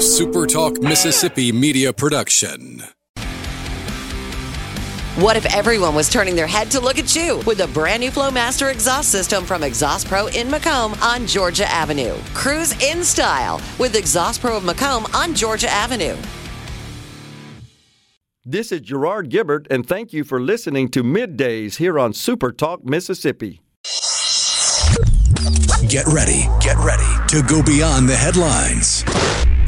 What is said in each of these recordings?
SuperTalk Mississippi media production. What if everyone was turning their head to look at you with a brand new Flowmaster exhaust system from Exhaust Pro in McComb on Georgia Avenue? Cruise in style with Exhaust Pro of McComb on Georgia Avenue. This is Gerard Gibert, and thank you for listening to Middays here on Super Talk Mississippi. Get ready, get ready to go beyond the headlines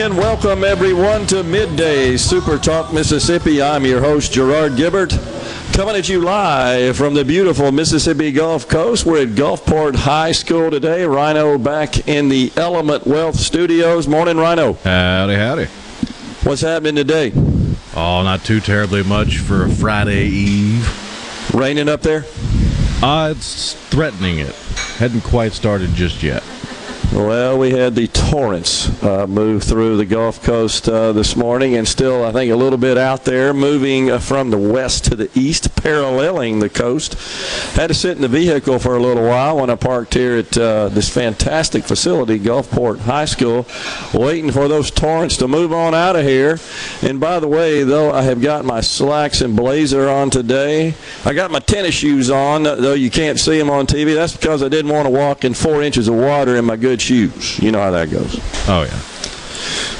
And welcome everyone to Midday Super Talk Mississippi. I'm your host Gerard Gibert, Coming at you live from the beautiful Mississippi Gulf Coast. We're at Gulfport High School today. Rhino back in the Element Wealth Studios. Morning, Rhino. Howdy, howdy. What's happening today? Oh, not too terribly much for a Friday Eve. Raining up there? Uh, it's threatening it. Hadn't quite started just yet. Well, we had the torrents uh, move through the Gulf Coast uh, this morning, and still, I think, a little bit out there, moving uh, from the west to the east, paralleling the coast. Had to sit in the vehicle for a little while when I parked here at uh, this fantastic facility, Gulfport High School, waiting for those torrents to move on out of here. And by the way, though, I have got my slacks and blazer on today. I got my tennis shoes on, though you can't see them on TV. That's because I didn't want to walk in four inches of water in my good shoes. You know how that goes. Oh, yeah.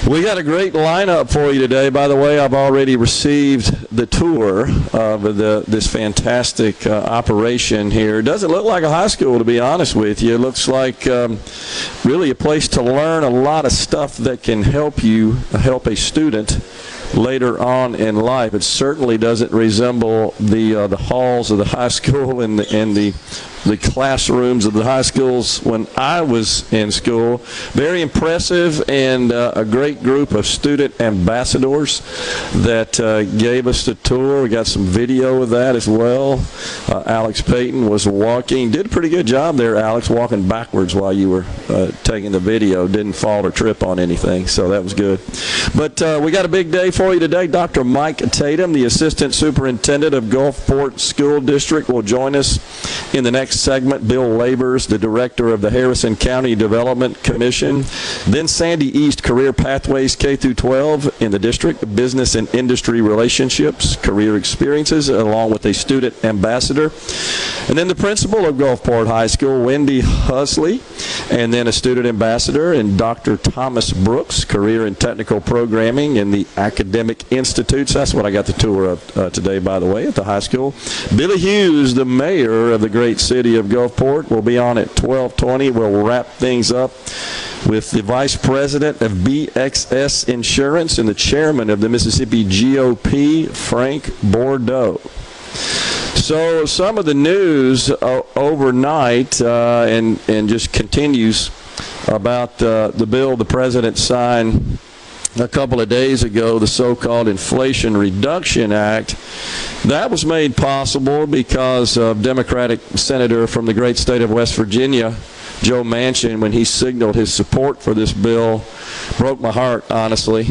We got a great lineup for you today. By the way, I've already received the tour of the, this fantastic uh, operation here. It doesn't look like a high school, to be honest with you. It looks like um, really a place to learn a lot of stuff that can help you help a student later on in life. It certainly doesn't resemble the uh, the halls of the high school and the, and the the classrooms of the high schools when I was in school. Very impressive and uh, a great group of student ambassadors that uh, gave us the tour. We got some video of that as well. Uh, Alex Payton was walking, did a pretty good job there, Alex, walking backwards while you were uh, taking the video. Didn't fall or trip on anything, so that was good. But uh, we got a big day for you today. Dr. Mike Tatum, the Assistant Superintendent of Gulfport School District, will join us in the next segment. Bill Labors, the Director of the Harrison County Development Commission. Then Sandy East, Career Pathways K through 12 in the district, Business and Industry Relationships, Career Experiences, along with a student ambassador. And then the principal of Gulfport High School, Wendy Husley, and then a student ambassador, and Dr. Thomas Brooks, Career and Technical Programming in the Academic Institutes. That's what I got the tour of uh, today, by the way, at the high school. Billy Hughes, the mayor of the great city of Gulfport, will be on at 1220. We'll wrap things up with the vice president of BXS Insurance and the chairman of the Mississippi GOP, Frank Bordeaux. So some of the news uh, overnight uh, and and just continues about uh, the bill the president signed a couple of days ago, the so-called Inflation Reduction Act. That was made possible because of Democratic senator from the great state of West Virginia, Joe Manchin, when he signaled his support for this bill, broke my heart, honestly.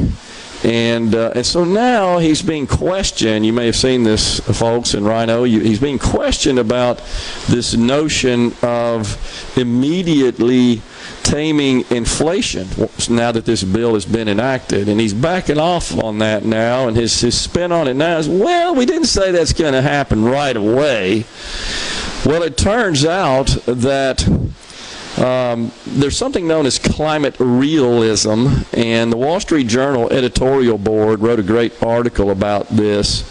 And uh, and so now he's being questioned. You may have seen this, folks, in Rhino. You, he's being questioned about this notion of immediately taming inflation now that this bill has been enacted. And he's backing off on that now. And his, his spin on it now is, well, we didn't say that's going to happen right away. Well, it turns out that um, there's something known as climate realism, and the Wall Street Journal editorial board wrote a great article about this.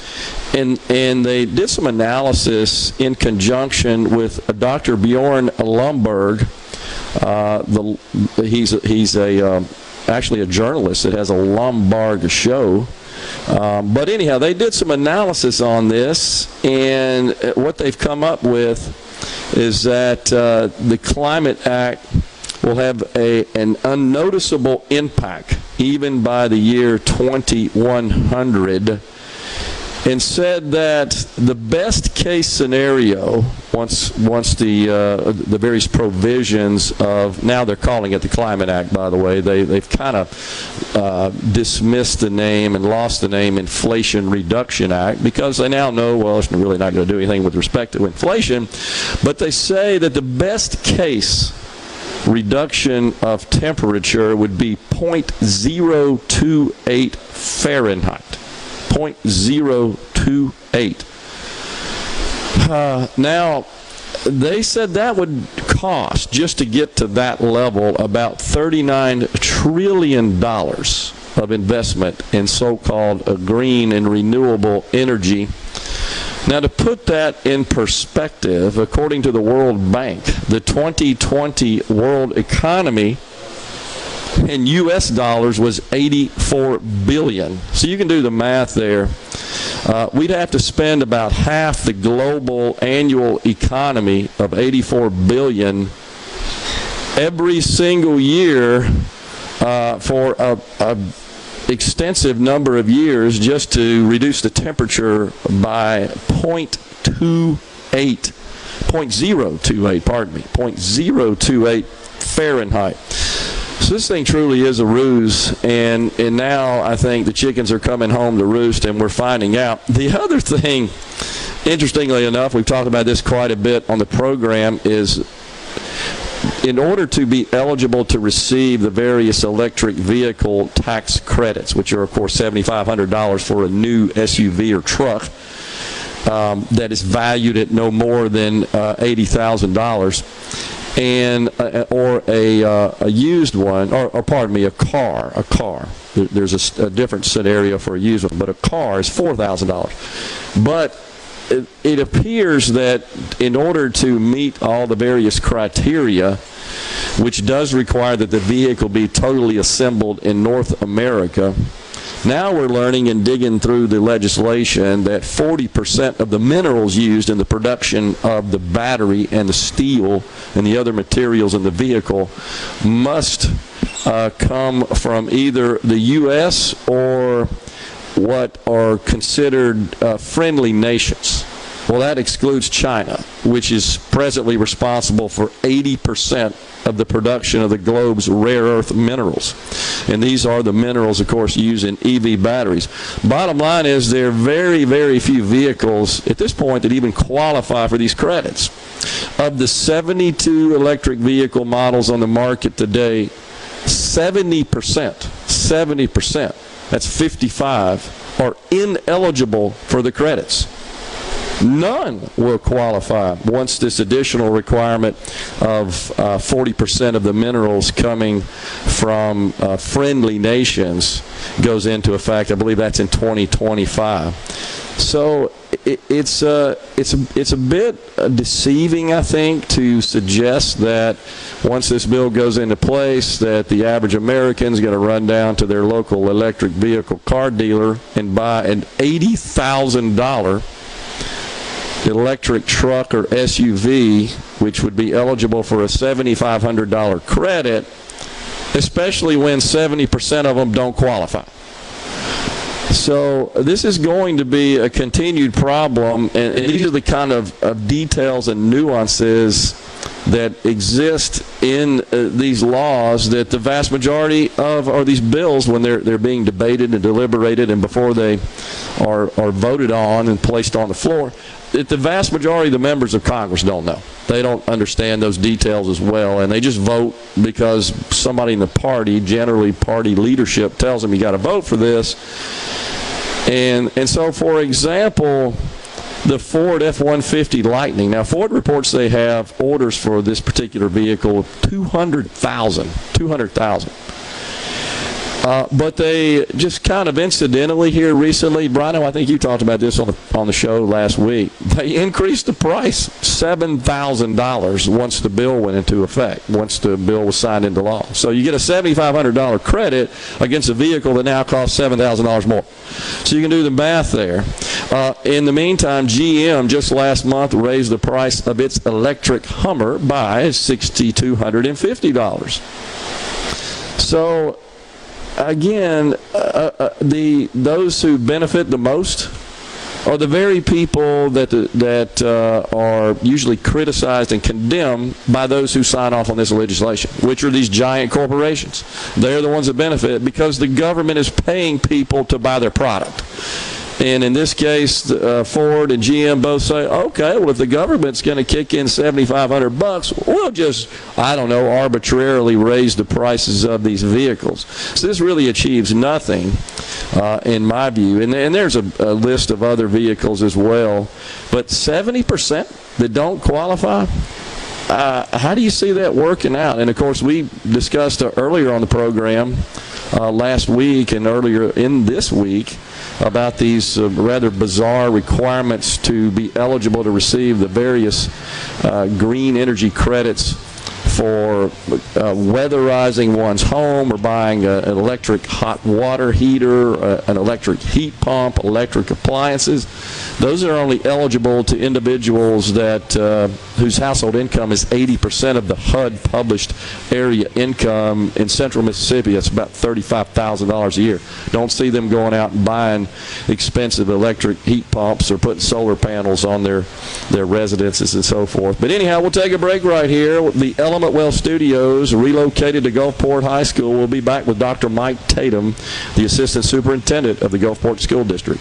And, and they did some analysis in conjunction with Dr. Bjorn Lomborg. Uh, the, he's he's a um, actually a journalist that has a Lombard show. Um, but anyhow, they did some analysis on this, and what they've come up with is that uh, the Climate Act will have a, an unnoticeable impact even by the year 2100 and said that the best case scenario, once once the uh, the various provisions of now they're calling it the Climate Act, by the way, they they've kind of uh, dismissed the name and lost the name Inflation Reduction Act because they now know well it's really not going to do anything with respect to inflation, but they say that the best case reduction of temperature would be 0.028 Fahrenheit. 0.028. Uh, now, they said that would cost just to get to that level about $39 trillion of investment in so called green and renewable energy. Now, to put that in perspective, according to the World Bank, the 2020 world economy in U.S. dollars was 84 billion. So you can do the math there. Uh, we'd have to spend about half the global annual economy of 84 billion every single year uh, for a, a extensive number of years just to reduce the temperature by 0.28, 0.028, pardon me, 0.028 Fahrenheit. This thing truly is a ruse, and and now I think the chickens are coming home to roost, and we're finding out. The other thing, interestingly enough, we've talked about this quite a bit on the program, is in order to be eligible to receive the various electric vehicle tax credits, which are, of course, $7,500 for a new SUV or truck um, that is valued at no more than uh, $80,000, and uh, or a, uh, a used one, or, or, pardon me, a car, a car. There's a, a different scenario for a used one, but a car is $4,000. But it, it appears that in order to meet all the various criteria, which does require that the vehicle be totally assembled in North America, now we're learning and digging through the legislation that 40% of the minerals used in the production of the battery and the steel and the other materials in the vehicle must uh, come from either the U.S. or what are considered uh, friendly nations. Well, that excludes China, which is presently responsible for 80% of the production of the globe's rare earth minerals. And these are the minerals, of course, used in EV batteries. Bottom line is there are very, very few vehicles at this point that even qualify for these credits. Of the 72 electric vehicle models on the market today, 70%, 70%, that's 55, are ineligible for the credits. None will qualify once this additional requirement of uh, 40% of the minerals coming from uh, friendly nations goes into effect. I believe that's in 2025. So it, it's uh, it's a, it's a bit deceiving, I think, to suggest that once this bill goes into place, that the average American is going to run down to their local electric vehicle car dealer and buy an eighty thousand dollar electric truck or SUV, which would be eligible for a $7,500 credit, especially when 70% of them don't qualify. So this is going to be a continued problem, and, these are the kind of, of, details and nuances that exist in uh, these laws that the vast majority of or these bills when they're they're being debated and deliberated and before they are are voted on and placed on the floor the vast majority of the members of Congress don't know. They don't understand those details as well, and they just vote because somebody in the party, generally party leadership, tells them you got to vote for this. And and so, for example, the Ford F-150 Lightning. Now, Ford reports they have orders for this particular vehicle of 200,000. 200,000. Uh, but they just kind of incidentally here recently, Brian, I think you talked about this on the on the show last week. They increased the price seven thousand dollars once the bill went into effect. Once the bill was signed into law, so you get a seventy five hundred dollar credit against a vehicle that now costs seven thousand dollars more. So you can do the math there. Uh, in the meantime, GM just last month raised the price of its electric Hummer by sixty two hundred and fifty dollars. So again, uh, uh, the those who benefit the most are the very people that that uh, are usually criticized and condemned by those who sign off on this legislation, which are these giant corporations. They're the ones that benefit because the government is paying people to buy their product. And in this case, uh, Ford and GM both say, okay, well, if the government's going to kick in 7,500 bucks, we'll just, I don't know, arbitrarily raise the prices of these vehicles. So this really achieves nothing, uh, in my view. And, and there's a, a list of other vehicles as well. But 70% that don't qualify, uh, how do you see that working out? And of course, we discussed uh, earlier on the program uh, last week and earlier in this week about these uh, rather bizarre requirements to be eligible to receive the various uh, green energy credits for uh, weatherizing one's home or buying a, an electric hot water heater, uh, an electric heat pump, electric appliances. Those are only eligible to individuals that uh, whose household income is 80% of the HUD published area income in central Mississippi. That's about $35,000 a year. Don't see them going out and buying expensive electric heat pumps or putting solar panels on their, their residences and so forth. But anyhow, we'll take a break right here. The Element Wealth Studios, relocated to Gulfport High School. We'll be back with Dr. Mike Tatum, the Assistant Superintendent of the Gulfport School District.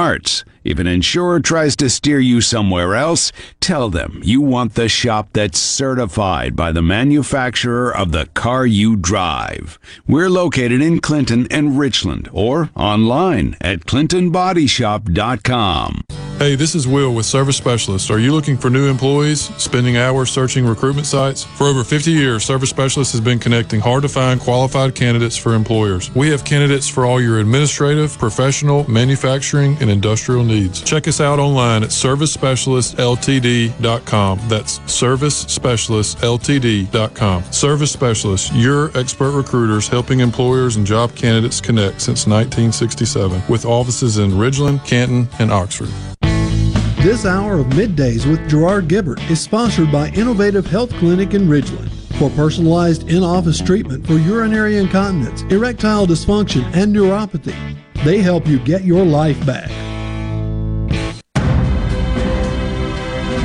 arts. If an insurer tries to steer you somewhere else, tell them you want the shop that's certified by the manufacturer of the car you drive. We're located in Clinton and Richland or online at clintonbodyshop.com. Hey, this is Will with Service Specialist. Are you looking for new employees, spending hours searching recruitment sites? For over 50 years, Service Specialist has been connecting hard to find qualified candidates for employers. We have candidates for all your administrative, professional, manufacturing, and industrial needs. Check us out online at servicespecialistltd.com. That's servicespecialistltd.com. Service Specialist, your expert recruiters helping employers and job candidates connect since 1967 with offices in Ridgeland, Canton, and Oxford. This hour of Middays with Gerard Gibert is sponsored by Innovative Health Clinic in Ridgeland. For personalized in office treatment for urinary incontinence, erectile dysfunction, and neuropathy, they help you get your life back.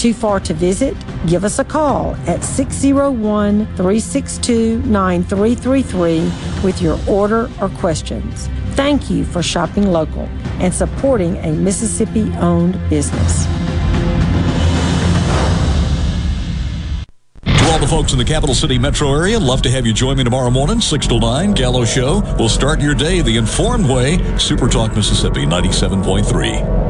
Too far to visit? Give us a call at 601 362 9333 with your order or questions. Thank you for shopping local and supporting a Mississippi owned business. To all the folks in the capital city metro area, love to have you join me tomorrow morning, 6 to 9, Gallo Show. We'll start your day the informed way. Super Talk Mississippi 97.3.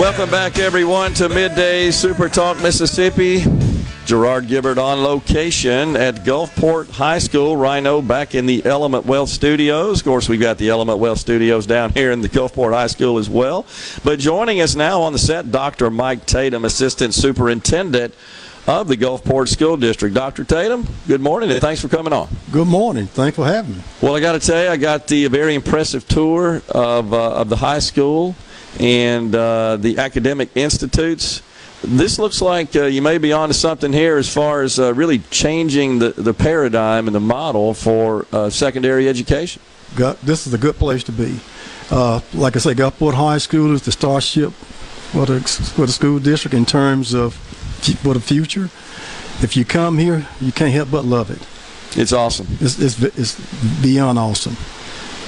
Welcome back, everyone, to Midday Super Talk Mississippi. Gerard Gibert on location at Gulfport High School. Rhino back in the Element Wealth Studios. Of course, we've got the Element Wealth Studios down here in the Gulfport High School as well. But joining us now on the set, Dr. Mike Tatum, Assistant Superintendent of the Gulfport School District. Dr. Tatum, good morning and thanks for coming on. Good morning. Thanks for having me. Well, I got to tell you, I got the very impressive tour of, uh, of the high school and uh, the academic institutes. This looks like uh, you may be onto something here as far as uh, really changing the, the paradigm and the model for uh, secondary education. Got, this is a good place to be. Uh, like I say, Gulfport High School is the starship for the, for the school district in terms of for the future. If you come here, you can't help but love it. It's awesome. It's, it's, it's beyond awesome.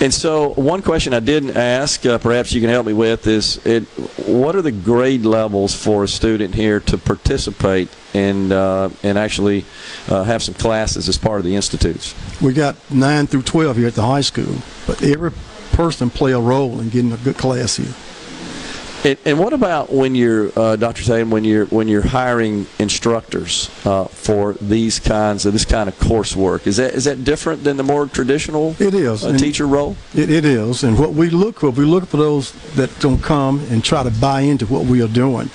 And so, one question I didn't ask, uh, perhaps you can help me with, is it, what are the grade levels for a student here to participate and uh, and actually uh, have some classes as part of the institutes? We got nine through twelve here at the high school, but every person play a role in getting a good class here. And, and what about when you're, uh, Dr. Tatum, when you're when you're hiring instructors uh, for these kinds of this kind of coursework? Is that is that different than the more traditional? It is uh, teacher role. It, it is, and what we look for, we look for those that don't come and try to buy into what we are doing.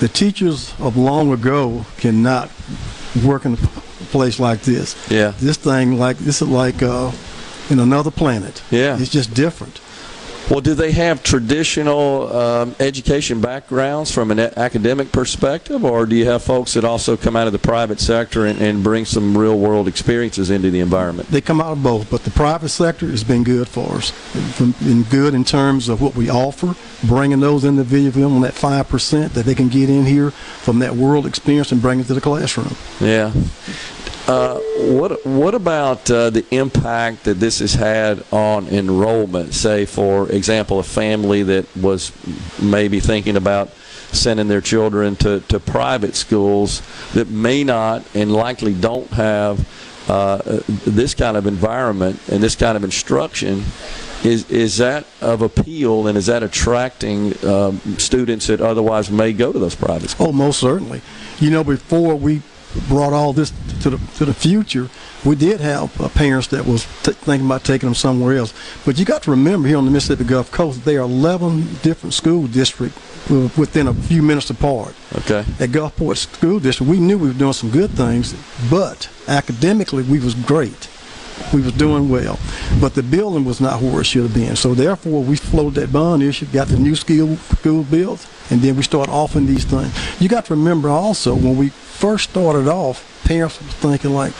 The teachers of long ago cannot work in a place like this. Yeah. This thing like this is like uh, in another planet. Yeah. It's just different. Well, do they have traditional um, education backgrounds from an academic perspective, or do you have folks that also come out of the private sector and, and bring some real world experiences into the environment? They come out of both, but the private sector has been good for us. Been good in terms of what we offer, bringing those individuals on that 5% that they can get in here from that world experience and bring it to the classroom. Yeah. Uh, what what about uh, the impact that this has had on enrollment? Say, for example, a family that was maybe thinking about sending their children to, to private schools that may not and likely don't have uh, this kind of environment and this kind of instruction. Is is that of appeal and is that attracting um, students that otherwise may go to those private schools? Oh, most certainly. You know, before we brought all this to the to the future, we did have uh, parents that was t- thinking about taking them somewhere else. But you got to remember here on the Mississippi Gulf Coast, there are 11 different school districts within a few minutes apart. Okay. At Gulfport School District, we knew we were doing some good things, but academically we was great. We was doing well, but the building was not where it should have been. So therefore, we floated that bond issue, got the new school school built, and then we start offering these things. You got to remember also when we first started off, parents were thinking like,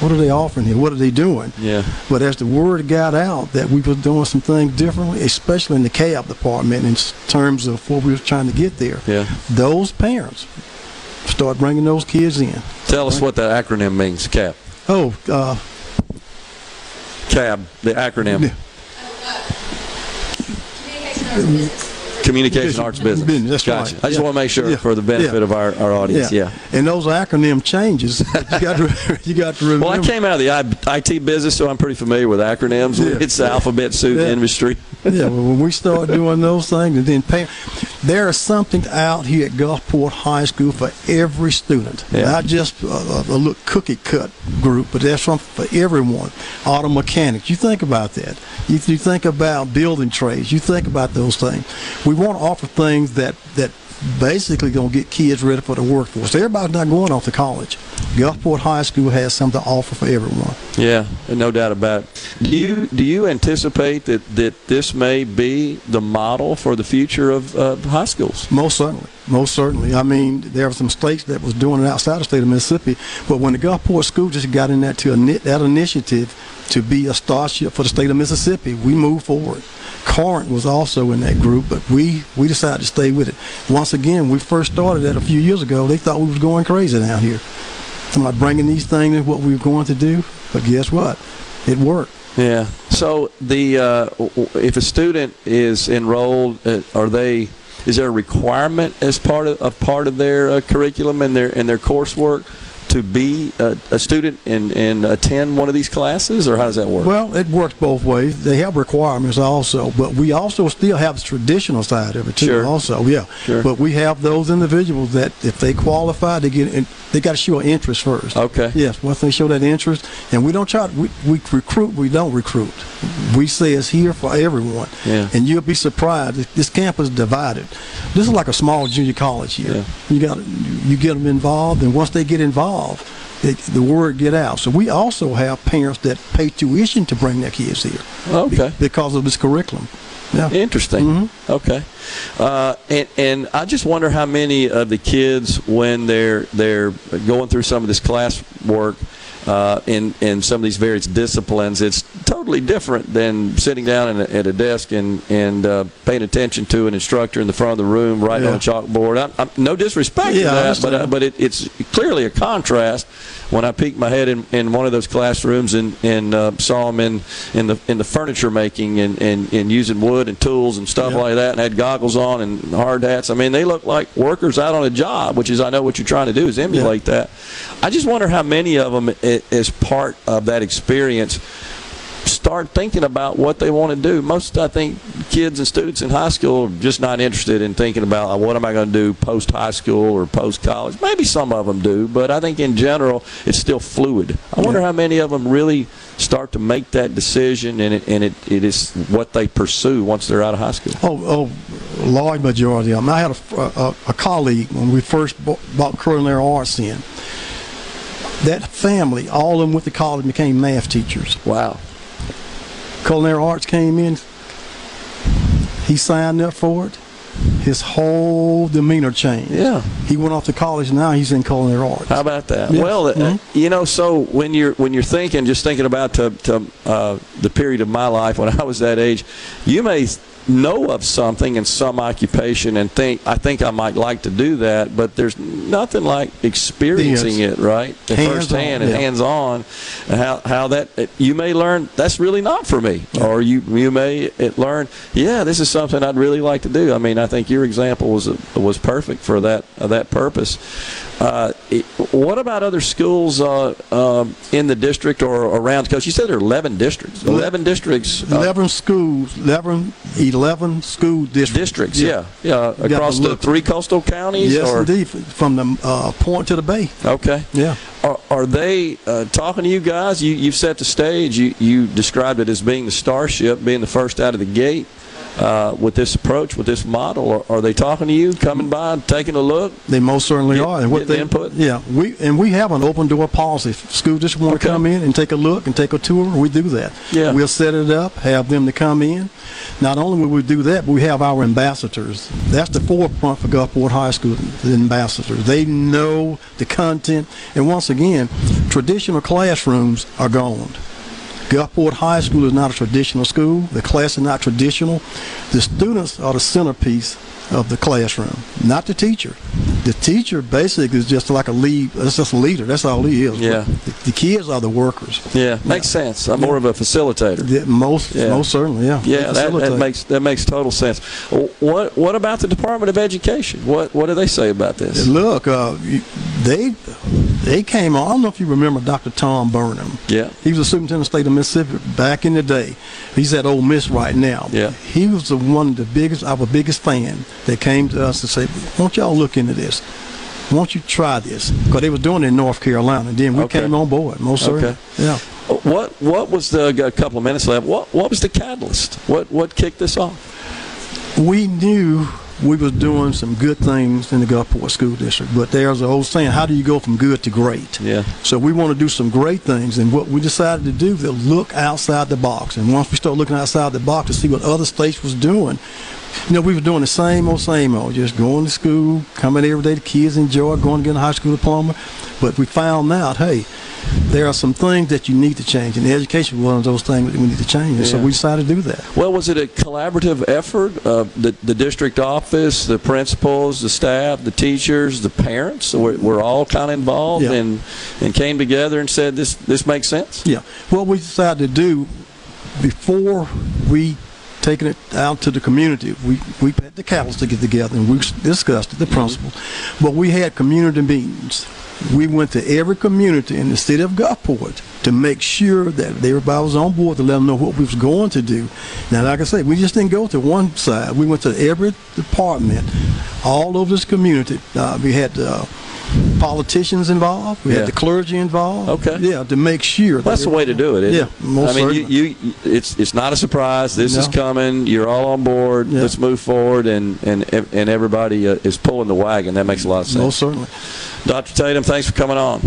what are they offering here? What are they doing? Yeah. But as the word got out that we were doing some things differently, especially in the CAB department in terms of what we were trying to get there, yeah. those parents start bringing those kids in. Tell us what that acronym means, CAP. Oh, uh, CAB, the acronym. Communication Arts Business. business that's gotcha. right. I just yeah. want to make sure yeah. for the benefit of our, our audience. Yeah. And those acronym changes, you got to you got to remember. Well, I came out of the IT business, so I'm pretty familiar with acronyms. It's the alphabet soup industry. yeah, well, when we start doing those things, and then pay, there is something out here at Gulfport High School for every student, yeah. not just a, a little cookie cut group, but there's something for everyone. Auto mechanics, you think about that. You, you think about building trades, you think about those things. We want to offer things that that basically going to get kids ready for the workforce. Everybody's not going off to college. Gulfport High School has something to offer for everyone. Yeah, no doubt about it. Do you do you anticipate that, that this may be the model for the future of uh, high schools? Most certainly. Most certainly. I mean, there were some states that was doing it outside of the state of Mississippi, but when the Gulfport School just got in that to a, that initiative to be a starship for the state of Mississippi, we moved forward. Corinth was also in that group, but we we decided to stay with it. Once again, we first started that a few years ago. They thought we was going crazy down here. I'm not bringing these things is what we were going to do, but guess what? It worked. Yeah. So the uh, if a student is enrolled, uh, are they? Is there a requirement as part of, of part of their uh, curriculum and their and their coursework to be a, a student and, and attend one of these classes, or how does that work? Well, it works both ways. They have requirements also, but we also still have the traditional side of it too. Sure. Also, yeah. Sure. But we have those individuals that if they qualify, they get in, they got to show an interest first. Okay. Yes. Once they show that interest, and we don't try. To, we, we recruit. We don't recruit. We say it's here for everyone. Yeah. And you'll be surprised. This campus is divided. This is like a small junior college here. Yeah. You got you get them involved, and once they get involved, it, the word get out. So we also have parents that pay tuition to bring their kids here. Okay. Be- because of this curriculum. Yeah. Interesting. Mm-hmm. Okay. Uh, and, and I just wonder how many of the kids, when they're they're going through some of this class work uh, in in some of these various disciplines, it's totally different than sitting down in a, at a desk and and uh, paying attention to an instructor in the front of the room writing on a chalkboard. I'm, I'm, no disrespect Yeah, to that, but uh, but it, it's clearly a contrast when I peeked my head in, in one of those classrooms and, and uh, saw them in, in the in the furniture making and, and, and using wood and tools and stuff Yeah. like that and had goggles on and hard hats. I mean, they look like workers out on a job, which is I know what you're trying to do is emulate that. I just wonder how many of them, as part of that experience, start thinking about what they want to do. Most, I think, kids and students in high school are just not interested in thinking about uh, what am I going to do post high school or post college. Maybe some of them do, but I think in general it's still fluid. I wonder how many of them really start to make that decision and it, and it, it is what they pursue once they're out of high school. Oh, oh, large majority of them. I had a, a, a colleague when we first bought, bought culinary arts in. That family, all of them went to college and became math teachers. Wow. Culinary arts came in. He signed up for it. His whole demeanor changed. Yeah. He went off to college. Now he's in culinary arts. How about that? Yeah. Well, uh, Mhm. you know, so when you're when you're thinking, just thinking about to, to, uh, the period of my life when I was that age, you may know of something in some occupation and think I think I might like to do that, but there's nothing like experiencing Yes. it, right? Firsthand and yeah. hands on, and how how that you may learn that's really not for me, or you you may learn yeah this is something I'd really like to do. I mean I think your example was was perfect for that uh, that purpose. Uh, what about other schools uh, um, in the district or around? Because you said there are 11 districts. 11 districts. uh, 11 schools, 11, 11 school districts. districts, yeah. Yeah, to across the three coastal counties? Yes, or? indeed. From the uh, point to the bay. Okay. Yeah. Are, are they uh, talking to you guys? You, you've set the stage. You, you described it as being the starship, being the first out of the gate uh, with this approach, with this model. Are, are they talking to you, coming by, taking a look? They most certainly Get- are. And what they input? Yeah, we and we have an open door policy. If school district want to come in and take a look and take a tour, we do that. Yeah. We'll set it up, have them to come in. Not only will we do that, but we have our ambassadors. That's the forefront for Gulfport High School, the ambassadors. They know the content. And once again, traditional classrooms are gone. Gulfport High School is not a traditional school. The class is not traditional. The students are the centerpiece of the classroom, not the teacher. The teacher basically is just like a lead. That's just a leader. That's all he is. Yeah. The, the kids are the workers. Yeah, makes sense. I'm more of a facilitator. Yeah, most, Yeah. most certainly. Yeah. Yeah, that, that makes that makes total sense. What what about the Department of Education? What what do they say about this? Look, uh, they they came on. I don't know if you remember Dr. Tom Burnham. Yeah. He was a superintendent of the state of Mississippi back in the day. He's at Ole Miss right now. Yeah. He was the one of the biggest, our biggest fan that came to us and said, "Won't y'all look into this? Won't you try this?" Because they was doing it in North Carolina, and then we Okay. came on board. Most certainly. Okay. Yeah. What what was the got a couple of minutes left? What what was the catalyst? What what kicked this off? we knew we was doing some good things in the Gulfport School District. But there's an old saying, how do you go from good to great? Yeah. So we want to do some great things, and what we decided to do was look outside the box. And once we start looking outside the box to see what other states was doing, you know, we were doing the same old, same old, just going to school, coming every day. The kids enjoy going to get a high school diploma. But we found out, hey, there are some things that you need to change, and education was one of those things that we need to change. And so we decided to do that. Well, was it a collaborative effort? Uh, the, the district office, the principals, the staff, the teachers, the parents were, were all kind of involved Yeah. and, and came together and said, this, this makes sense? Yeah. What we decided to do before we taking it out to the community, we we had the couples to get together and we discussed the principal. But we had community meetings. We went to every community in the city of Gulfport to make sure that everybody was on board to let them know what we was going to do. Now, like I said, we just didn't go to one side. We went to every department all over this community. Uh, we had uh, politicians involved. We Yeah. had the clergy involved. Okay. Yeah, to make sure. Well, that's the way to do it. Isn't Yeah, it? I mean, you, you, it's it's not a surprise. This is coming. You're all on board. Let's move forward, and and and everybody uh, is pulling the wagon. That makes a lot of sense. Most certainly. Dr. Tatum, thanks for coming on.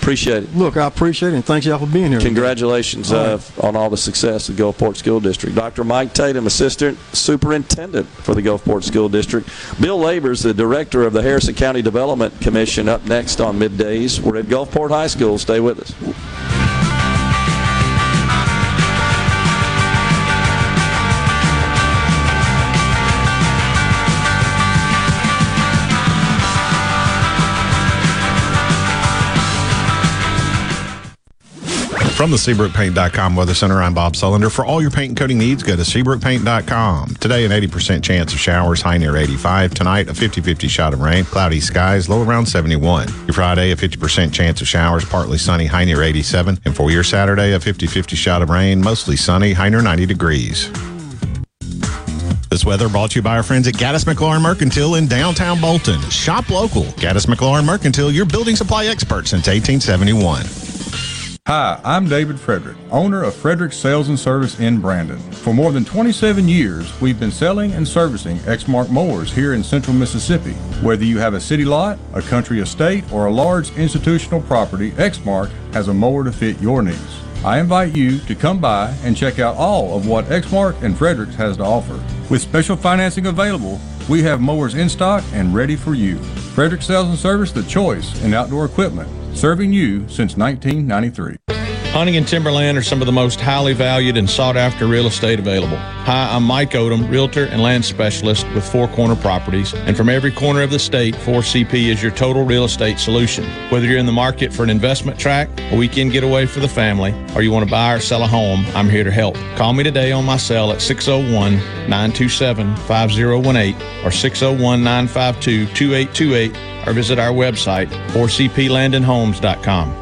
Appreciate it. Look, I appreciate it, and thanks y'all for being here. Congratulations All uh, on all the success of Gulfport School District. Dr. Mike Tatum, Assistant Superintendent for the Gulfport School District. Bill Labors, the Director of the Harrison County Development Commission, up next on middays. We're at Gulfport High School. Stay with us. From the SeabrookPaint.com Weather Center, I'm Bob Sullender. For all your paint and coating needs, go to SeabrookPaint.com. Today, an 80% chance of showers, high near 85. Tonight, a 50 50 shot of rain, cloudy skies, low around 71. Your Friday, a 50% chance of showers, partly sunny, high near 87. And for your Saturday, a 50 50 shot of rain, mostly sunny, high near 90 degrees. This weather brought to you by our friends at Gaddis McLaurin Mercantile in downtown Bolton. Shop local. Gaddis McLaurin Mercantile, your building supply expert since 1871. Hi, I'm David Frederick, owner of Frederick Sales and Service in Brandon. For more than 27 years, we've been selling and servicing Exmark mowers here in central Mississippi. Whether you have a city lot, a country estate, or a large institutional property, Exmark has a mower to fit your needs. I invite you to come by and check out all of what Exmark and Fredericks has to offer. With special financing available, we have mowers in stock and ready for you. Frederick Sales and Service, the choice in outdoor equipment, serving you since 1993. Hunting and timberland are some of the most highly valued and sought after real estate available. Hi, I'm Mike Odom, realtor and land specialist with Four Corner Properties. And from every corner of the state, 4CP is your total real estate solution. Whether you're in the market for an investment track, a weekend getaway for the family, or you want to buy or sell a home, I'm here to help. Call me today on my cell at 601 927 5018 or 601 952 2828 or visit our website, 4cplandandhomes.com.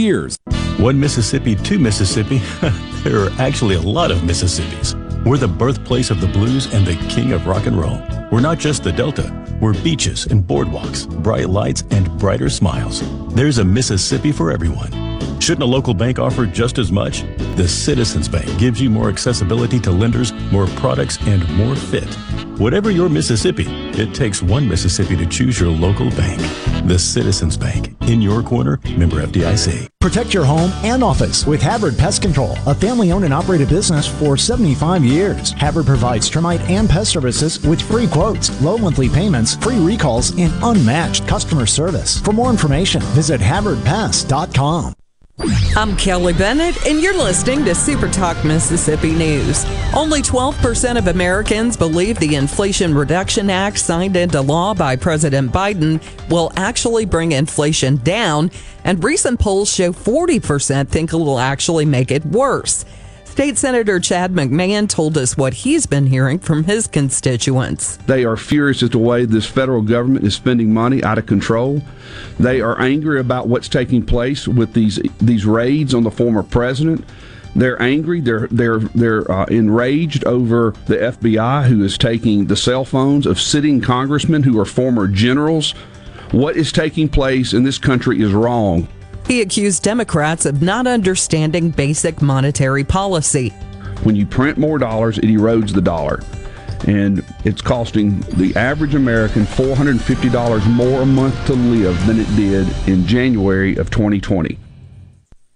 One Mississippi two Mississippi. there are actually a lot of Mississippis. We're the birthplace of the blues and the king of rock and roll. We're not just the Delta. We're beaches and boardwalks, bright lights and brighter smiles. There's a Mississippi for everyone. Shouldn't a local bank offer just as much? The Citizens Bank gives you more accessibility to lenders, more products, and more fit. Whatever your Mississippi, it takes one Mississippi to choose your local bank. The Citizens Bank. In your corner, member FDIC. Protect your home and office with Havard Pest Control, a family owned and operated business for 75 years. Havard provides termite and pest services with free quotes, low monthly payments, free recalls, and unmatched customer service. For more information, visit HavardPest.com. I'm Kelly Bennett, and you're listening to Super Talk Mississippi News. Only 12% of Americans believe the Inflation Reduction Act signed into law by President Biden will actually bring inflation down, and recent polls show 40% think it will actually make it worse. State Senator Chad McMahon told us what he's been hearing from his constituents. They are furious at the way this federal government is spending money out of control. They are angry about what's taking place with these these raids on the former president. They're angry. They're they're they're uh, enraged over the FBI who is taking the cell phones of sitting congressmen who are former generals. What is taking place in this country is wrong. He accused Democrats of not understanding basic monetary policy. When you print more dollars, it erodes the dollar. And it's costing the average American $450 more a month to live than it did in January of 2020.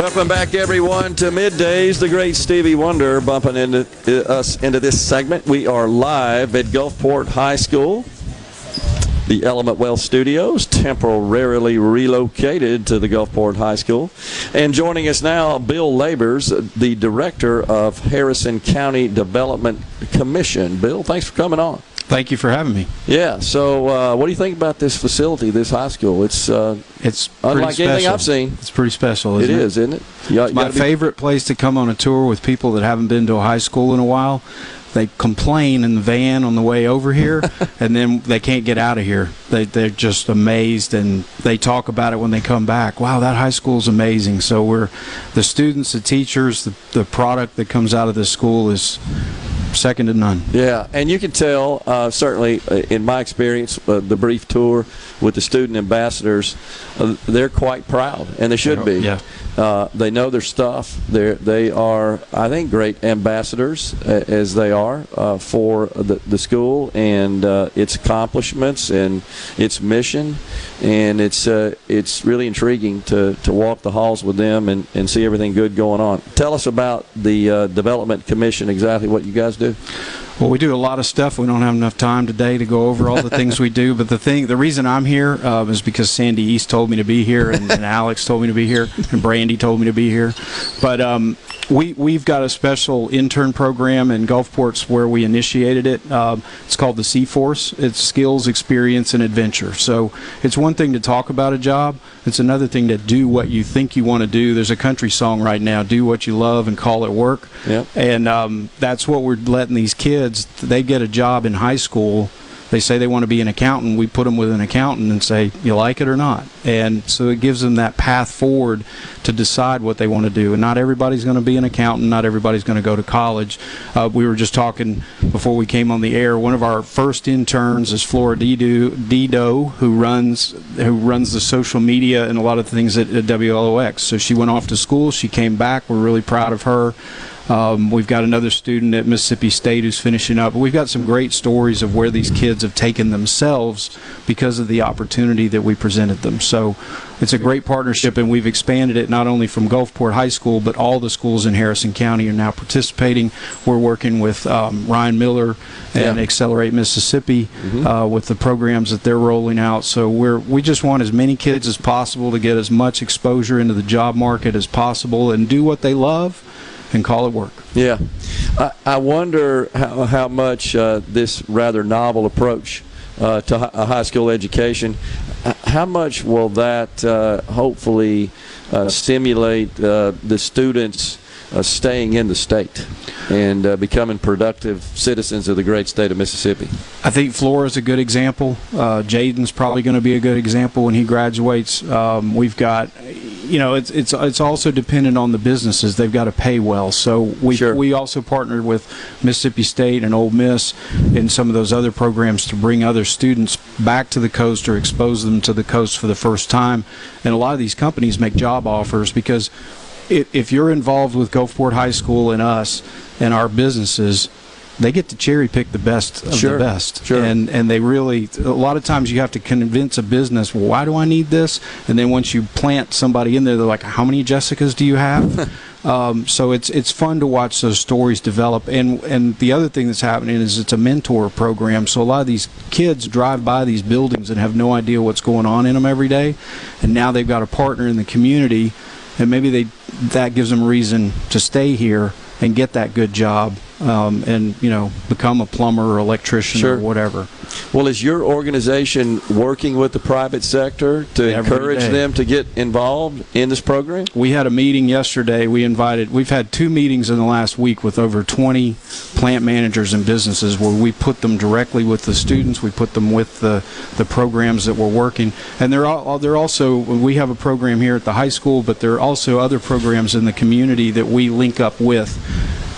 Welcome back, everyone, to Middays. The great Stevie Wonder bumping into uh, us into this segment. We are live at Gulfport High School, the Element Wealth Studios, temporarily relocated to the Gulfport High School. And joining us now, Bill Labors, the director of Harrison County Development Commission. Bill, thanks for coming on. Thank you for having me. Yeah. So, uh, what do you think about this facility, this high school? It's uh, it's unlike pretty anything. I've seen. It's pretty special. It Isn't it is, isn't it? You- It's you my favorite place to come on a tour with people that haven't been to a high school in a while. They complain in the van on the way over here, and then they can't get out of here. They they're just amazed, and they talk about it when they come back. Wow, that high school is amazing. So we're the students, the teachers, the the product that comes out of this school is second to none. Yeah, and you can tell, uh, certainly uh, in my experience, uh, the brief tour with the student ambassadors, uh, they're quite proud, and they should be. Yeah. Uh, they know their stuff. They're, they are, I think, great ambassadors uh, as they are uh, for the, the school and uh, its accomplishments and its mission, and it's uh, it's really intriguing to, to walk the halls with them and, and see everything good going on. Tell us about the uh, development commission. Exactly what you guys do. Well, we do a lot of stuff. We don't have enough time today to go over all the things we do. But the thing, the reason I'm here uh, is because Sandy East told me to be here, and, and Alex told me to be here, and Brandy told me to be here. But um, we we've got a special intern program in Gulfport's where we initiated it. Um, it's called the C Force. It's skills, experience, and adventure. So it's one thing to talk about a job. It's another thing to do what you think you want to do. There's a country song right now: "Do what you love and call it work." Yep. And um, that's what we're letting these kids. They get a job in high school they say they want to be an accountant, we put them with an accountant and say, you like it or not. And so it gives them that path forward to decide what they want to do. And not everybody's going to be an accountant, not everybody's going to go to college. Uh, we were just talking before we came on the air. One of our first interns is Flora Dido, Dido who runs who runs the social media and a lot of things at, at WLOX. So she went off to school, she came back. We're really proud of her. Um, we've got another student at Mississippi State who's finishing up. We've got some great stories of where these kids have taken themselves because of the opportunity that we presented them. So it's a great partnership, and we've expanded it not only from Gulfport High School, but all the schools in Harrison County are now participating. We're working with um, Ryan Miller and Yeah. Accelerate Mississippi uh, with the programs that they're rolling out. So we're we just want as many kids as possible to get as much exposure into the job market as possible and do what they love and call it work. Yeah. I, I wonder how, how much uh, this rather novel approach uh, to a high school education, how much will that uh, hopefully uh, stimulate uh, the students uh, staying in the state and uh, becoming productive citizens of the great state of Mississippi? I think Flora's a good example. Uh, Jaden's probably going to be a good example when he graduates. Um, we've got, you know, it's it's it's also dependent on the businesses. They've got to pay well. So we we also partnered with Mississippi State and Ole Miss in some of those other programs to bring other students back to the coast or expose them to the coast for the first time. And a lot of these companies make job offers because if, if you're involved with Gulfport High School and us and our businesses, they get to cherry pick the best of Sure, the best. Sure. And and they really a lot of times you have to convince a business, well, why do I need this? And then once you plant somebody in there, they're like, how many Jessicas do you have? um, so it's it's fun to watch those stories develop. And and the other thing that's happening is it's a mentor program. So a lot of these kids drive by these buildings and have no idea what's going on in them every day, and now they've got a partner in the community and maybe they that gives them reason to stay here and get that good job um, and you know become a plumber or electrician Sure. or whatever. Well, is your organization working with the private sector to Every encourage day. them to get involved in this program? We had a meeting yesterday. We invited. We've had two meetings in the last week with over 20 plant managers and businesses where we put them directly with the students. We put them with the the programs that we're working, and they're all. They're also. We have a program here at the high school, but there are also other programs in the community that we link up with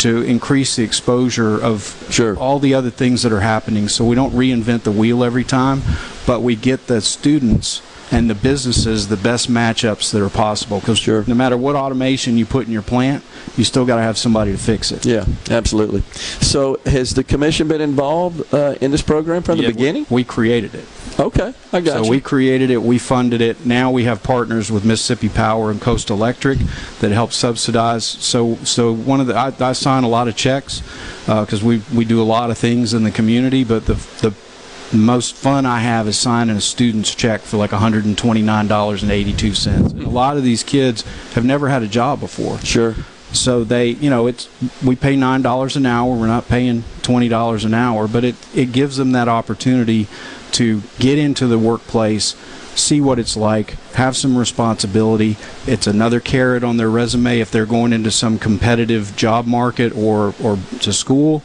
to increase the exposure of all the other things that are happening. So we don't reinvent the wheel every time, but we get the students and the businesses the best matchups that are possible. Because no matter what automation you put in your plant, you still got to have somebody to fix it. Yeah, absolutely. So, has the commission been involved uh, in this program from the Yeah, we- beginning? We created it. Okay, I got it. so you. we created it, we funded it. Now we have partners with Mississippi Power and Coast Electric that help subsidize. So, so one of the I, I sign a lot of checks because we we do a lot of things in the community. But the the most fun I have is signing a student's check for like $129.82. And a lot of these kids have never had a job before. Sure. So they, you know, it's we pay nine dollars an hour. We're not paying twenty dollars an hour, but it it gives them that opportunity to get into the workplace, see what it's like, have some responsibility. It's another carrot on their resume if they're going into some competitive job market or or to school.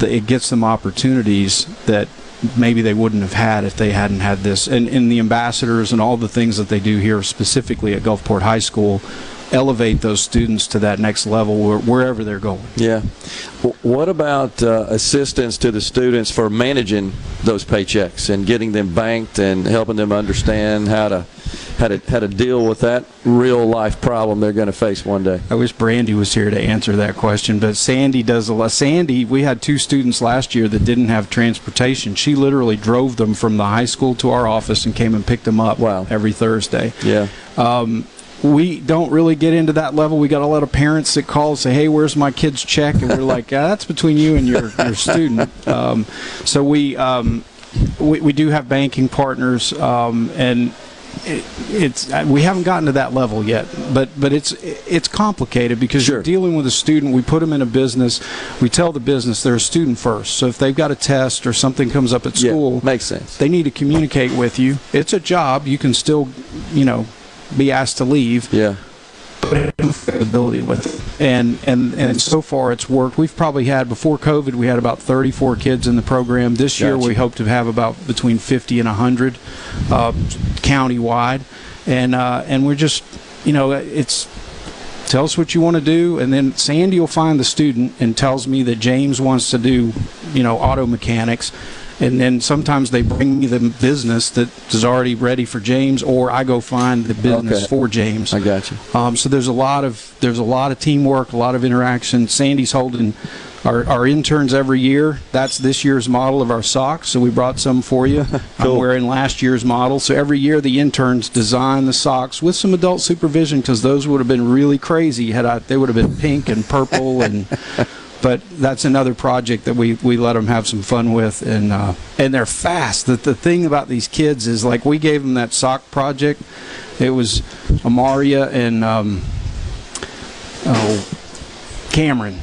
It gets them opportunities that maybe they wouldn't have had if they hadn't had this. And, and the ambassadors and all the things that they do here, specifically at Gulfport High School, elevate those students to that next level wherever they're going. Yeah. What about uh, assistance to the students for managing those paychecks and getting them banked and helping them understand how to how to how to deal with that real life problem they're going to face one day? I wish Brandy was here to answer that question, but Sandy does a lot. Sandy, we had two students last year that didn't have transportation. She literally drove them from the high school to our office and came and picked them up wow. every Thursday. Yeah. Um, we don't really get into that level. We got a lot of parents that call and say, "Hey, where's my kid's check?" And we're like, "Yeah, "That's between you and your your student." Um, so we, um, we we do have banking partners, um, and it, it's uh, we haven't gotten to that level yet. But but it's it's complicated because you're dealing with a student. We put them in a business. We tell the business they're a student first. So if they've got a test or something comes up at school, makes sense. They need to communicate with you. It's a job. You can still, you know, be asked to leave. Yeah. ability with it. And, and and so far it's worked. We've probably had before COVID we had about 34 kids in the program. This year we hope to have about between 50 and 100 uh, county-wide. And uh, and we're just you know it's tell us what you want to do and then sandy will find the student and tells me that james wants to do you know auto mechanics and then sometimes they bring me the business that is already ready for james or i go find the business Okay. for james. I got you. um, so there's a lot of there's a lot of teamwork a lot of interaction. Sandy's holding our, our interns every year. That's this year's model of our socks so we brought some for you. I'm wearing last year's model. So every year the interns design the socks with some adult supervision because those would have been really crazy had I, they would have been pink and purple and but that's another project that we, we let them have some fun with and uh, and they're fast. The, the thing about these kids is like we gave them that sock project. It was amaria and um, oh, cameron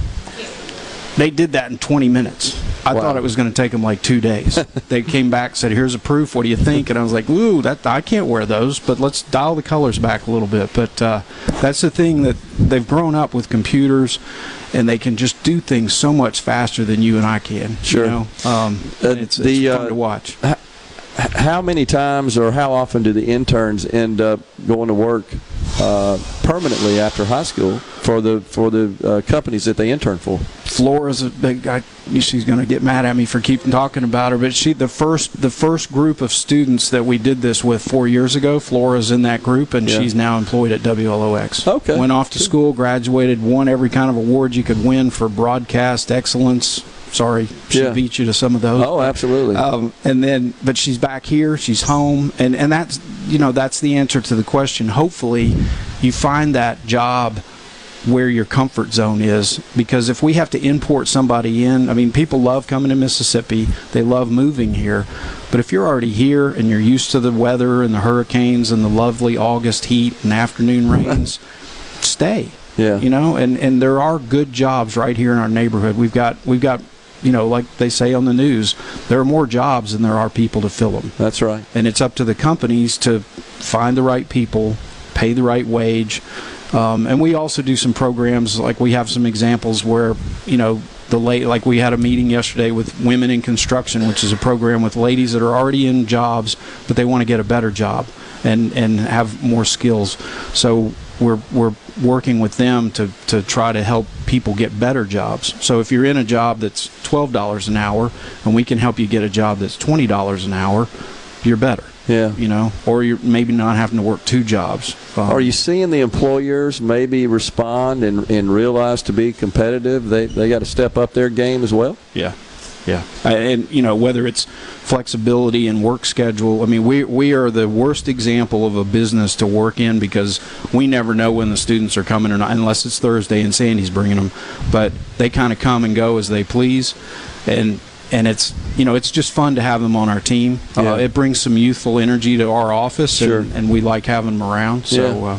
they did that in 20 minutes i Wow. thought it was going to take them like two days they came back said here's a proof what do you think and i was like ooh that i can't wear those but let's dial the colors back a little bit but uh, that's the thing that they've grown up with computers and they can just do things so much faster than you and i can Sure. you know? um, and it's, it's fun to watch how many times or how often do the interns end up going to work uh, permanently after high school for the for the uh, companies that they intern for? Flora's a big guy. She's going to get mad at me for keeping talking about her, but she the first the first group of students that we did this with four years ago. Flora's in that group, and Yeah. she's now employed at WLOX. Okay. Went off to school, graduated, won every kind of award you could win for broadcast excellence. Sorry, she Yeah. beat you to some of those. Oh, absolutely. Um, and then, but she's back here. She's home, and and that's you know that's the answer to the question. Hopefully, you find that job where your comfort zone is because if we have to import somebody in, I mean, people love coming to Mississippi. They love moving here. But if you're already here and you're used to the weather and the hurricanes and the lovely August heat and afternoon rains, stay. Yeah. You know, and and there are good jobs right here in our neighborhood. We've got we've got you know, like they say on the news, there are more jobs than there are people to fill them. That's right. And it's up to the companies to find the right people, pay the right wage. Um, and we also do some programs, like we have some examples where, you know, the late, like we had a meeting yesterday with Women in Construction, which is a program with ladies that are already in jobs, but they want to get a better job and, and have more skills. So we're, we're working with them to, to try to help people get better jobs. So if you're in a job that's $12 an hour and we can help you get a job that's $20 an hour, you're better. Yeah. You know, or you're maybe not having to work two jobs. Um, Are you seeing the employers maybe respond and, and realize to be competitive, they, they got to step up their game as well? Yeah. Yeah, Uh, and you know whether it's flexibility and work schedule. I mean, we we are the worst example of a business to work in because we never know when the students are coming or not, unless it's Thursday and Sandy's bringing them. But they kind of come and go as they please, and and it's you know it's just fun to have them on our team. Yeah. Uh, it brings some youthful energy to our office, Sure. and, and we like having them around. So. Yeah. Uh,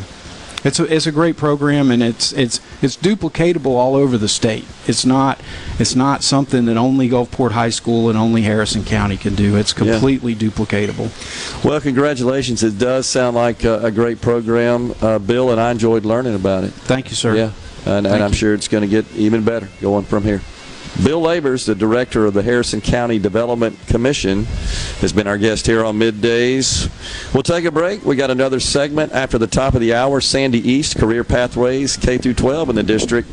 it's a, it's a great program and it's it's it's duplicatable all over the state. It's not it's not something that only Gulfport High School and only Harrison County can do. It's Yeah. completely duplicatable. Well, congratulations. It does sound like a, a great program, uh, Bill, and I enjoyed learning about it. Thank you, sir. Yeah, and, and I'm sure it's going to get even better going from here. Bill Labors, the director of the Harrison County Development Commission, has been our guest here on Middays. We'll take a break. We got another segment after the top of the hour. Sandy East, Career Pathways K through 12 in the district.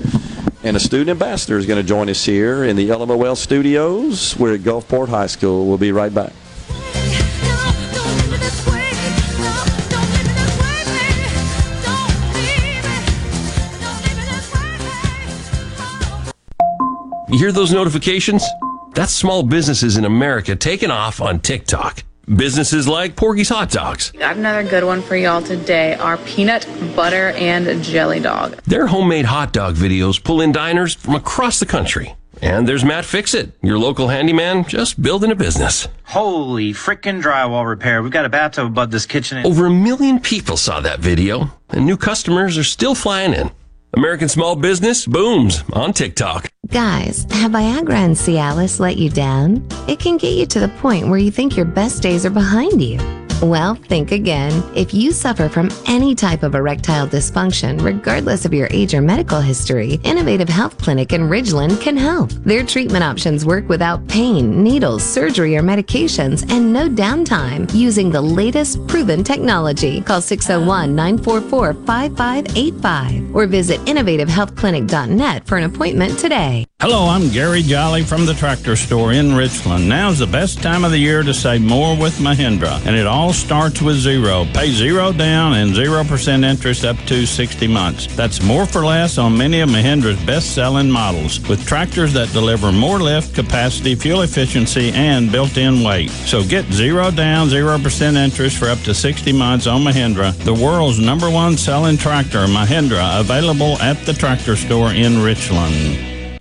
And a student ambassador is going to join us here in the Element Wealth studios. We're at Gulfport High School. We'll be right back. You hear those notifications? That's small businesses in America taking off on TikTok. Businesses like Porgy's Hot Dogs. Got another good one for y'all today our peanut butter and jelly dog. Their homemade hot dog videos pull in diners from across the country. And there's Matt Fixit, your local handyman just building a business. Holy frickin' drywall repair. We've got a bathtub above this kitchen. Over a million people saw that video, and new customers are still flying in. American small business booms on TikTok. Guys, have Viagra and Cialis let you down? It can get you to the point where you think your best days are behind you. Well, think again. If you suffer from any type of erectile dysfunction, regardless of your age or medical history, Innovative Health Clinic in Ridgeland can help. Their treatment options work without pain, needles, surgery, or medications, and no downtime using the latest proven technology. Call 601 944 5585 or visit innovativehealthclinic.net for an appointment today. Hello, I'm Gary Jolly from the Tractor Store in Richland. Now's the best time of the year to save more with Mahindra, and it all starts with zero. Pay zero down and 0% interest up to 60 months. That's more for less on many of Mahindra's best selling models, with tractors that deliver more lift, capacity, fuel efficiency, and built in weight. So get zero down, 0% interest for up to 60 months on Mahindra, the world's number one selling tractor, Mahindra, available at the Tractor Store in Richland.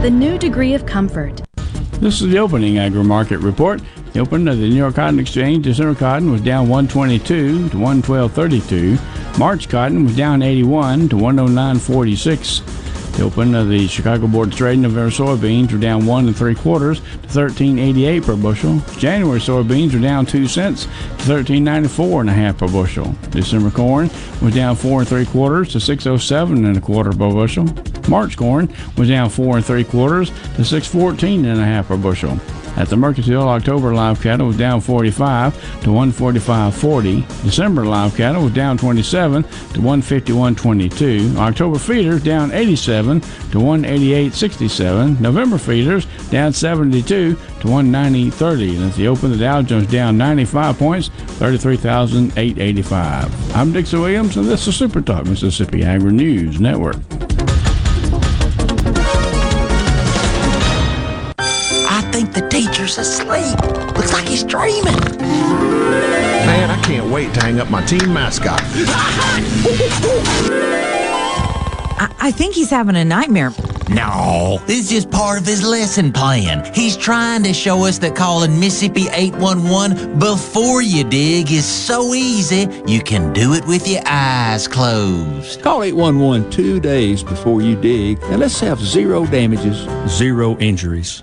The new degree of comfort. This is the opening agri market report. The opening of the New York Cotton Exchange, December cotton was down 122 to 112.32. March cotton was down 81 to 109.46. The open of uh, the Chicago Board of Trade November soybeans were down one and three quarters to 13.88 per bushel. January soybeans were down two cents to 13.94 and a half per bushel. December corn was down four and three quarters to 607 and a quarter per bushel. March corn was down four and three quarters to 614 and a half per bushel. At the Mercantile, October live cattle was down 45 to 145.40. December live cattle was down 27 to 151.22. October feeders down 87 to 188.67. November feeders down 72 to 190.30. And at the open, the Dow Jones down 95 points, 33,885. I'm Dixon Williams, and this is Super Talk Mississippi Agri News Network. The teacher's asleep. Looks like he's dreaming. Man, I can't wait to hang up my team mascot. I, I think he's having a nightmare. No, this is just part of his lesson plan. He's trying to show us that calling Mississippi 811 before you dig is so easy, you can do it with your eyes closed. Call 811 two days before you dig, and let's have zero damages, zero injuries.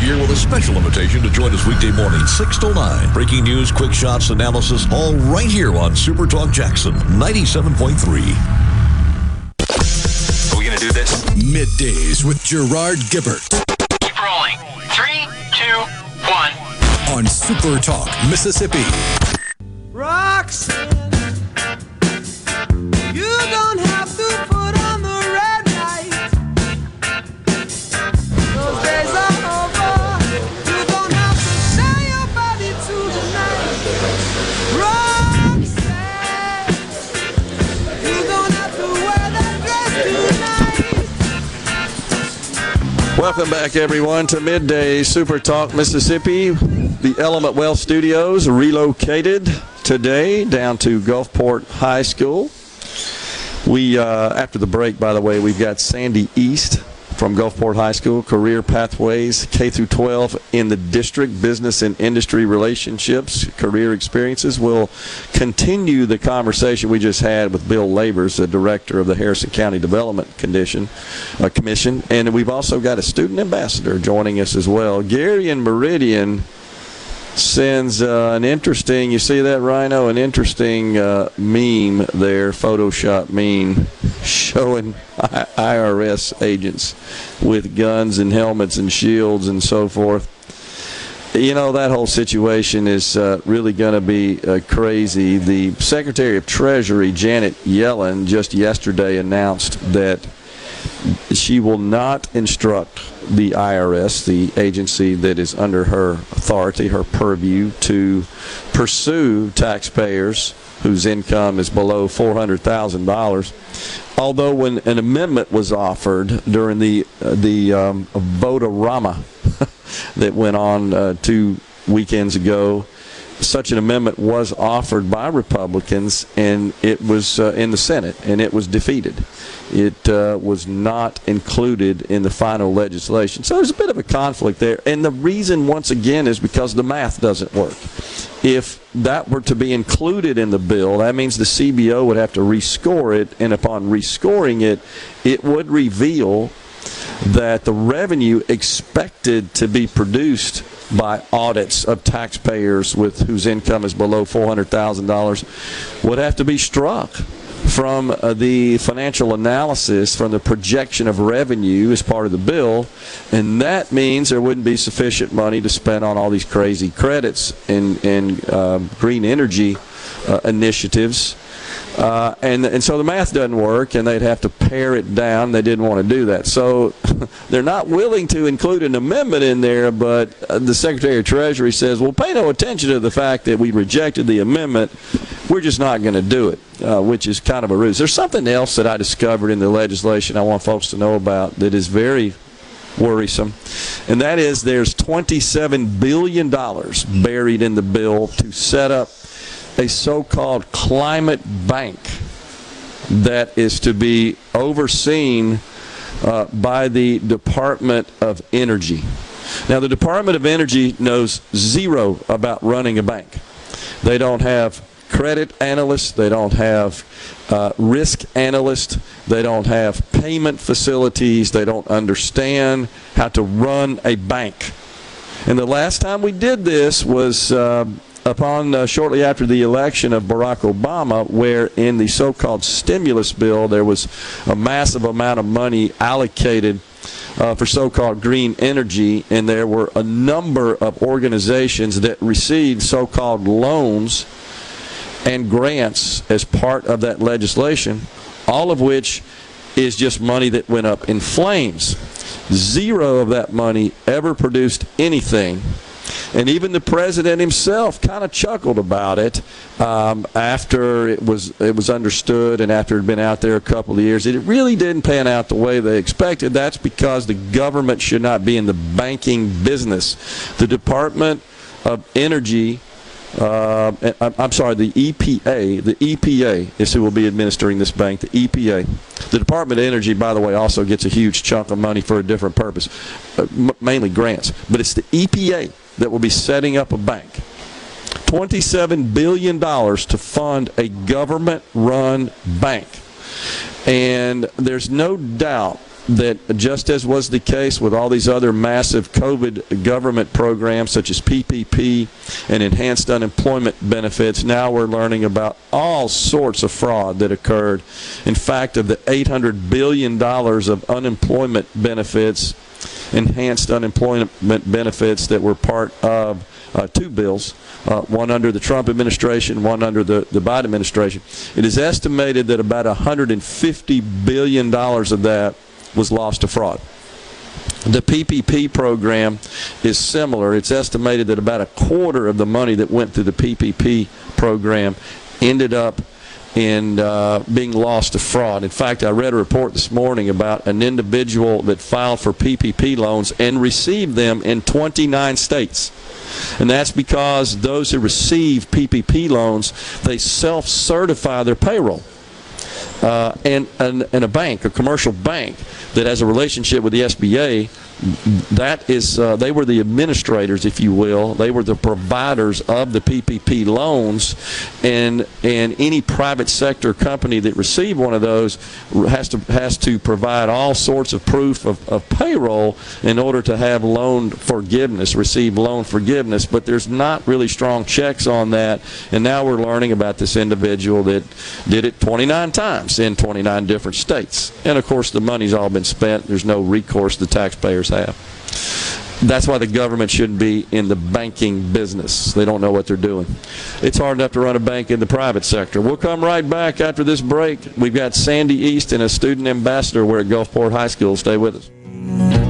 Here with a special invitation to join us weekday morning, 6 to 9. Breaking news, quick shots, analysis, all right here on Super Talk Jackson 97.3. Are we going to do this? Middays with Gerard Gibert. Keep rolling. Three, two, one. On Super Talk, Mississippi. Roxanne, Welcome back, everyone, to Midday Super Talk Mississippi. The Element Wealth Studios relocated today down to Gulfport High School. We, uh, after the break, by the way, we've got Sandy East from Gulfport High School, Career Pathways K through 12 in the district, business and industry relationships, career experiences. We'll continue the conversation we just had with Bill Labors, the director of the Harrison County Development Condition uh, Commission, and we've also got a student ambassador joining us as well. Gary and Meridian sends uh, an interesting, you see that, Rhino? An interesting uh, meme there, Photoshop meme, showing I- IRS agents with guns and helmets and shields and so forth. you know that whole situation is uh, really going to be uh, crazy. The Secretary of Treasury Janet Yellen just yesterday announced that she will not instruct the IRS, the agency that is under her authority, her purview, to pursue taxpayers whose income is below $400,000. Although when an amendment was offered during the uh, the um, vote-a-rama that went on uh, two weekends ago, such an amendment was offered by Republicans, and it was uh, in the Senate, and it was defeated. It uh, was not included in the final legislation. So there's a bit of a conflict there. And the reason, once again, is because the math doesn't work. If that were to be included in the bill, that means the CBO would have to rescore it, and upon rescoring it, it would reveal that the revenue expected to be produced by audits of taxpayers with whose income is below $400,000 would have to be struck from uh, the financial analysis from the projection of revenue as part of the bill and that means there wouldn't be sufficient money to spend on all these crazy credits and, and uh, green energy uh, initiatives uh, and and so the math doesn't work, and they'd have to pare it down. They didn't want to do that, so they're not willing to include an amendment in there. But uh, the Secretary of Treasury says, "Well, pay no attention to the fact that we rejected the amendment. We're just not going to do it," uh, which is kind of a ruse. There's something else that I discovered in the legislation I want folks to know about that is very worrisome, and that is there's 27 billion dollars buried in the bill to set up a so-called climate bank that is to be overseen uh, by the Department of Energy. Now, the Department of Energy knows zero about running a bank. They don't have credit analysts, they don't have uh, risk analysts, they don't have payment facilities, they don't understand how to run a bank. And the last time we did this was uh, upon uh, shortly after the election of Barack Obama, where in the so-called stimulus bill there was a massive amount of money allocated uh, for so-called green energy, and there were a number of organizations that received so-called loans and grants as part of that legislation, all of which is just money that went up in flames. Zero of that money ever produced anything and even the president himself kind of chuckled about it um, after it was it was understood and after it had been out there a couple of years. It really didn't pan out the way they expected. That's because the government should not be in the banking business. The Department of Energy. Uh, I'm sorry, the EPA. The EPA is who will be administering this bank. The EPA. The Department of Energy, by the way, also gets a huge chunk of money for a different purpose, uh, mainly grants. But it's the EPA that will be setting up a bank. $27 billion to fund a government run bank. And there's no doubt that just as was the case with all these other massive COVID government programs such as PPP and enhanced unemployment benefits, now we're learning about all sorts of fraud that occurred. In fact, of the $800 billion of unemployment benefits, enhanced unemployment benefits that were part of uh, two bills, uh, one under the Trump administration, one under the, the Biden administration. It is estimated that about $150 billion of that was lost to fraud. The PPP program is similar. It's estimated that about a quarter of the money that went through the PPP program ended up in uh, being lost to fraud. In fact, I read a report this morning about an individual that filed for PPP loans and received them in 29 states. And that's because those who receive PPP loans, they self-certify their payroll. Uh, and, and, and a bank, a commercial bank that has a relationship with the SBA, that is, uh, they were the administrators, if you will. They were the providers of the PPP loans, and and any private sector company that received one of those has to has to provide all sorts of proof of, of payroll in order to have loan forgiveness, receive loan forgiveness. But there's not really strong checks on that, and now we're learning about this individual that did it 29 times in 29 different states, and of course the money's all been spent. There's no recourse to the taxpayers have. That's why the government shouldn't be in the banking business. They don't know what they're doing. It's hard enough to run a bank in the private sector. We'll come right back after this break. We've got Sandy East and a student ambassador. We're at Gulfport High School. Stay with us.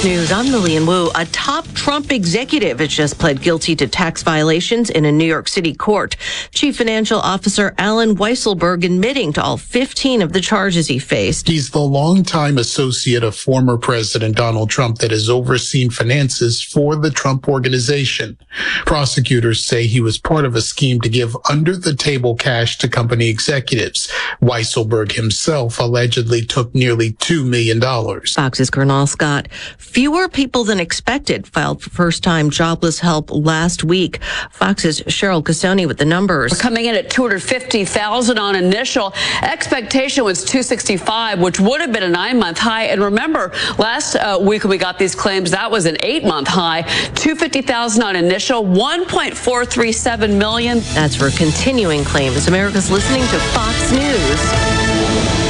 Fox News, I'm Lillian Wu. A top Trump executive has just pled guilty to tax violations in a New York City court. Chief Financial Officer Allen Weisselberg admitting to all 15 of the charges he faced. He's the longtime associate of former President Donald Trump that has overseen finances for the Trump organization. Prosecutors say he was part of a scheme to give under the table cash to company executives. Weisselberg himself allegedly took nearly $2 million. Fox's Colonel Scott. Fewer people than expected filed for first time jobless help last week. Fox's Cheryl Casone with the numbers. We're coming in at 250,000 on initial. Expectation was 265, which would have been a nine month high. And remember, last uh, week when we got these claims, that was an eight month high. 250,000 on initial, 1.437 million. That's for continuing claims. America's listening to Fox News.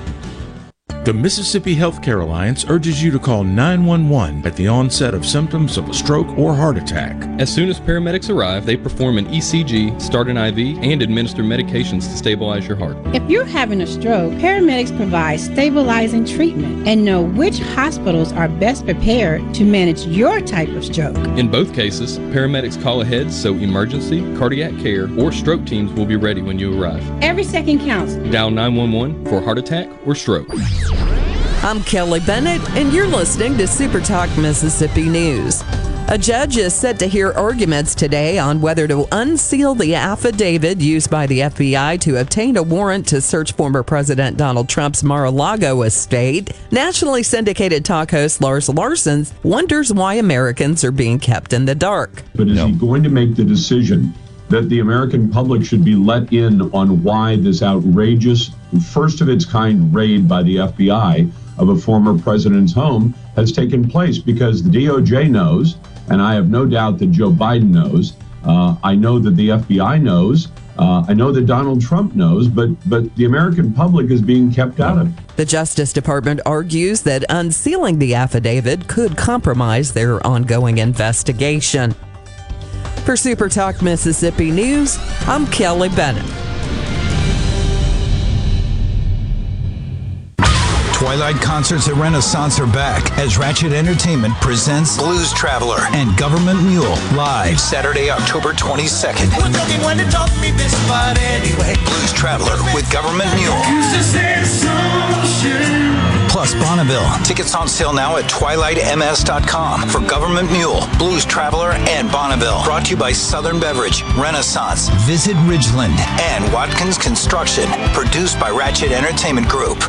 The Mississippi Healthcare Alliance urges you to call 911 at the onset of symptoms of a stroke or heart attack. As soon as paramedics arrive, they perform an ECG, start an IV, and administer medications to stabilize your heart. If you're having a stroke, paramedics provide stabilizing treatment and know which hospitals are best prepared to manage your type of stroke. In both cases, paramedics call ahead so emergency, cardiac care, or stroke teams will be ready when you arrive. Every second counts. Dial 911 for heart attack or stroke. I'm Kelly Bennett, and you're listening to Super Talk Mississippi News. A judge is set to hear arguments today on whether to unseal the affidavit used by the FBI to obtain a warrant to search former President Donald Trump's Mar a Lago estate. Nationally syndicated talk host Lars Larson wonders why Americans are being kept in the dark. But is he going to make the decision that the American public should be let in on why this outrageous, first of its kind raid by the FBI of a former president's home has taken place? Because the DOJ knows, and I have no doubt that Joe Biden knows. Uh, I know that the FBI knows. Uh, I know that Donald Trump knows, but but the American public is being kept out of it. The Justice Department argues that unsealing the affidavit could compromise their ongoing investigation. For Super Talk Mississippi News, I'm Kelly Bennett. Twilight concerts at Renaissance are back as Ratchet Entertainment presents Blues Traveler and Government Mule live Saturday, October 22nd. Blues Traveler with Government Mule. Plus Bonneville. Tickets on sale now at twilightms.com for Government Mule, Blues Traveler, and Bonneville. Brought to you by Southern Beverage, Renaissance, Visit Ridgeland, and Watkins Construction. Produced by Ratchet Entertainment Group.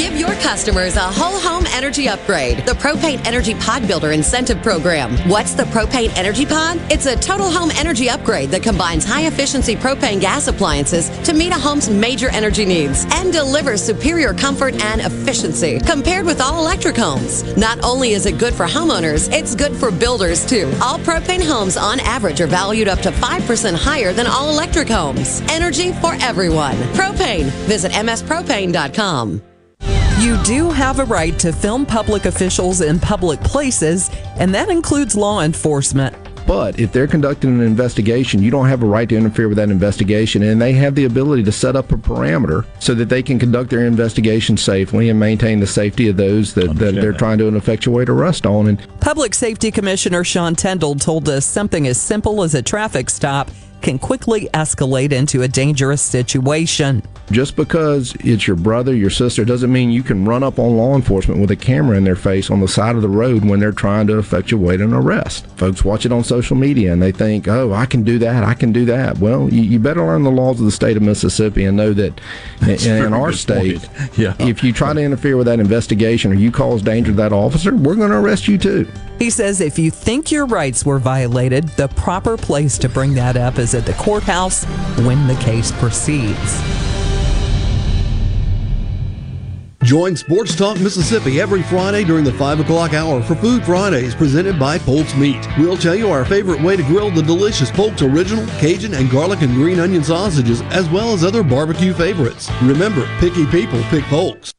Give your customers a whole home energy upgrade. The Propane Energy Pod Builder Incentive Program. What's the Propane Energy Pod? It's a total home energy upgrade that combines high efficiency propane gas appliances to meet a home's major energy needs and delivers superior comfort and efficiency compared with all electric homes. Not only is it good for homeowners, it's good for builders too. All propane homes on average are valued up to 5% higher than all electric homes. Energy for everyone. Propane. Visit mspropane.com. You do have a right to film public officials in public places, and that includes law enforcement. But if they're conducting an investigation, you don't have a right to interfere with that investigation, and they have the ability to set up a parameter so that they can conduct their investigation safely and maintain the safety of those that, that they're trying to effectuate arrest on. And Public Safety Commissioner Sean Tindell told us something as simple as a traffic stop can quickly escalate into a dangerous situation. Just because it's your brother, your sister, doesn't mean you can run up on law enforcement with a camera in their face on the side of the road when they're trying to effectuate an arrest. Folks watch it on social media and they think, oh, I can do that, I can do that. Well, you, you better learn the laws of the state of Mississippi and know that in, in our state, yeah. if you try to interfere with that investigation or you cause danger to that officer, we're going to arrest you too. He says if you think your rights were violated, the proper place to bring that up is at the courthouse when the case proceeds. Join Sports Talk Mississippi every Friday during the 5 o'clock hour for Food Fridays presented by Polk's Meat. We'll tell you our favorite way to grill the delicious Polk's Original, Cajun, and garlic and green onion sausages, as well as other barbecue favorites. Remember, picky people pick Polk's.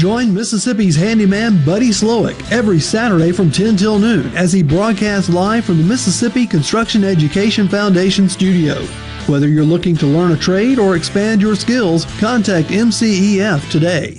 Join Mississippi's handyman Buddy Slowick every Saturday from 10 till noon as he broadcasts live from the Mississippi Construction Education Foundation studio. Whether you're looking to learn a trade or expand your skills, contact MCEF today.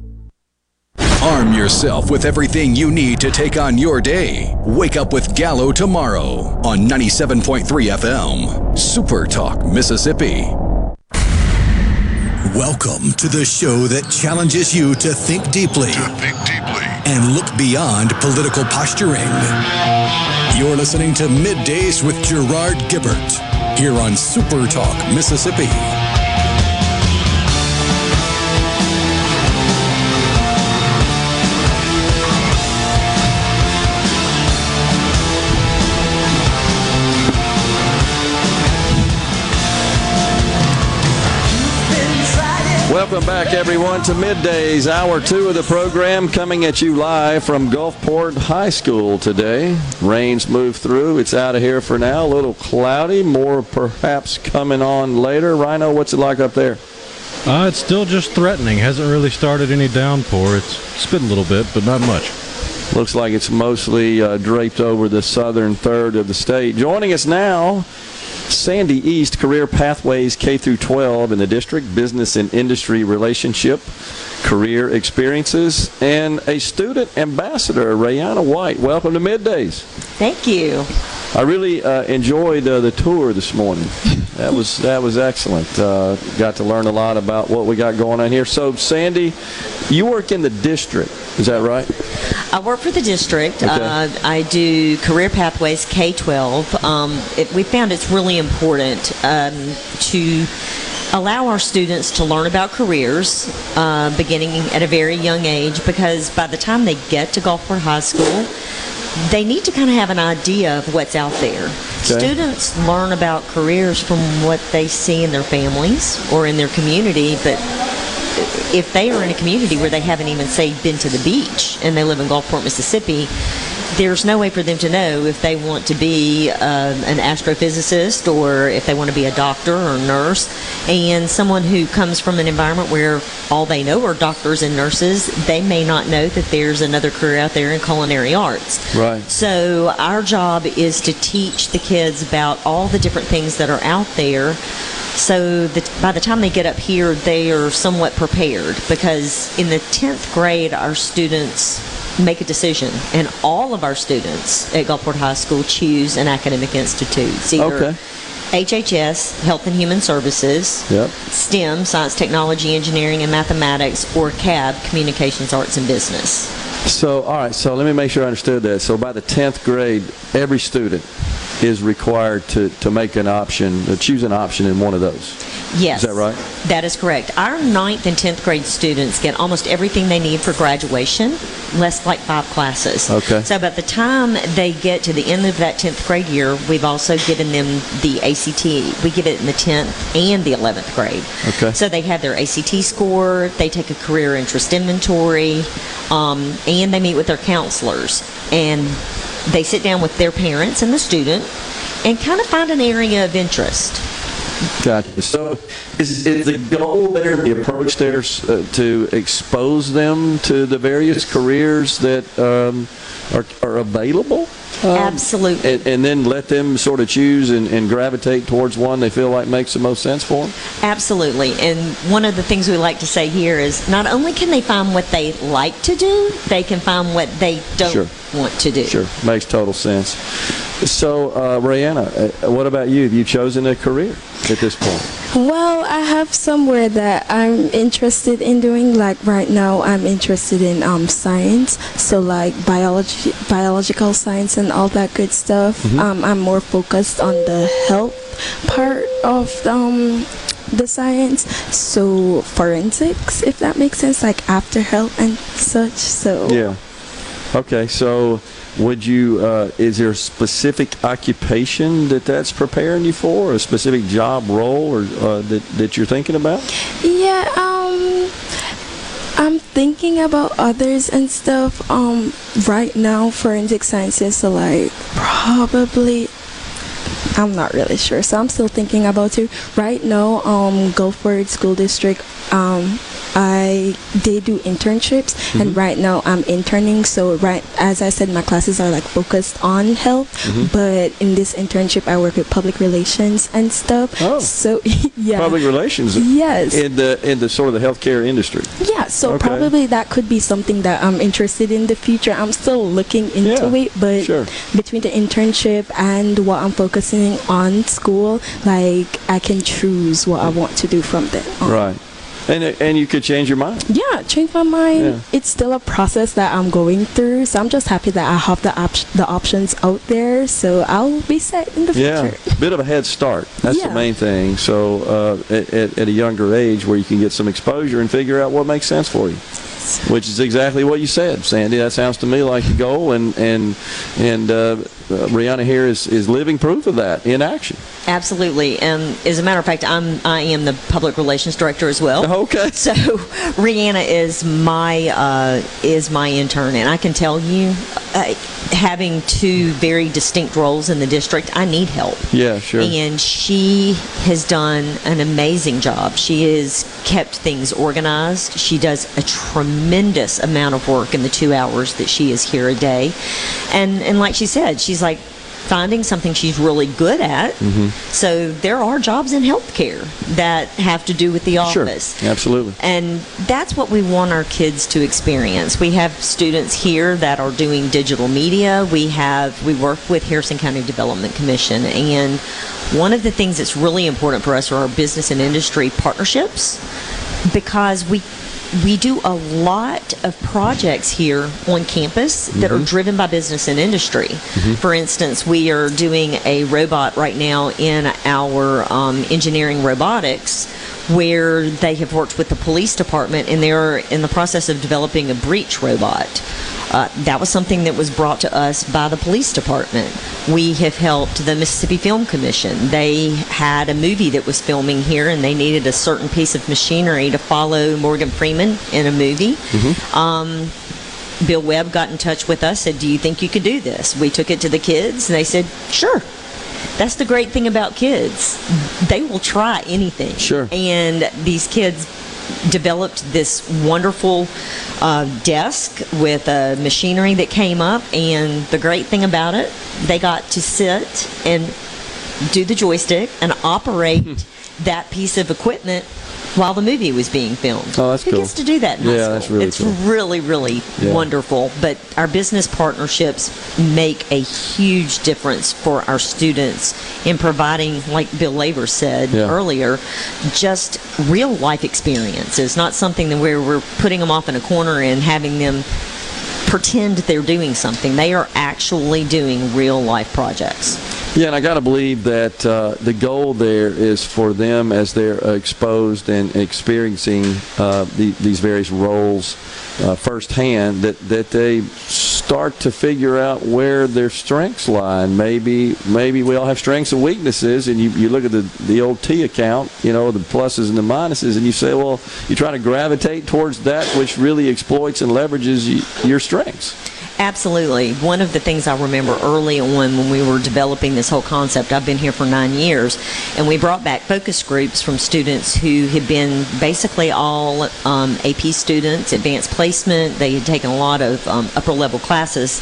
Arm yourself with everything you need to take on your day. Wake up with Gallo tomorrow on 97.3 FM. Super Talk, Mississippi. Welcome to the show that challenges you to think deeply, to think deeply. and look beyond political posturing. You're listening to Middays with Gerard Gibert here on Super Talk, Mississippi. Welcome back, everyone, to Middays, hour two of the program, coming at you live from Gulfport High School today. Rains move through. It's out of here for now. A little cloudy, more perhaps coming on later. Rhino, what's it like up there? Uh, it's still just threatening. Hasn't really started any downpour. It's spit a little bit, but not much. Looks like it's mostly uh, draped over the southern third of the state. Joining us now, Sandy East Career Pathways K through 12 in the district, business and industry relationship, career experiences, and a student ambassador, Rayana White. Welcome to Middays. Thank you. I really uh, enjoyed uh, the tour this morning. That was that was excellent. Uh, got to learn a lot about what we got going on here. So, Sandy, you work in the district, is that right? I work for the district. Okay. Uh, I do career pathways K 12. Um, it, we found it's really important um, to allow our students to learn about careers uh, beginning at a very young age because by the time they get to Gulfport High School, they need to kind of have an idea of what's out there. Students learn about careers from what they see in their families or in their community, but if they are in a community where they haven't even say been to the beach and they live in Gulfport, Mississippi, there's no way for them to know if they want to be um, an astrophysicist or if they want to be a doctor or nurse. And someone who comes from an environment where all they know are doctors and nurses, they may not know that there's another career out there in culinary arts. Right. So our job is to teach the kids about all the different things that are out there. So that by the time they get up here, they are somewhat prepared because in the 10th grade, our students make a decision, and all of our students at Gulfport High School choose an academic institute. It's either Okay. HHS, Health and Human Services, Yep. STEM, Science, Technology, Engineering, and Mathematics, or CAB, Communications, Arts, and Business. So, all right. So let me make sure I understood that. So by the tenth grade, every student is required to, to make an option, to choose an option in one of those. Yes. Is that right? That is correct. Our ninth and 10th grade students get almost everything they need for graduation, less like five classes. Okay. So by the time they get to the end of that 10th grade year, we've also given them the ACT. We give it in the 10th and the 11th grade. Okay. So they have their ACT score, they take a career interest inventory, um, and they meet with their counselors. And they sit down with their parents and the student and kind of find an area of interest. Gotcha. So, is, is the goal there, the approach there, uh, to expose them to the various careers that um, are, are available? Um, Absolutely. And, and, then let them sort of choose and, and, gravitate towards one they feel like makes the most sense for them? Absolutely. And one of the things we like to say here is not only can they find what they like to do, they can find what they don't sure. want to do. Sure. Makes total sense. So, uh, Rihanna, uh, what about you? Have you chosen a career at this point? Well, I have somewhere that I'm interested in doing. Like right now, I'm interested in um, science, so like biology, biological science, and all that good stuff. Mm-hmm. Um, I'm more focused on the health part of um, the science, so forensics, if that makes sense, like after health and such. So yeah. Okay, so would you uh, is there a specific occupation that that's preparing you for a specific job role or uh, that, that you're thinking about yeah um i'm thinking about others and stuff um right now forensic sciences so like probably I'm not really sure, so I'm still thinking about it. Right now, um, Gulfport School District, um, I they do internships, mm-hmm. and right now I'm interning. So right as I said, my classes are like focused on health, mm-hmm. but in this internship, I work with public relations and stuff. Oh, so yeah, public relations. Yes, in the in the sort of the healthcare industry. Yeah, so okay. probably that could be something that I'm interested in the future. I'm still looking into yeah, it, but sure. between the internship and what I'm focusing on school, like I can choose what I want to do from there. On. Right. And, and you could change your mind. Yeah, change my mind. Yeah. It's still a process that I'm going through, so I'm just happy that I have the op- the options out there. So I'll be set in the yeah. future. bit of a head start. That's Yeah. the main thing. So uh, at, at, at a younger age, where you can get some exposure and figure out what makes sense for you. Which is exactly what you said, Sandy. That sounds to me like a goal, and and and uh, uh, Rihanna here is, is living proof of that in action. Absolutely, and as a matter of fact, I'm I am the public relations director as well. Okay. So Rihanna is my uh, is my intern, and I can tell you, uh, having two very distinct roles in the district, I need help. Yeah, sure. And she has done an amazing job. She has kept things organized. She does a tremendous amount of work in the two hours that she is here a day. And and like she said, she's like finding something she's really good at. Mm-hmm. So there are jobs in healthcare that have to do with the office. Sure. Absolutely. And that's what we want our kids to experience. We have students here that are doing digital media. We have we work with Harrison County Development Commission and one of the things that's really important for us are our business and industry partnerships because we we do a lot of projects here on campus that are Mhm. driven by business and industry. Mhm. For instance, we are doing a robot right now in our um, engineering robotics where they have worked with the police department and they're in the process of developing a breach robot. Uh, that was something that was brought to us by the police department. We have helped the Mississippi Film Commission. They had a movie that was filming here and they needed a certain piece of machinery to follow Morgan Freeman in a movie. Um, Bill Webb got in touch with us, said, Do you think you could do this? We took it to the kids and they said, Sure. That's the great thing about kids. They will try anything. Sure. And these kids developed this wonderful uh, desk with uh, machinery that came up. And the great thing about it, they got to sit and do the joystick and operate Hmm. that piece of equipment while the movie was being filmed. Oh, that's Who cool. gets to do that in high Yeah, school? that's really it's cool. really, really Yeah. wonderful. But our business partnerships make a huge difference for our students in providing, like Bill Labor said Yeah. earlier, just real life experiences, not something that where we're putting them off in a corner and having them pretend they're doing something. They are actually doing real life projects. Yeah, and I got to believe that uh, the goal there is for them as they're exposed and experiencing uh, the, these various roles uh, firsthand, that, that they start to figure out where their strengths lie. And maybe maybe we all have strengths and weaknesses, and you, you look at the, the old T account, you know, the pluses and the minuses, and you say, well, you try to gravitate towards that which really exploits and leverages your strengths. Absolutely. One of the things I remember early on when we were developing this whole concept, I've been here for nine years, and we brought back focus groups from students who had been basically all um, AP students, advanced placement. They had taken a lot of um, upper level classes,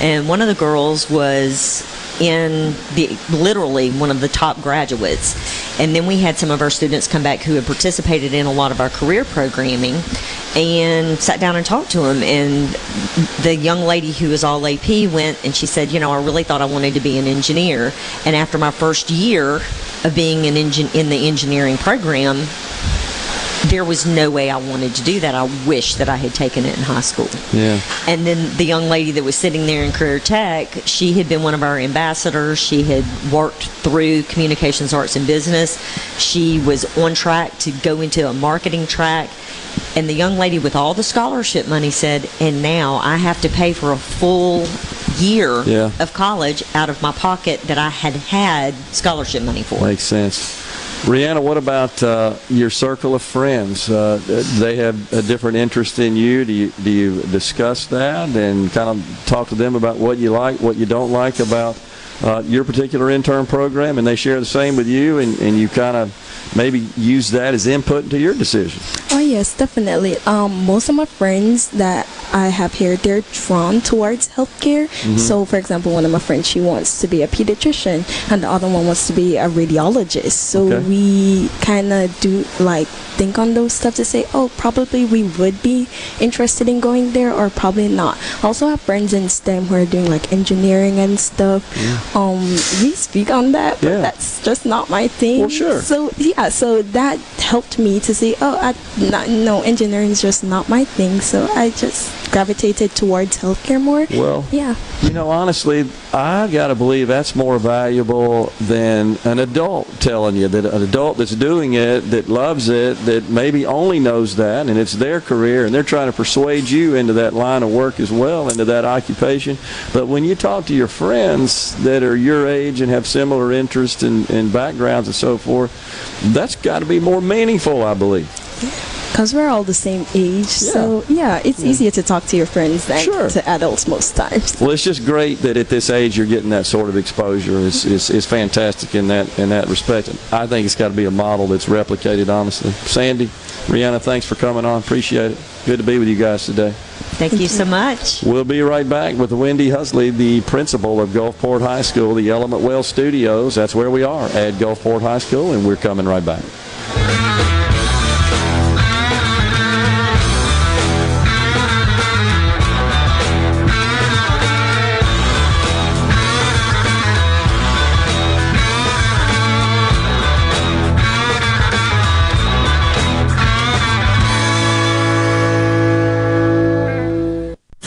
and one of the girls was in the literally one of the top graduates. And then we had some of our students come back who had participated in a lot of our career programming and sat down and talked to them. And the young lady who was all AP went and she said, You know, I really thought I wanted to be an engineer. And after my first year of being an engin- in the engineering program, there was no way I wanted to do that. I wish that I had taken it in high school. Yeah. And then the young lady that was sitting there in Career Tech, she had been one of our ambassadors. She had worked through communications, arts, and business. She was on track to go into a marketing track. And the young lady with all the scholarship money said, and now I have to pay for a full year Yeah. of college out of my pocket that I had had scholarship money for. Makes sense. Rihanna, what about uh, your circle of friends? Uh, they have a different interest in you. Do you do you discuss that and kind of talk to them about what you like, what you don't like about uh, your particular intern program, and they share the same with you, and, and you kind of maybe use that as input into your decision? Oh yes, definitely. Um, most of my friends that I have here, they're drawn towards healthcare. Mm-hmm. Mhm. So, for example, one of my friends, she wants to be a pediatrician, and the other one wants to be a radiologist. So Okay. we kind of do like think on those stuff to say, oh, probably we would be interested in going there, or probably not. Also have friends in STEM who are doing like engineering and stuff. Um, we speak on that, but Yeah. that's just not my thing. Well, sure. So yeah, so that helped me to see, oh, I, not, no, engineering is just not my thing. So I just gravitated towards healthcare more. Well, yeah. You know, honestly, I got to believe that's more valuable than an adult telling you that an adult that's doing it, that loves it, that maybe only knows that, and it's their career, and they're trying to persuade you into that line of work as well, into that occupation. But when you talk to your friends that are your age and have similar interests and, and backgrounds and so forth, that's got to be more meaningful, I believe. Because we're all the same age. So yeah, it's easier to talk to your friends than to adults most times. Well, it's just great that at this age you're getting that sort of exposure. It's, mm-hmm. it's, it's fantastic in that in that respect. I think it's got to be a model that's replicated, honestly. Sandy, Rihanna, thanks for coming on. Appreciate it. Good to be with you guys today. Thank, you so much. We'll be right back with Wendy Husley, the principal of Gulfport High School, the Element Wealth Studios. That's where we are at Gulfport High School, and we're coming right back.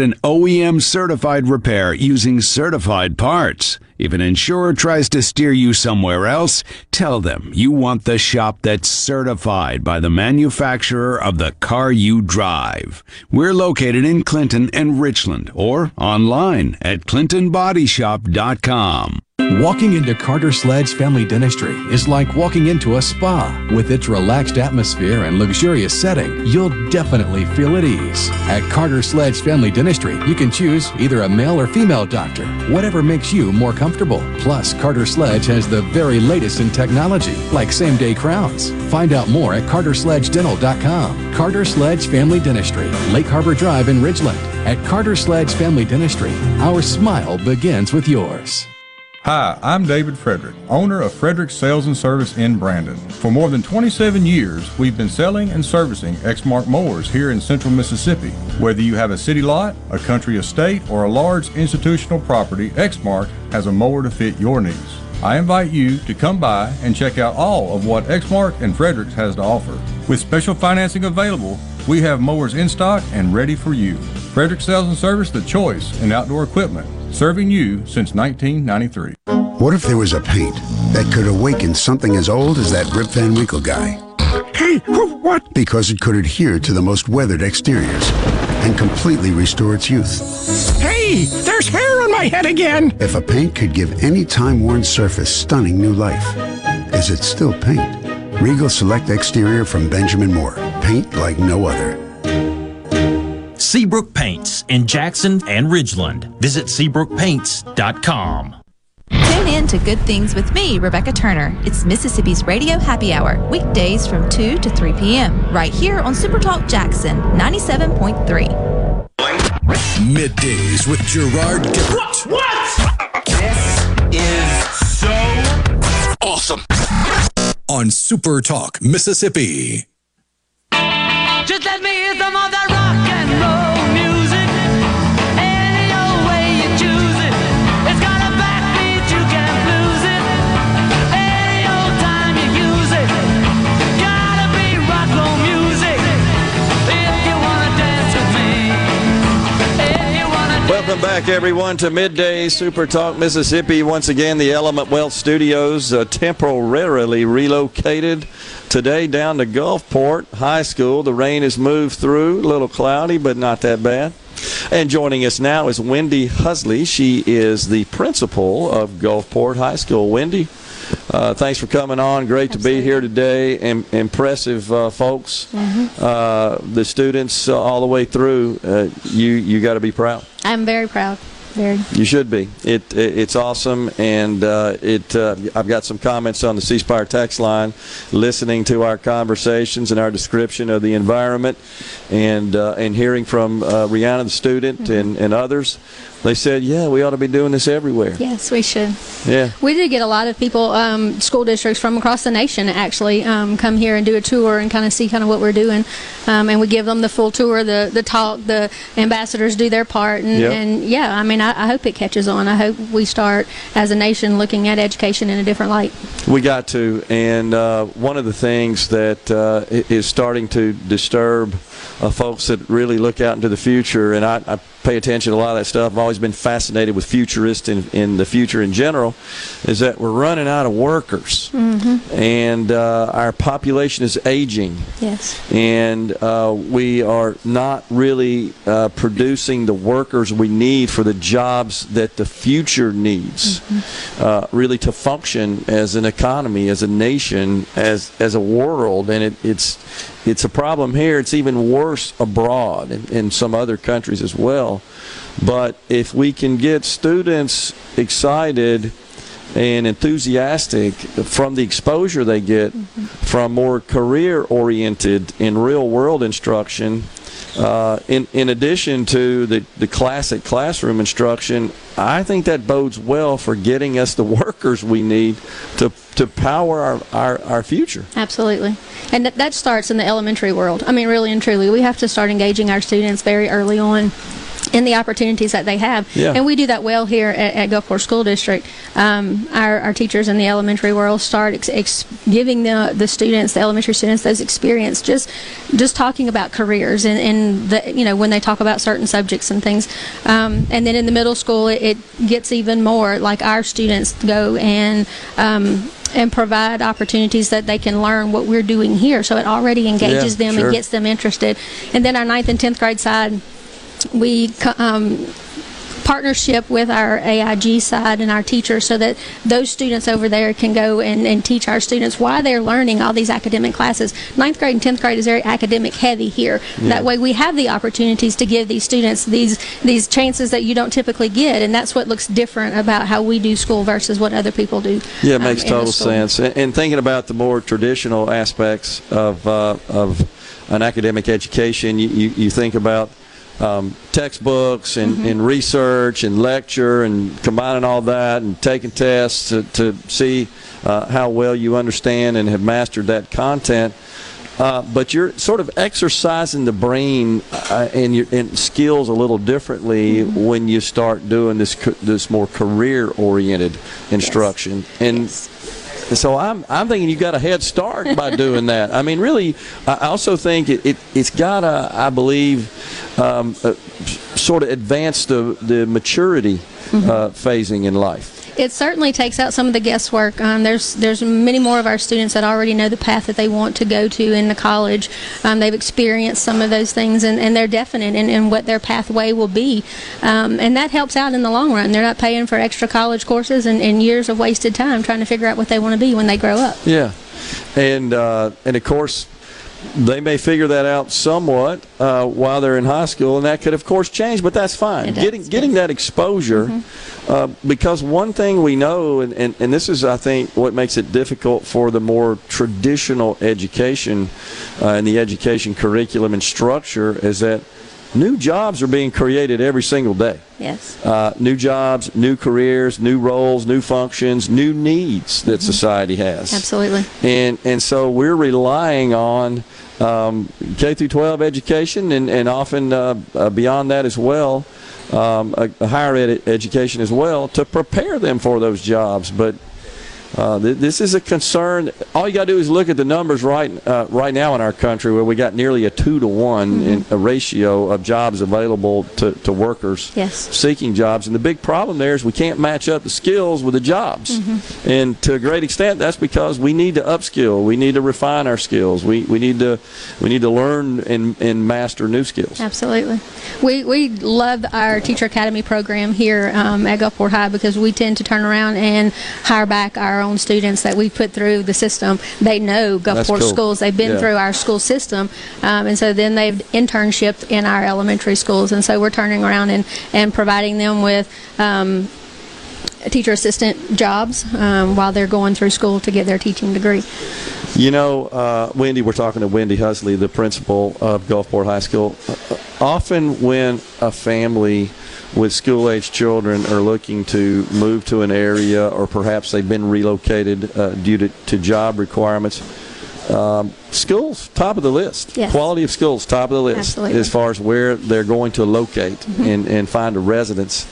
an OEM certified repair using certified parts? If an insurer tries to steer you somewhere else, tell them you want the shop that's certified by the manufacturer of the car you drive. We're located in Clinton and Richland or online at clintonbodyshop.com. Walking into Carter Sledge Family Dentistry is like walking into a spa. With its relaxed atmosphere and luxurious setting, you'll definitely feel at ease. At Carter Sledge Family Dentistry, you can choose either a male or female doctor, whatever makes you more comfortable. Comfortable. Plus, Carter Sledge has the very latest in technology, like same day crowns. Find out more at cartersledgedental.com. Carter Sledge Family Dentistry, Lake Harbor Drive in Ridgeland. At Carter Sledge Family Dentistry, our smile begins with yours. Hi, I'm David Frederick, owner of Frederick Sales and Service in Brandon. For more than 27 years, we've been selling and servicing Exmark mowers here in central Mississippi. Whether you have a city lot, a country estate, or a large institutional property, Exmark has a mower to fit your needs. I invite you to come by and check out all of what Exmark and Fredericks has to offer. With special financing available, we have mowers in stock and ready for you. Frederick Sales and Service, the choice in outdoor equipment, serving you since 1993. What if there was a paint that could awaken something as old as that Rip Van Winkle guy? Hey, who? what? Because it could adhere to the most weathered exteriors and completely restore its youth. Hey, there's hair on my head again! If a paint could give any time-worn surface stunning new life, is it still paint? Regal Select Exterior from Benjamin Moore. Paint like no other. Seabrook Paints in Jackson and Ridgeland. Visit SeabrookPaints.com. Tune in to Good Things with me, Rebecca Turner. It's Mississippi's Radio Happy Hour, weekdays from 2 to 3 p.m., right here on Supertalk Jackson 97.3. Middays with Gerard Gibert. What? This is so awesome. On Super Talk, Mississippi. Just let me hear some of that Welcome back, everyone, to Midday Super Talk Mississippi. Once again, the Element Wealth Studios uh, temporarily relocated today down to Gulfport High School. The rain has moved through, a little cloudy, but not that bad. And joining us now is Wendy Husley. She is the principal of Gulfport High School. Wendy, uh, thanks for coming on. Great to be here today. Im- impressive uh, folks. Uh, the students uh, all the way through. Uh, you you got to be proud. I'm very proud. You should be. It, it it's awesome, and uh, it. Uh, I've got some comments on the C Spire text line, listening to our conversations and our description of the environment, and uh, and hearing from uh, Rihanna, the student, and, and others. They said, "Yeah, we ought to be doing this everywhere." Yes, we should. Yeah. We did get a lot of people, um, school districts from across the nation, actually um, come here and do a tour and kind of see kind of what we're doing, um, and we give them the full tour, the the talk, the ambassadors do their part, and, Yep. and yeah, I mean, I, I hope it catches on. I hope we start as a nation looking at education in a different light. We got to, and uh, one of the things that uh, is starting to disturb uh, folks that really look out into the future, and I, I pay attention to a lot of that stuff. I've always been fascinated with futurists in, in the future in general, is that we're running out of workers, Mm-hmm. and uh, our population is aging Yes. and uh, we are not really uh, producing the workers we need for the jobs that the future needs, uh, really to function as an economy, as a nation, as as a world, and it, it's it's a problem here. It's even worse abroad in, in some other countries as well. But if we can get students excited and enthusiastic from the exposure they get mm-hmm. from more career oriented and real world instruction. Uh, in, in addition to the, the classic classroom instruction, I think that bodes well for getting us the workers we need to, to power our, our, our future. Absolutely. And that, that starts in the elementary world. I mean, really and truly, we have to start engaging our students very early on in the opportunities that they have. Yeah. And we do that well here at, at Gulfport School District. Um, our, our teachers in the elementary world start ex- ex- giving the, the students, the elementary students, those experience, just just talking about careers and, and the, you know, when they talk about certain subjects and things. Um, and then in the middle school, it, it gets even more like our students go and um, and provide opportunities that they can learn what we're doing here. So it already engages Yeah, them sure. and gets them interested. And then our ninth and tenth grade side, we um, partnership with our AIG side and our teachers so that those students over there can go and, and teach our students why they're learning all these academic classes. Ninth grade and 10th grade is very academic heavy here. Yeah. That way we have the opportunities to give these students these these chances that you don't typically get, and that's what looks different about how we do school versus what other people do. Yeah, it um, makes the total sense. And, and thinking about the more traditional aspects of uh, of an academic education, you, you, you think about um, textbooks and, Mm-hmm. and research and lecture and combining all that and taking tests to, to see uh, how well you understand and have mastered that content. Uh, but you're sort of exercising the brain uh, and your and skills a little differently Mm-hmm. when you start doing this co- this more career oriented instruction. And so I'm I'm thinking you've got a head start by doing that. I mean, really, I also think it, it it's got to I believe um, uh, sort of advance the the maturity Mm-hmm. uh, phasing in life. It certainly takes out some of the guesswork. Um, there's there's many more of our students that already know the path that they want to go to in the college. Um, they've experienced some of those things, and, and they're definite in, in what their pathway will be. Um, and that helps out in the long run. They're not paying for extra college courses and, and years of wasted time trying to figure out what they want to be when they grow up. Yeah, and uh, and of course, they may figure that out somewhat uh, while they're in high school, and that could, of course, change. But that's fine. Does, getting getting that exposure, uh, because one thing we know, and, and and this is, I think, what makes it difficult for the more traditional education uh, and the education curriculum and structure is that new jobs are being created every single day Yes. uh, new jobs, new careers, new roles, new functions, new needs that society has. Absolutely. And and so we're relying on um, K through 12 education, and and often uh, uh, beyond that as well, um, a, a higher ed- education as well to prepare them for those jobs. But uh, th- this is a concern. All you got to do is look at the numbers right uh, right now in our country, where we got nearly a two to one in a ratio of jobs available to, to workers Yes. seeking jobs. And the big problem there is we can't match up the skills with the jobs. Mm-hmm. And to a great extent, that's because we need to upskill. We need to refine our skills. We, we need to we need to learn and, and master new skills. Absolutely. We, we love our Teacher Academy program here um, at Gulfport High because we tend to turn around and hire back our own students that we put through the system. They know Gulfport cool. schools. They've been Yeah. through our school system. Um, and so then they've internshiped in our elementary schools. And so we're turning around and, and providing them with um, teacher assistant jobs um, while they're going through school to get their teaching degree. You know, uh, Wendy, we're talking to Wendy Husley, the principal of Gulfport High School. Often, when a family with school age children are looking to move to an area, or perhaps they've been relocated uh, due to, to job requirements, um, schools top of the list. Yes. Quality of schools top of the list Absolutely. as far as where they're going to locate and, and find a residence.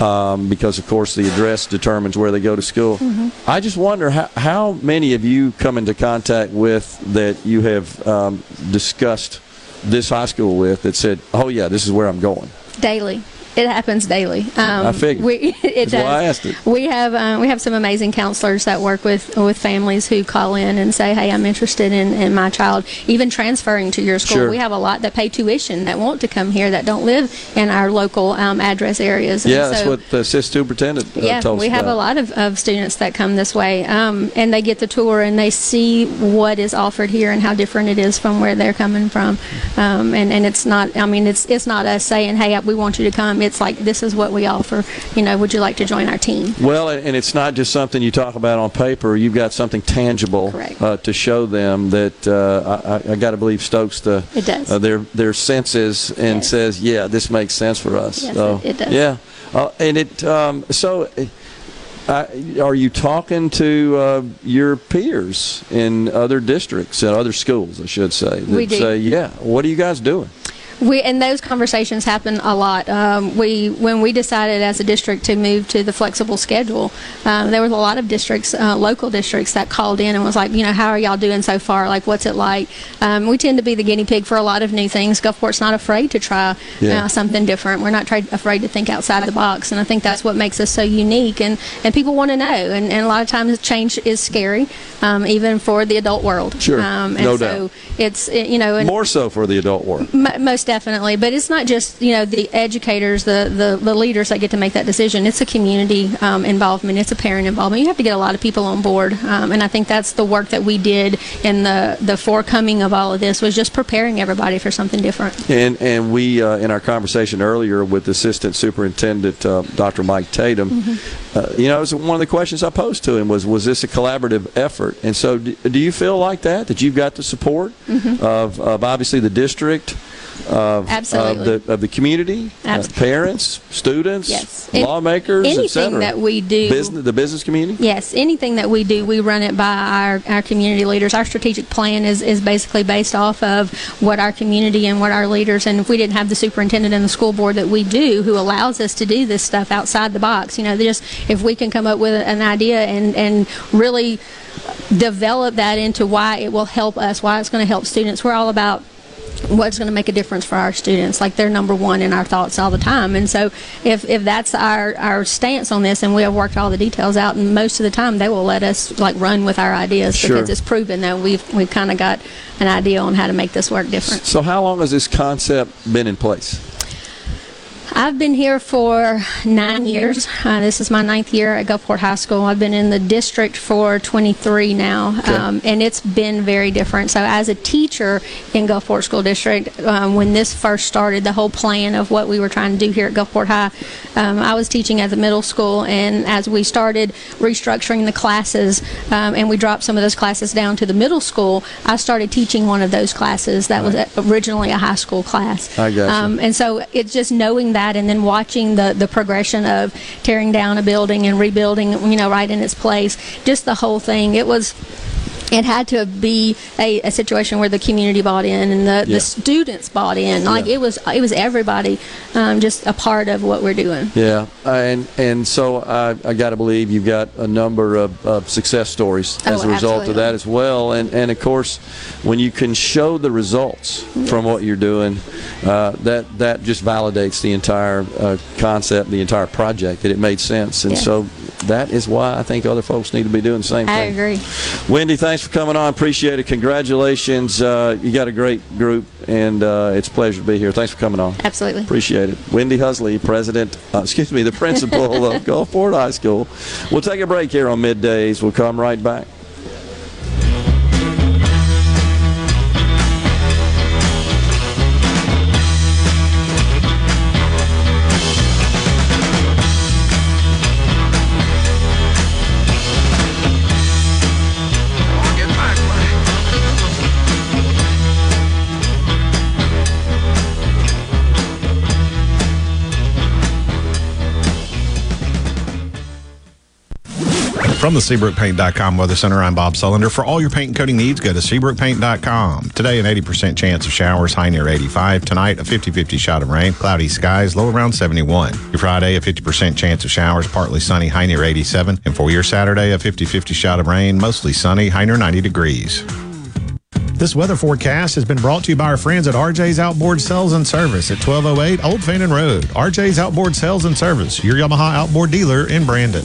Um, because of course the address determines where they go to school. I just wonder how, how many of you come into contact with that you have um, discussed this high school with that said, "Oh yeah, this is where I'm going." Daily. It happens daily. Um, I figured. We, it That's does. why I asked it. We have um, we have some amazing counselors that work with with families who call in and say, "Hey, I'm interested in, in my child even transferring to your school." Sure. We have a lot that pay tuition that want to come here that don't live in our local um, address areas. Yeah, that's what the assistant superintendent uh, yeah, told us we have about. a lot of, of students that come this way, um, and they get the tour and they see what is offered here and how different it is from where they're coming from. Um, and, and it's not, I mean, it's it's not us saying, hey, we want you to come. It's like this is what we offer. You know, would you like to join our team? Well, and it's not just something you talk about on paper. You've got something tangible uh, to show them that uh, I, I got to believe stokes the It does. uh, their their senses and says, yeah, this makes sense for us. Yes, so, it- it does. Yeah, uh, and it um, so. Uh, are you talking to uh, your peers in other districts and other schools, I should say? That We do. Say, yeah. What are you guys doing? We and those conversations happen a lot. Um, we when we decided as a district to move to the flexible schedule, um, there was a lot of districts, uh, local districts, that called in and was like, you know, how are y'all doing so far? Like, what's it like? Um, we tend to be the guinea pig for a lot of new things. Gulfport's not afraid to try Yeah. uh, something different. We're not try- afraid to think outside the box, and I think that's what makes us so unique. And and people want to know. And, and a lot of times change is scary, um, even for the adult world. Sure, Um, and no so doubt. It's you know and More so for the adult world. Mo- most Yes, definitely. But it's not just you know the educators, the the, the leaders that get to make that decision. It's a community um, involvement. It's a parent involvement. You have to get a lot of people on board, um, and I think that's the work that we did in the the forecoming of all of this was just preparing everybody for something different. And and we uh, in our conversation earlier with Assistant Superintendent uh, Dr. Mike Tatum, Mm-hmm. uh, you know, it was one of the questions I posed to him was was this a collaborative effort? And so, do, do you feel like that that you've got the support Mhm. of, of obviously the district? Of, Absolutely. of the of the community, parents, students, Yes. Lawmakers, anything that we do- business, the business community. Yes, anything that we do, we run it by our, our community leaders. Our strategic plan is, is basically based off of what our community and what our leaders, and if we didn't have the superintendent and the school board that we do, who allows us to do this stuff outside the box, you know, just if we can come up with an idea and, and really develop that into why it will help us, why it's going to help students, we're all about what's going to make a difference for our students like they're number one in our thoughts all the time and so if, if that's our, our stance on this and we have worked all the details out and most of the time they will let us like run with our ideas Sure. because it's proven that we've we've kind of got an idea on how to make this work different So, how long has this concept been in place? I've been here for nine years. Uh, this is my ninth year at Gulfport High School. I've been in the district for 23 now, um, and it's been very different. So, as a teacher in Gulfport School District, um, when this first started, the whole plan of what we were trying to do here at Gulfport High, um, I was teaching at the middle school, and as we started restructuring the classes um, and we dropped some of those classes down to the middle school, I started teaching one of those classes that was originally a high school class. I gotcha. Um, and so it's just knowing that and then watching the, the progression of tearing down a building and rebuilding, you know, right in its place. Just the whole thing. It was. It had to be a, a situation where the community bought in and the, Yeah. the students bought in. Like Yeah. it was, it was everybody um, just a part of what we're doing. Yeah, and and so I, I got to believe you've got a number of, of success stories as Oh, a result absolutely. of that as well. And and of course, when you can show the results from what you're doing, uh, that that just validates the entire uh, concept, the entire project that it made sense. And Yeah. so that is why I think other folks need to be doing the same thing. I agree. Wendy, thanks for coming on. Appreciate it. Congratulations. Uh, you got a great group, and uh, it's a pleasure to be here. Thanks for coming on. Absolutely. Appreciate it. Wendy Husley, president, uh, excuse me, the principal of Gulfport High School. We'll take a break here on middays. We'll come right back. From the SeabrookPaint.com Weather Center, I'm Bob Sullender. For all your paint and coating needs, go to SeabrookPaint.com. Today, an 80% chance of showers, high near 85. Tonight, a 50 50 shot of rain, cloudy skies, low around 71. Your Friday, a 50% chance of showers, partly sunny, high near 87. And for your Saturday, a 50 50 shot of rain, mostly sunny, high near 90 degrees. This weather forecast has been brought to you by our friends at RJ's Outboard Sales and Service at 1208 Old Fannin Road. RJ's Outboard Sales and Service, your Yamaha outboard dealer in Brandon.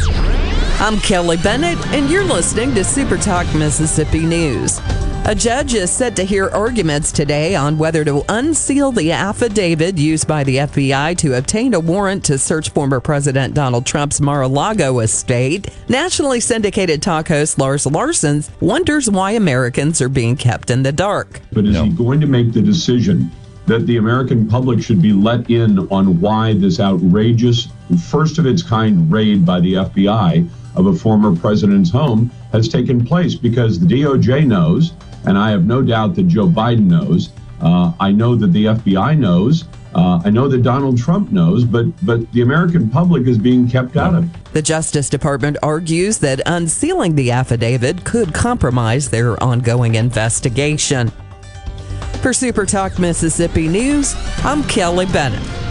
I'm Kelly Bennett, and you're listening to Super Talk Mississippi News. A judge is set to hear arguments today on whether to unseal the affidavit used by the FBI to obtain a warrant to search former President Donald Trump's Mar a Lago estate. Nationally syndicated talk host Lars Larson wonders why Americans are being kept in the dark. But is he going to make the decision that the American public should be let in on why this outrageous, first of its kind raid by the FBI of a former president's home has taken place? Because the DOJ knows, and I have no doubt that Joe Biden knows. Uh, I know that the FBI knows. Uh, I know that Donald Trump knows, but but the American public is being kept out of it. The Justice Department argues that unsealing the affidavit could compromise their ongoing investigation. For Super Talk Mississippi News, I'm Kelly Bennett.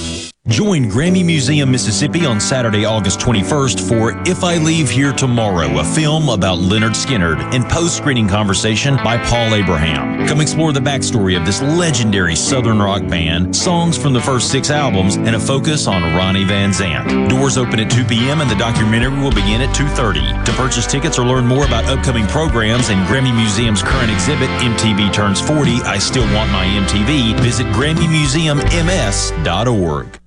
Join Grammy Museum Mississippi on Saturday, August 21st for If I Leave Here Tomorrow, a film about Lynyrd Skynyrd and post-screening conversation by Paul Abraham. Come explore the backstory of this legendary Southern rock band, songs from the first six albums, and a focus on Ronnie Van Zant. Doors open at 2 p.m. and the documentary will begin at 2.30. To purchase tickets or learn more about upcoming programs and Grammy Museum's current exhibit, MTV Turns 40, I Still Want My MTV, visit GrammyMuseumMS.org.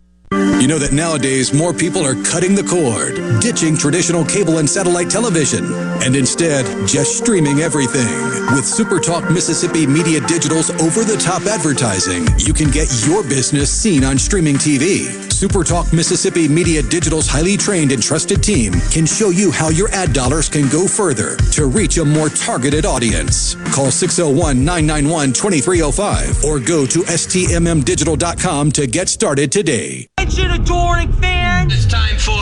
You know that nowadays more people are cutting the cord, ditching traditional cable and satellite television, and instead just streaming everything. With SuperTalk Mississippi Media Digital's over the top advertising, you can get your business seen on streaming TV. SuperTalk Mississippi Media Digital's highly trained and trusted team can show you how your ad dollars can go further to reach a more targeted audience. Call 601 991 2305 or go to stmmdigital.com to get started today. Attention, adoring fans! It's time for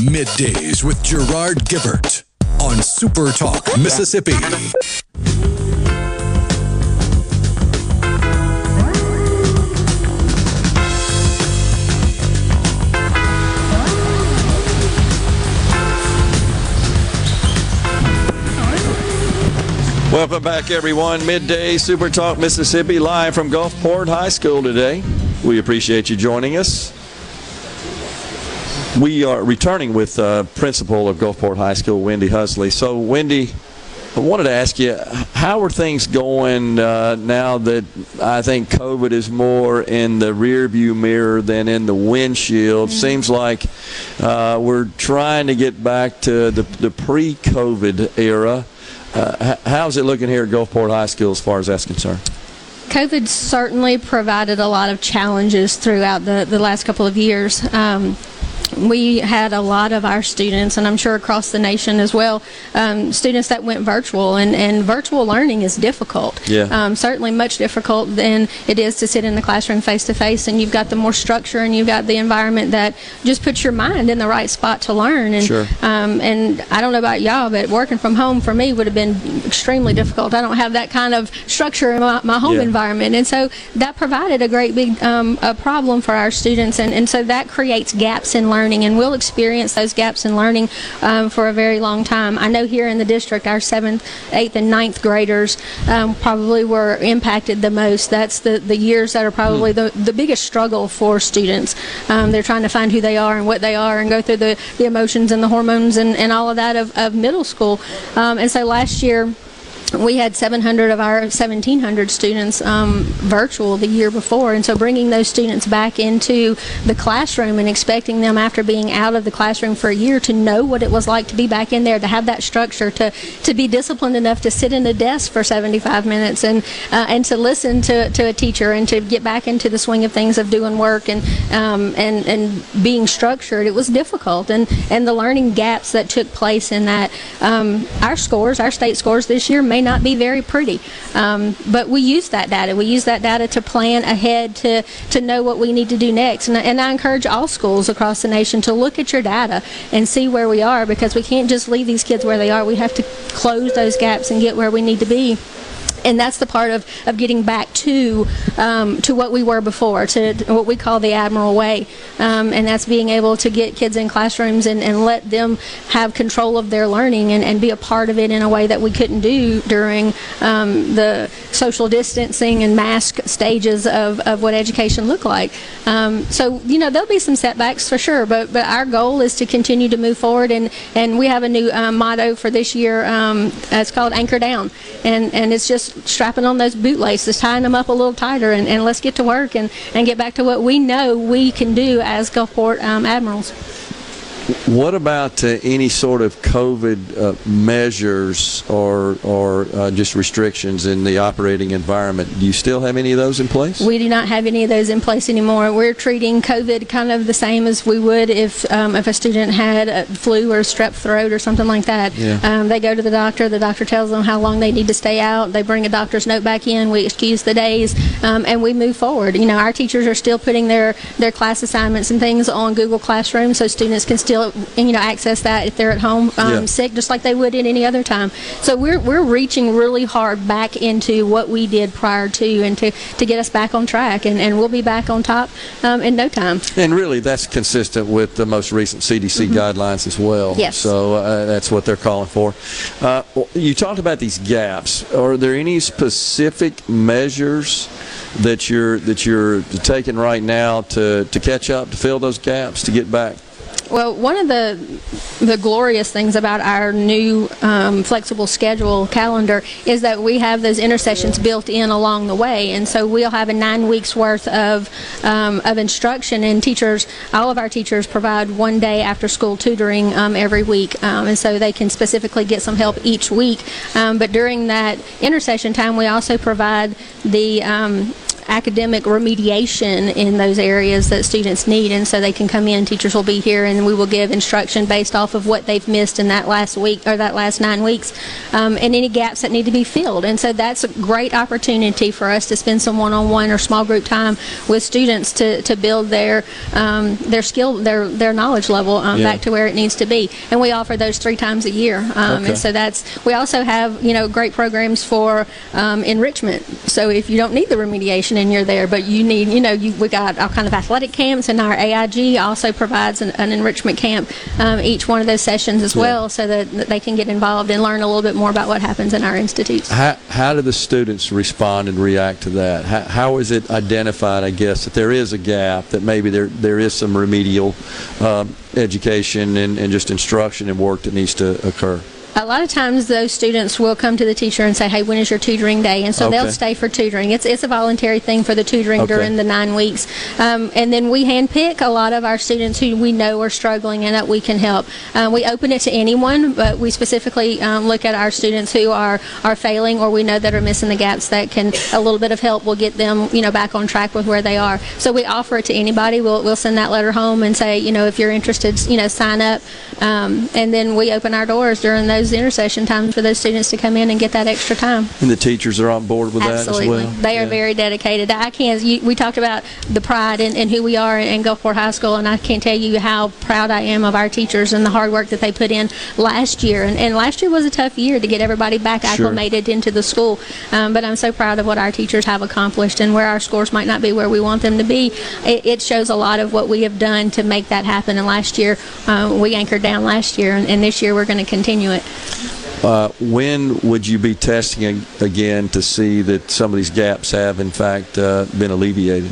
Middays with Gerard Gibert on SuperTalk Mississippi. Welcome back, everyone. Midday Super Talk Mississippi, live from Gulfport High School today. We appreciate you joining us. We are returning with uh, principal of Gulfport High School, Wendy Husley. So, Wendy, I wanted to ask you, how are things going uh, now that I think COVID is more in the rearview mirror than in the windshield? Seems like uh, we're trying to get back to the, the pre-COVID era. Uh, how's it looking here at Gulfport High School as far as that's concerned? COVID certainly provided a lot of challenges throughout the, the last couple of years. Um, we had a lot of our students, and I'm sure across the nation as well, um, students that went virtual, and, and virtual learning is difficult. Yeah. Um, certainly much difficult than it is to sit in the classroom face to face, and you've got the more structure and you've got the environment that just puts your mind in the right spot to learn. And, Sure. um, and I don't know about y'all, but working from home for me would have been extremely difficult. I don't have that kind of structure in my, my home Yeah. environment, and so that provided a great big um, a problem for our students, and, and so that creates gaps in learning, and we'll experience those gaps in learning um, for a very long time. I know here in the district, our seventh, eighth, and ninth graders um, probably were impacted the most. That's the, the years that are probably the, the biggest struggle for students. Um, they're trying to find who they are and what they are and go through the, the emotions and the hormones and, and all of that of, of middle school. Um, and so last year, we had 700 of our 1700 students um, virtual the year before. And so bringing those students back into the classroom and expecting them after being out of the classroom for a year to know what it was like to be back in there to have that structure to to be disciplined enough to sit in a desk for 75 minutes and uh, and to listen to, to a teacher and to get back into the swing of things of doing work and um, and and being structured. It was difficult and and the learning gaps that took place in that um, our scores our state scores this year may not be very pretty. Um, but we use that data. We use that data to plan ahead to to know what we need to do next. And, and I encourage all schools across the nation to look at your data and see where we are because we can't just leave these kids where they are. We have to close those gaps and get where we need to be and that's the part of, of getting back to um, to what we were before, to what we call the Admiral Way, um, and that's being able to get kids in classrooms and, and let them have control of their learning and, and be a part of it in a way that we couldn't do during um, the social distancing and mask stages of, of what education looked like. Um, so you know there'll be some setbacks for sure, but but our goal is to continue to move forward, and, and we have a new um, motto for this year. Um, it's called Anchor Down, and and it's just strapping on those bootlaces, tying them up a little tighter, and, and let's get to work and, and get back to what we know we can do as Gulfport um, Admirals. What about uh, any sort of COVID uh, measures or or uh, just restrictions in the operating environment? Do you still have any of those in place? We do not have any of those in place anymore. We're treating COVID kind of the same as we would if um, if a student had a flu or strep throat or something like that. Yeah. Um, they go to the doctor. The doctor tells them how long they need to stay out. They bring a doctor's note back in. We excuse the days, um, and we move forward. You know, our teachers are still putting their their class assignments and things on Google Classroom, so students can still you know access that if they're at home um, Yeah. sick, just like they would at any other time. So we're we're reaching really hard back into what we did prior to, and to to get us back on track, and, and we'll be back on top um, in no time. And really, that's consistent with the most recent CDC guidelines as well. Yes. So uh, that's what they're calling for. Uh, you talked about these gaps. Are there any specific measures that you're that you're taking right now to, to catch up, to fill those gaps, to get back? Well, one of the the glorious things about our new um, flexible schedule calendar is that we have those intersessions built in along the way, and so we'll have a nine weeks worth of um, of instruction. And teachers, all of our teachers provide one day after school tutoring um, every week, um, and so they can specifically get some help each week. Um, but during that intersession time, we also provide the um, academic remediation in those areas that students need and so they can come in teachers will be here and we will give instruction based off of what they've missed in that last week or that last nine weeks um, and any gaps that need to be filled and so that's a great opportunity for us to spend some one-on-one or small group time with students to, to build their um, their skill their their knowledge level um, Yeah. back to where it needs to be and we offer those three times a year um, Okay. and so that's we also have you know great programs for um, enrichment so if you don't need the remediation and you're there but you need you know you, we got all kind of athletic camps and our AIG also provides an, an enrichment camp um, each one of those sessions as Yeah. well so that, that they can get involved and learn a little bit more about what happens in our institutes How, how do the students respond and react to that? How, how is it identified, I guess, that there is a gap, that maybe there, there is some remedial um, education and, and just instruction and work that needs to occur? A lot of times, those students will come to the teacher and say, "Hey, when is your tutoring day?" And so Okay. they'll stay for tutoring. It's it's a voluntary thing for the tutoring Okay. during the nine weeks, um, and then we handpick a lot of our students who we know are struggling and that we can help. Uh, we open it to anyone, but we specifically um, look at our students who are are failing or we know that are missing the gaps. That can a little bit of help will get them, you know, back on track with where they are. So we offer it to anybody. We'll we'll send that letter home and say, you know, if you're interested, you know, sign up, um, and then we open our doors during those intersession times for those students to come in and get that extra time. And the teachers are on board with Absolutely. that as well. They are very dedicated. I can't. You, we talked about the pride and, in who we are in, in Gulfport High School, and I can't tell you how proud I am of our teachers and the hard work that they put in last year. And, and last year was a tough year to get everybody back Sure. acclimated into the school. Um, but I'm so proud of what our teachers have accomplished, and where our scores might not be where we want them to be. It, it shows a lot of what we have done to make that happen. And last year, uh, we anchored down last year, and, and this year we're going to continue it. Uh, when would you be testing again to see that some of these gaps have, in fact, uh, been alleviated?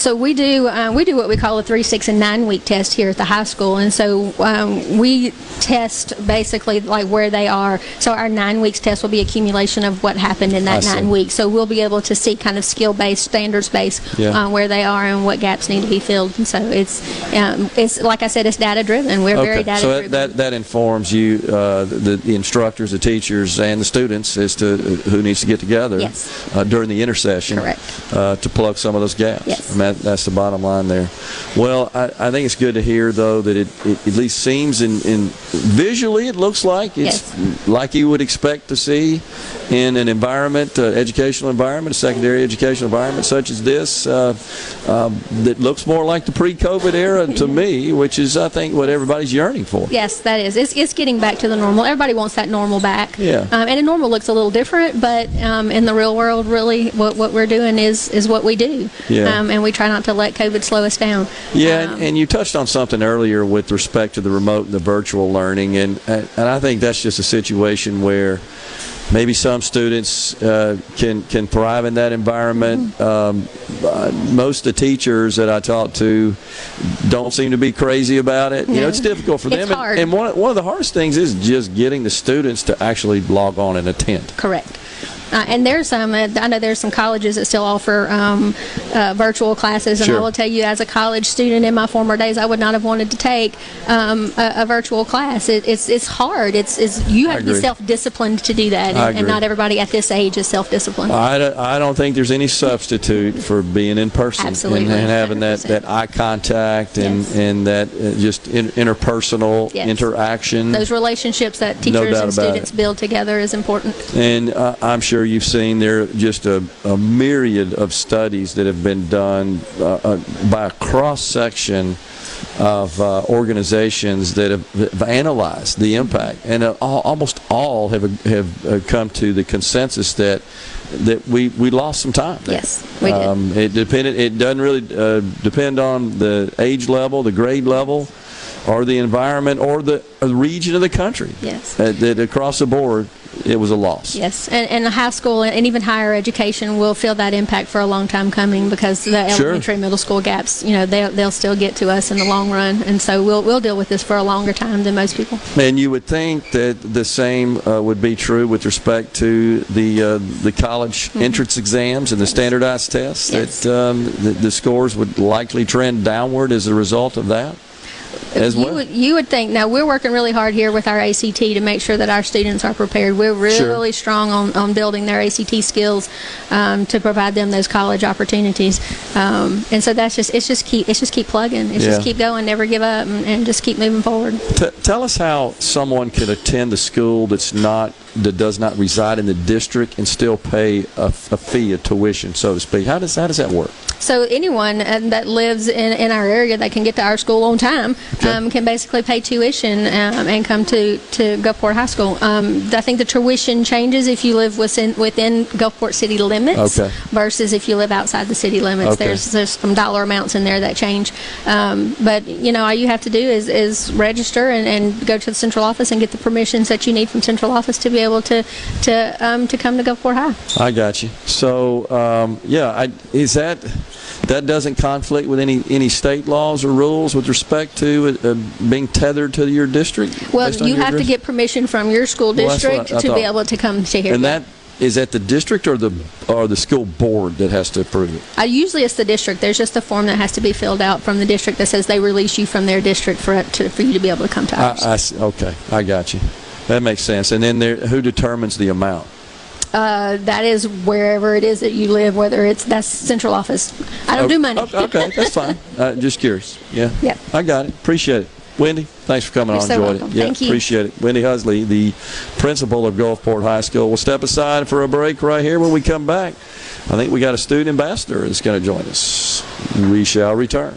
So we do uh, we do what we call a three, six, and nine week test here at the high school, and so um, we test basically like where they are. So our nine weeks test will be accumulation of what happened in that nine weeks. So we'll be able to see kind of skill based, standards based Yeah. uh, where they are and what gaps need to be filled. And so it's um, it's like I said, it's data driven. We're very data so driven. that, that that informs you, uh, the, the instructors, the teachers, and the students as to who needs to get together Yes. uh, during the intersession Correct. Uh, to plug some of those gaps. Yes. I mean, that, that's the bottom line there. Well, I, I think it's good to hear though that it, it at least seems in, in visually it looks like it's like you would expect to see in an environment, uh, educational environment, a secondary educational environment such as this, uh, um, that looks more like the pre-COVID era to me, which is I think what everybody's yearning for. Yes, that is. It's, it's getting back to the normal. Everybody wants that normal back. Yeah. Um, and the normal looks a little different, but um, in the real world, really, what, what we're doing is is what we do. Yeah. Um, and we try not to let COVID slow us down. Yeah, and, and you touched on something earlier with respect to the remote and the virtual learning, and and I think that's just a situation where maybe some students uh, can can thrive in that environment. Um, uh, most of the teachers that I talk to don't seem to be crazy about it. You know, it's difficult for It's them, and- hard. and, one one of the hardest things is just getting the students to actually log on and attend. Correct. Uh, and there's some, uh, I know there's some colleges that still offer um, uh, virtual classes. And Sure. I will tell you, as a college student in my former days, I would not have wanted to take um, a, a virtual class. It, it's it's hard. It's, it's you have to be self-disciplined to do that, and, and not everybody at this age is self-disciplined. I don't, I don't think there's any substitute for being in person Absolutely. and, and having that, that eye contact and, and that uh, just in, interpersonal Yes. interaction. Those relationships that teachers doubt and students build together is important. And uh, I'm sure you've seen there are just a, a myriad of studies that have been done uh, uh, by a cross section of uh, organizations that have, have analyzed the impact, and uh, all, almost all have have uh, come to the consensus that that we, we lost some time. there. Yes, we did. Um, it depended. It doesn't really uh, depend on the age level, the grade level, or the environment, or the, region of the country. Yes. Uh, that across the board, it was a loss. Yes, and, and high school and even higher education will feel that impact for a long time coming because the Sure. elementary, middle school gaps, you know, they'll, they'll still get to us in the long run, and so we'll we'll deal with this for a longer time than most people. And you would think that the same uh, would be true with respect to the uh, the college entrance exams and the standardized tests. Yes. That um, the, the scores would likely trend downward as a result of that, as you well. would you would think now we're working really hard here with our ACT to make sure that our students are prepared. We're really Sure. strong on, on building their ACT skills um, to provide them those college opportunities, um, and so that's just it's just keep it's just keep plugging. It's just keep going, never give up, and, and just keep moving forward. T- tell us how someone could attend a school that's not that does not reside in the district and still pay a, a fee, a tuition, so to speak. How does how does that work? So anyone uh, that lives in, in our area that can get to our school on time um, can basically pay tuition um, and come to, to Gulfport High School. Um, I think the tuition changes if you live within within Gulfport city limits Okay. versus if you live outside the city limits. Okay. There's there's some dollar amounts in there that change. Um, but you know all you have to do is, is register and, and go to the central office and get the permissions that you need from central office to be able to to um, to come to Gulfport High. I got you. So, um, yeah, I, is that that doesn't conflict with any any state laws or rules with respect to uh, being tethered to your district. Well, you have to get permission from your school Well, district I- I to be able to come to here. And that is that the district or the or the school board that has to approve it. Uh, usually it's the district. There's just a form that has to be filled out from the district that says they release you from their district for it to, for you to be able to come to ours. I, I see. okay, I got you. That makes sense. And then there, who determines the amount? Uh, that is wherever it is that you live, whether it's that's central office. I don't Oh, do money. Okay, okay, that's fine. Uh, just curious. Yeah. Yeah. I got it. Appreciate it. Wendy, thanks for coming You're on. so Enjoyed welcome. it. Yeah, Thank you. appreciate it. Wendy Husley, the principal of Gulfport High School. We'll step aside for a break right here. When we come back, I think we got a student ambassador that's going to join us. We shall return.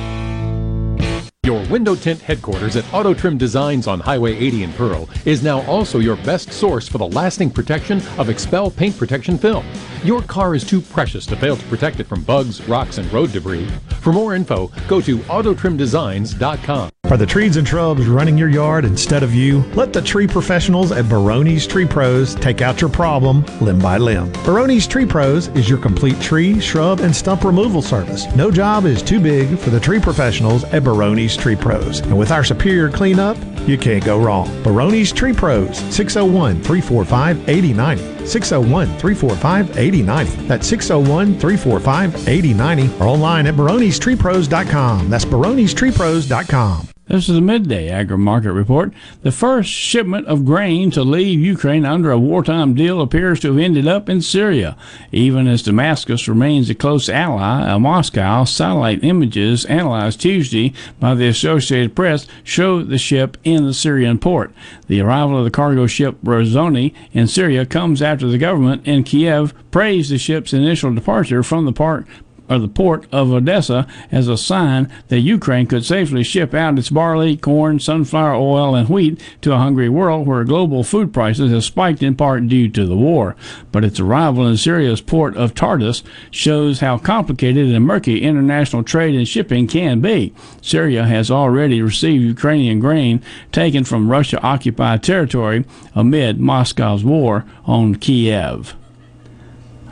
Window tint headquarters at Auto Trim Designs on Highway 80 in Pearl is now also your best source for the lasting protection of XPEL paint protection film. Your car is too precious to fail to protect it from bugs, rocks, and road debris. For more info, go to autotrimdesigns.com. Are the trees and shrubs running your yard instead of you? Let the tree professionals at Barone's Tree Pros take out your problem limb by limb. Barone's Tree Pros is your complete tree, shrub, and stump removal service. No job is too big for the tree professionals at Barone's Tree Pros. And with our superior cleanup, you can't go wrong. Barone's Tree Pros, 601 345 8090. 601 345 8090. That's 601 345 8090 or online at baronestreepros.com. That's baronestreepros.com. This is a midday agri market report. The first shipment of grain to leave Ukraine under a wartime deal appears to have ended up in Syria. Even as Damascus remains a close ally of Moscow, satellite images analyzed Tuesday by the Associated Press show the ship in the Syrian port. The arrival of the cargo ship Razoni in Syria comes after the government in Kiev praised the ship's initial departure from the port or the port of Odessa as a sign that Ukraine could safely ship out its barley, corn, sunflower oil, and wheat to a hungry world where global food prices have spiked in part due to the war. But its arrival in Syria's port of Tartus shows how complicated and murky international trade and shipping can be. Syria has already received Ukrainian grain taken from Russia occupied territory amid Moscow's war on Kiev.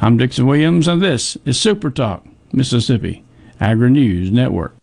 I'm Dixon Williams, and this is Super Talk, Mississippi Agri News Network.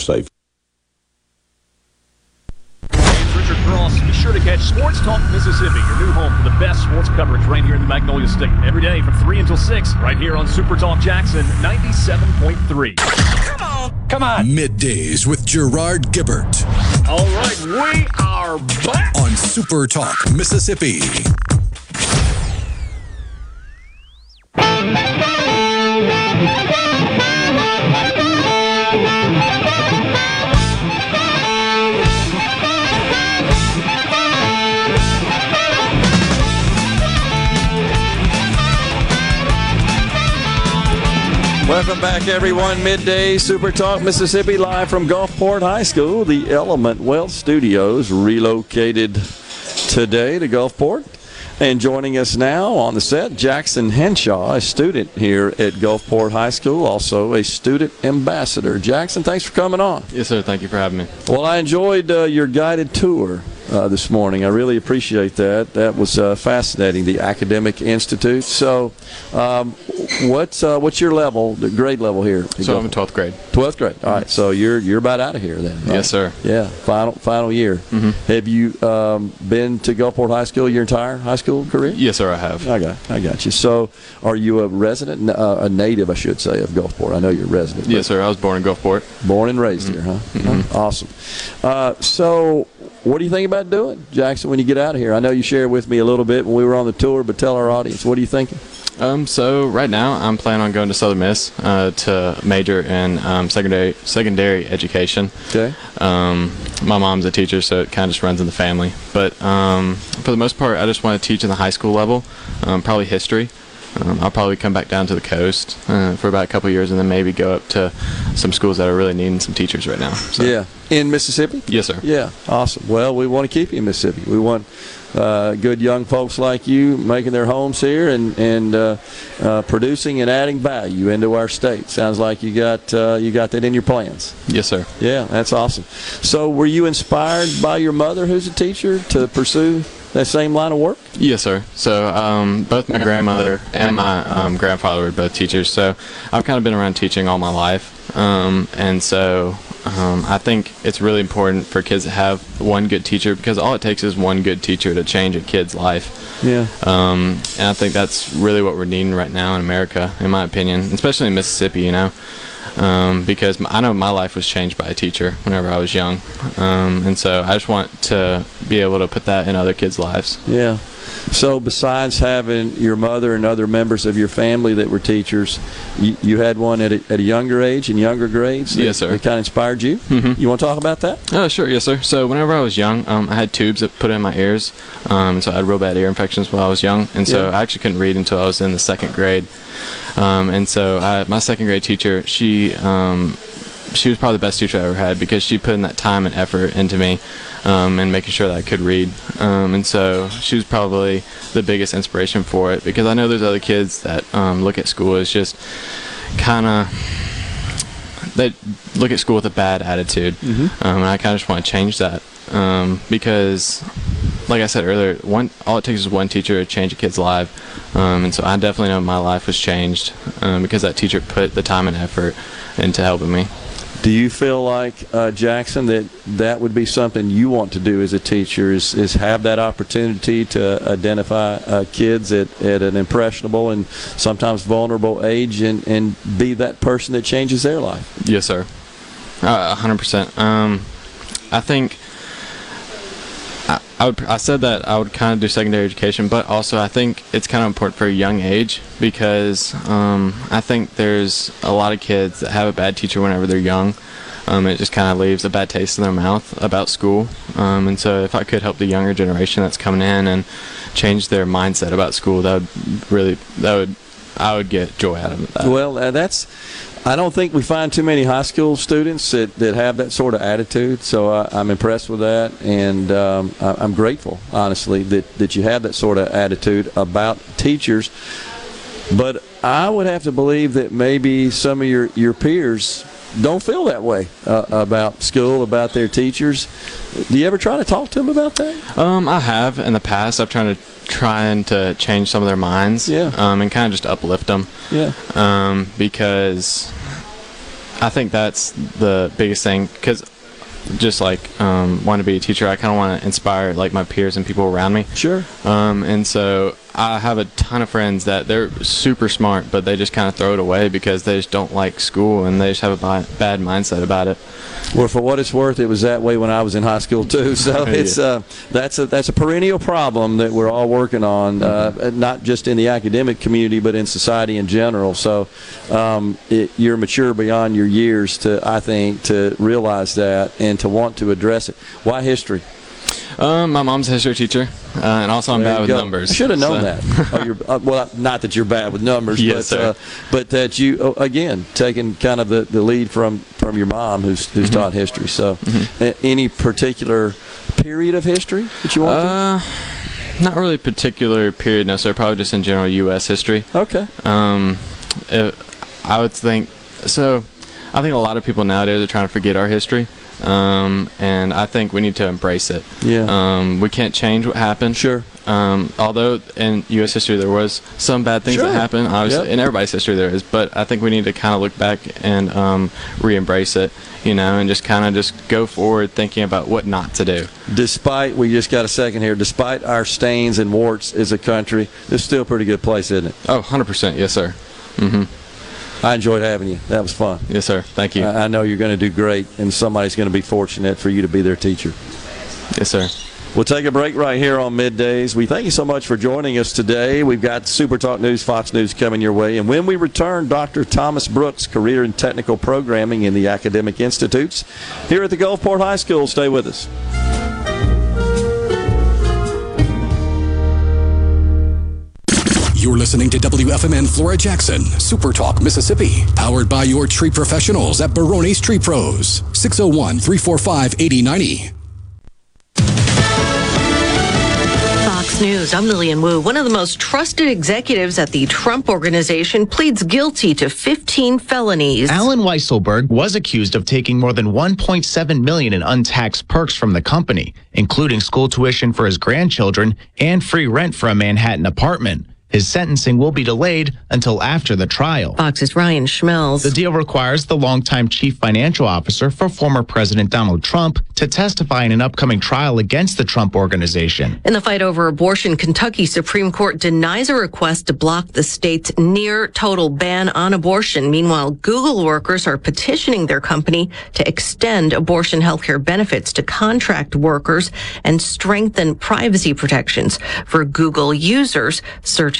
safe. Richard Cross. Be sure to catch Sports Talk Mississippi, your new home for the best sports coverage right here in the Magnolia State. Every day from 3 until 6, right here on Super Talk Jackson 97.3. Come on. Come on. Middays with Gerard Gibert All right, we are back. on Super Talk Mississippi. Welcome back, everyone. Midday Super Talk Mississippi, live from Gulfport High School. The Element Wealth Studios relocated today to Gulfport. And joining us now on the set, Jackson Henshaw, a student here at Gulfport High School, also a student ambassador. Jackson, thanks for coming on. Yes, sir. Thank you for having me. Well, I enjoyed uh, your guided tour uh, this morning. I really appreciate that. That was uh, fascinating. The Academic Institute. So, um, what's uh, what's your level, the grade level here? So I'm in 12th grade. 12th grade. All right. So you're you're about out of here then. right? Yes, sir. Yeah. Final final year. Mhm. Have you um, been to Gulfport High School your entire high school career? Yes, sir. I have. I got I got you. So, are you a resident, uh, a native, I should say, of Gulfport? I know you're a resident. Yes, sir. I was born in Gulfport. Born and raised here, huh? Mhm. Awesome. Uh, so, what do you think about doing, Jackson, when you get out of here? I know you shared with me a little bit when we were on the tour, but tell our audience, what are you thinking? Um, so right now I'm planning on going to Southern Miss uh, to major in um, secondary secondary education. Okay. Um, my mom's a teacher, so it kind of just runs in the family. But um, for the most part, I just want to teach in the high school level, um, probably history. Um, I'll probably come back down to the coast uh, for about a couple years, and then maybe go up to some schools that are really needing some teachers right now. So. Yeah. In Mississippi? Yes, sir. Yeah. Awesome. Well, we want to keep you in Mississippi. We want uh, good young folks like you making their homes here and and uh, uh, producing and adding value into our state. Sounds like you got uh, you got that in your plans. Yes, sir. Yeah, that's awesome. So, were you inspired by your mother, who's a teacher, to pursue that same line of work? Yes, sir. So um, both my grandmother and my um, grandfather were both teachers. So I've kind of been around teaching all my life, um, and so um, I think it's really important for kids to have one good teacher because all it takes is one good teacher to change a kid's life. Yeah. Um, and I think that's really what we're needing right now in America, in my opinion, especially in Mississippi. You know. Um, because I know my life was changed by a teacher whenever I was young, um, and so I just want to be able to put that in other kids' lives. Yeah. So, besides having your mother and other members of your family that were teachers, you, you had one at a, at a younger age in younger grades. that- Yes, sir. That kind of inspired you. Mm-hmm. You want to talk about that? Oh, sure, yes, sir. So whenever I was young, um, I had tubes that put in my ears, um, so I had real bad ear infections while I was young, and so Yeah. I actually couldn't read until I was in the second grade. Um, and so I, my second grade teacher, she um, she was probably the best teacher I ever had because she put in that time and effort into me um, and making sure that I could read. Um, and so she was probably the biggest inspiration for it because I know there's other kids that um, look at school as just kind of they look at school with a bad attitude, Mhm. um, and I kind of just want to change that um, because, like I said earlier, one all it takes is one teacher to change a kid's life, um, and so I definitely know my life was changed um, because that teacher put the time and effort into helping me. Do you feel like uh, Jackson that that would be something you want to do as a teacher? Is is have that opportunity to identify uh, kids at, at an impressionable and sometimes vulnerable age and, and be that person that changes their life? Yes, sir. Uh, A hundred percent. Um, I think I, would. I said that I would kind of do secondary education, but also I think it's kind of important for a young age because um, I think there's a lot of kids that have a bad teacher whenever they're young. Um, it just kind of leaves a bad taste in their mouth about school. Um, and so, if I could help the younger generation that's coming in and change their mindset about school, that would really that would I would get joy out of that. Well, uh, that's I don't think we find too many high school students that, that have that sort of attitude. So I, I'm impressed with that, and um, I, I'm grateful, honestly, that, that you have that sort of attitude about teachers. But I would have to believe that maybe some of your, your peers don't feel that way uh, about school, about their teachers. Do you ever try to talk to them about that? Um, I have in the past. I've tried to trying to change some of their minds. Yeah. Um, and kind of just uplift them. Yeah. Um, because I think that's the biggest thing. Because just like um, wanting to be a teacher, I kind of want to inspire like my peers and people around me. Sure. Um, and so I have a ton of friends that they're super smart, but they just kind of throw it away because they just don't like school and they just have a bad mindset about it. Well, for what it's worth, it was that way when I was in high school too. So Yeah. it's uh, that's a that's a perennial problem that we're all working on, uh, not just in the academic community, but in society in general. So um, it, you're mature beyond your years to, I think, to realize that and to want to address it. Why history? Um, my mom's a history teacher, uh, and also I'm There bad with go. numbers. Should have known so- that. Oh, you're, uh, well, not that you're bad with numbers, Yes, but sir. Uh, but that you oh, again taking kind of the, the lead from from your mom, who's who's Mm-hmm. taught history. So, a- any particular period of history that you want? To uh, not really a particular period, no, sir. Probably just in general U.S. history. Okay. Um, it, I would think so. I think a lot of people nowadays are trying to forget our history, um, and I think we need to embrace it. Yeah. Um, we can't change what happened. Sure. Um, although in U.S. history there was some bad things Sure. that happened, obviously Yep. in everybody's history there is, but I think we need to kind of look back and um, re-embrace it, you know, and just kind of just go forward thinking about what not to do. Despite we just got a second here. Despite our stains and warts as a country, it's still a pretty good place, isn't it? Oh, 100%, yes, sir. Mm-hmm. I enjoyed having you. That was fun. Yes, sir. Thank you. I, I know you're going to do great, and somebody's going to be fortunate for you to be their teacher. Yes, sir. We'll take a break right here on middays. We thank you so much for joining us today. We've got Super Talk News, Fox News coming your way. And when we return, Dr. Thomas Brooks, Career and Technical Programming in the Academic Institutes here at the Gulfport High School. Stay with us. You're listening to WFMN Flora Jackson, Super Talk, Mississippi, powered by your tree professionals at Barone's Tree Pros, 601 345 8090. Fox News, I'm Lilian Woo. One of the most trusted executives at the Trump Organization pleads guilty to 15 felonies. Allen Weisselberg was accused of taking more than 1.7 million in untaxed perks from the company, including school tuition for his grandchildren and free rent for a Manhattan apartment. His sentencing will be delayed until after the trial. Fox's Ryan Schmelz. The deal requires the longtime chief financial officer for former President Donald Trump to testify in an upcoming trial against the Trump Organization. In the fight over abortion, Kentucky Supreme Court denies a request to block the state's near total ban on abortion. Meanwhile, Google workers are petitioning their company to extend abortion healthcare benefits to contract workers and strengthen privacy protections for Google users searching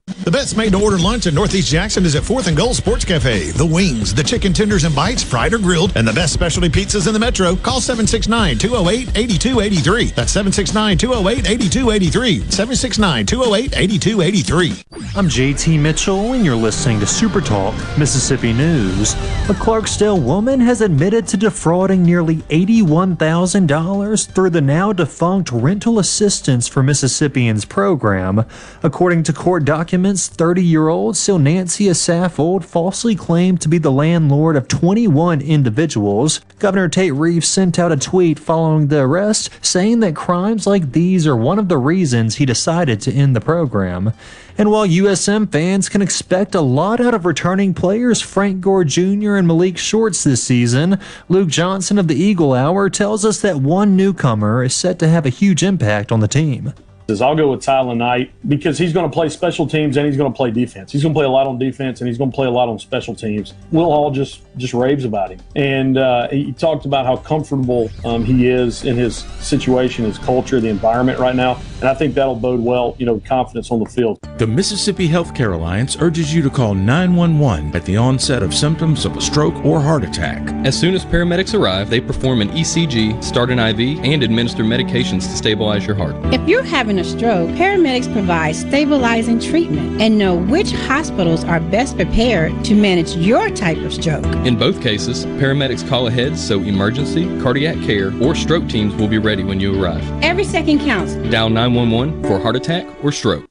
The best made to order lunch in Northeast Jackson is at 4th and Gold Sports Cafe. The wings, the chicken tenders and bites, fried or grilled, and the best specialty pizzas in the metro. Call 769 208 8283. That's 769 208 8283. 769 208 8283. I'm JT Mitchell, and you're listening to Super Talk Mississippi News. A Clarksdale woman has admitted to defrauding nearly $81,000 through the now defunct Rental Assistance for Mississippians program. According to court documents, residents, 30 year old Silnancia Saffold falsely claimed to be the landlord of 21 individuals. Governor Tate Reeves sent out a tweet following the arrest saying that crimes like these are one of the reasons he decided to end the program. And while USM fans can expect a lot out of returning players Frank Gore Jr. and Malik Shorts this season, Luke Johnson of the Eagle Hour tells us that one newcomer is set to have a huge impact on the team. Is I'll go with Tyler Knight because he's going to play special teams and he's going to play defense. He's going to play a lot on defense and he's going to play a lot on special teams. Will Hall just just raves about him, and uh, he talked about how comfortable um, he is in his situation, his culture, the environment right now, and I think that'll bode well, you know, confidence on the field. The Mississippi Healthcare Alliance urges you to call 911 at the onset of symptoms of a stroke or heart attack. As soon as paramedics arrive, they perform an ECG, start an IV, and administer medications to stabilize your heart. If you're having a stroke, paramedics provide stabilizing treatment and know which hospitals are best prepared to manage your type of stroke. In both cases, paramedics call ahead so emergency, cardiac care, or stroke teams will be ready when you arrive. Every second counts. Dial 911 for heart attack or stroke.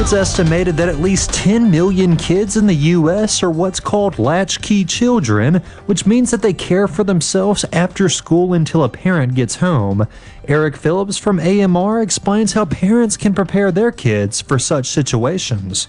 It's estimated that at least 10 million kids in the U.S. are what's called latchkey children, which means that they care for themselves after school until a parent gets home. Eric Phillips from AMR explains how parents can prepare their kids for such situations.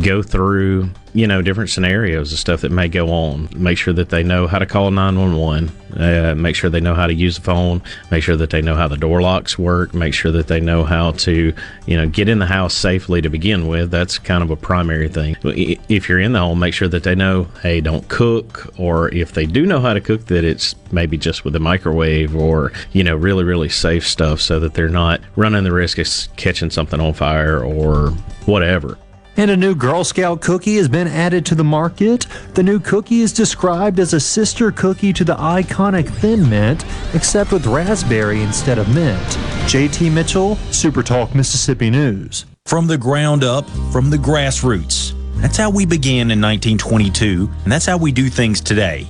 Go through you know different scenarios of stuff that may go on. Make sure that they know how to call 911 uh, make sure they know how to use the phone make sure that they know how the door locks work make sure that they know how to you know get in the house safely to begin with. That's kind of a primary thing. If you're in the home make sure that they know hey don't cook or if they do know how to cook that it's maybe just with the microwave or you know really really safe stuff so that they're not running the risk of catching something on fire or whatever And a new Girl Scout cookie has been added to the market. The new cookie is described as a sister cookie to the iconic Thin Mint, except with raspberry instead of mint. JT Mitchell, Super Talk Mississippi News. From the ground up, from the grassroots. That's how we began in 1922, and that's how we do things today.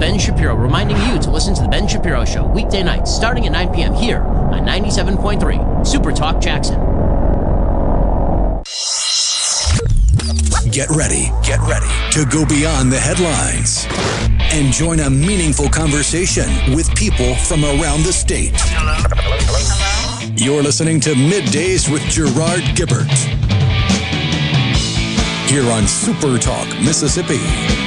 Ben Shapiro reminding you to listen to The Ben Shapiro Show weekday nights starting at 9 p.m. here on 97.3 Super Talk Jackson. Get ready, get ready to go beyond the headlines and join a meaningful conversation with people from around the state. Hello. Hello. You're listening to Middays with Gerard Gibert here on Super Talk, Mississippi.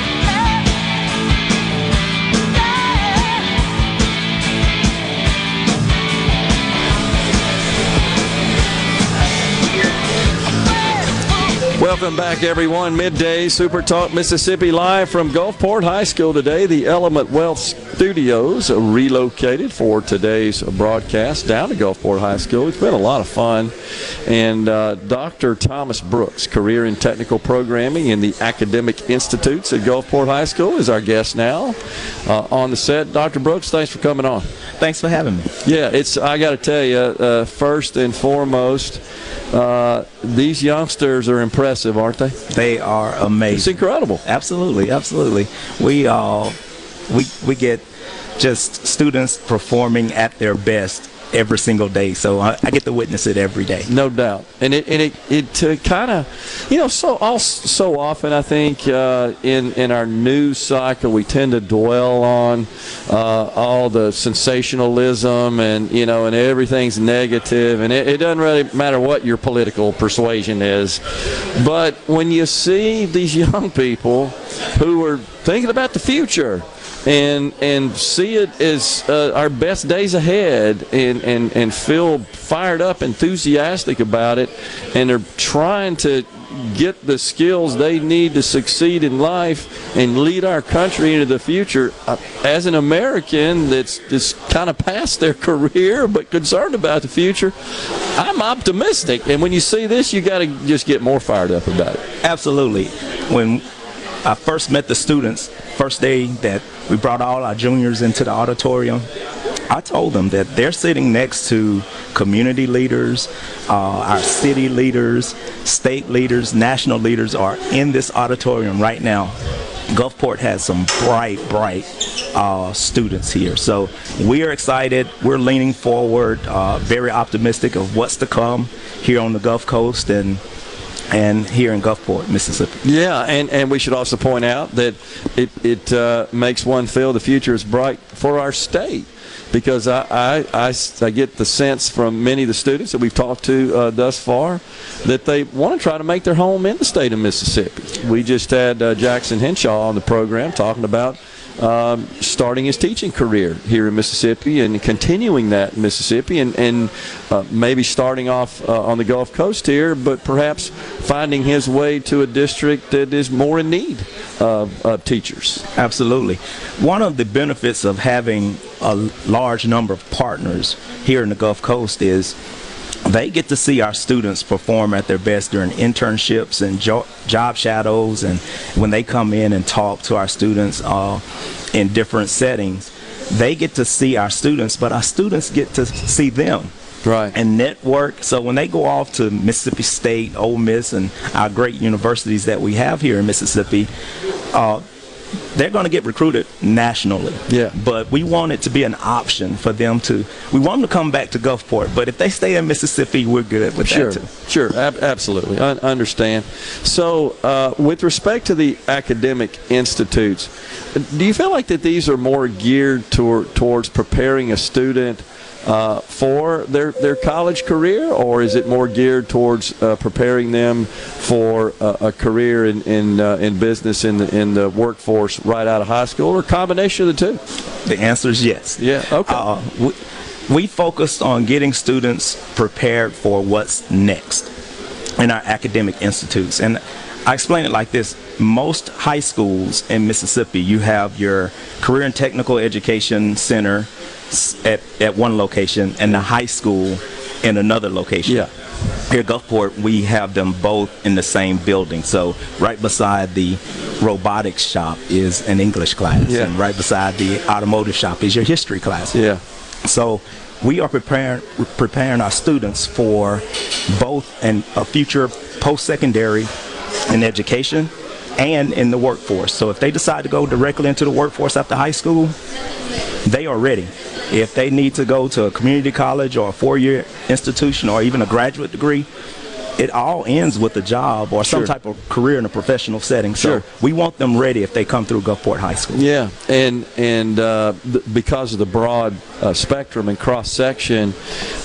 Welcome back, everyone. Midday Super Talk Mississippi live from Gulfport High School today. The Element Wealth Studios relocated for today's broadcast down to Gulfport High School. It's been a lot of fun. And uh, Dr. Thomas Brooks, career in technical programming in the academic institutes at Gulfport High School, is our guest now uh, on the set. Dr. Brooks, thanks for coming on. Thanks for having me. Yeah, it's. I got to tell you, uh, first and foremost, uh, these youngsters are impressive, aren't they? They are amazing. It's incredible. Absolutely, absolutely. We uh, we we get just students performing at their best every single day. So I, I, get to witness it every day. No doubt, and it and it it uh, kind of, you know, so all, so often I think uh, in in our news cycle we tend to dwell on uh, all the sensationalism and you know and everything's negative, and it, it doesn't really matter what your political persuasion is, but when you see these young people who are thinking about the future and and see it as uh, our best days ahead and, and and feel fired up enthusiastic about it and they're trying to get the skills they need to succeed in life and lead our country into the future. Uh, as an American that's that's kind of past their career but concerned about the future I'm optimistic. And when you see this you got to just get more fired up about it. Absolutely. When I first met the students first day that we brought all our juniors into the auditorium. I told them that they're sitting next to community leaders, uh, our city leaders, state leaders, national leaders are in this auditorium right now. Gulfport has some bright, bright uh, students here. So we are excited. We're leaning forward, uh, very optimistic of what's to come here on the Gulf Coast. And and here in Gulfport, Mississippi. Yeah, and, and we should also point out that it, it uh, makes one feel the future is bright for our state because I, I, I, I, get the sense from many of the students that we've talked to uh, thus far that they want to try to make their home in the state of Mississippi. We just had uh, Jackson Henshaw on the program talking about um, starting his teaching career here in Mississippi and continuing that in Mississippi and, and uh, maybe starting off uh, on the Gulf Coast here, but perhaps finding his way to a district that is more in need of, of teachers. Absolutely. One of the benefits of having a large number of partners here in the Gulf Coast is they get to see our students perform at their best during internships and jo- job shadows and when they come in and talk to our students uh, in different settings they get to see our students but our students get to see them right. and network. So when they go off to mississippi state ole miss and our great universities that we have here in mississippi uh, they're going to get recruited nationally. Yeah. But we want it to be an option for them to. We want them to come back to Gulfport, but if they stay in Mississippi, we're good with sure. that too. Sure, ab- absolutely, I understand. So, uh, with respect to the academic institutes, do you feel like that these are more geared toward, towards preparing a student? Uh, for their, their college career, or is it more geared towards uh, preparing them for a, a career in in, uh, in business in the in the workforce right out of high school, or a combination of the two? The answer is yes. Yeah. Okay. Uh, we, we focused on getting students prepared for what's next in our academic institutes, and I explain it like this. Most high schools in Mississippi, you have your career and technical education center at, at one location and the high school in another location. Yeah. Here at Gulfport, we have them both in the same building. So right beside the robotics shop is an English class, yeah. and right beside the automotive shop is your history class. Yeah. So we are preparing preparing our students for both and a future post-secondary in education and in the workforce. So if they decide to go directly into the workforce after high school, they are ready. If they need to go to a community college or a four year institution or even a graduate degree, it all ends with a job or some sure. type of career in a professional setting. So sure. we want them ready if they come through Gulfport High School. Yeah, and and uh, because of the broad uh, spectrum and cross section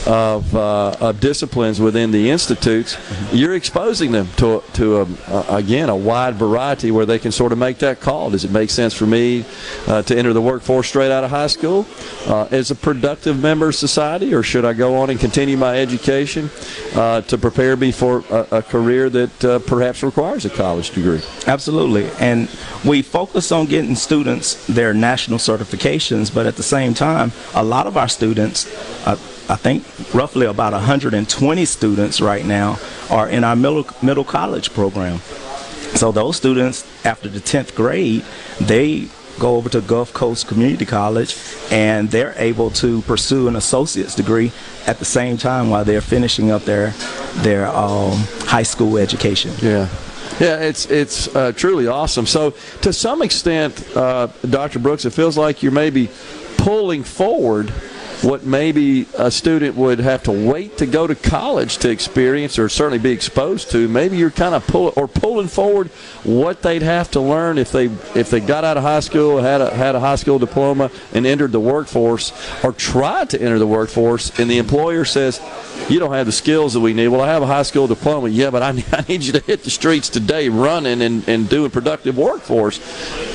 of, uh, of disciplines within the institutes, you're exposing them to to a, again a wide variety where they can sort of make that call. Does it make sense for me uh, to enter the workforce straight out of high school uh, as a productive member of society, or should I go on and continue my education uh, to prepare me for a, a career that uh, perhaps requires a college degree. Absolutely. And we focus on getting students their national certifications, but at the same time, a lot of our students, uh, I think roughly about 120 students right now, are in our middle, middle college program. So those students, after the 10th grade, they go over to Gulf Coast Community College, and they're able to pursue an associate's degree at the same time while they're finishing up their their um, high school education. Yeah. Yeah, it's it's uh, truly awesome. So, to some extent, uh, Dr. Brooks, it feels like you're maybe pulling forward what maybe a student would have to wait to go to college to experience or certainly be exposed to. Maybe you're kind of pull or pulling forward what they'd have to learn if they if they got out of high school, had a had a high school diploma, and entered the workforce, or tried to enter the workforce, and the employer says, "You don't have the skills that we need." Well, I have a high school diploma. Yeah, but I, I need you to hit the streets today, running and, and doing productive workforce,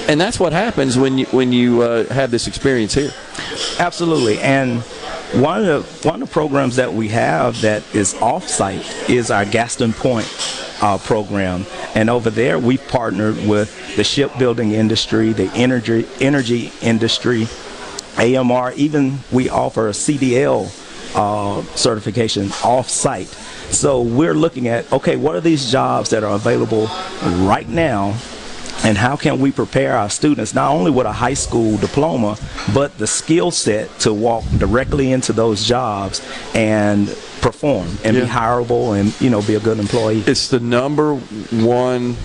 and that's what happens when you when you uh, have this experience here. Absolutely, and one of the one of the programs that we have that is off-site is our Gaston Point uh, program, and over there we've partnered with the shipbuilding industry, the energy energy industry, AMR. Even we offer a CDL uh, certification off-site. So we're looking at okay, what are these jobs that are available right now and how can we prepare our students not only with a high school diploma but the skill set to walk directly into those jobs and perform and Yeah. be hireable and you know be a good employee It's the number one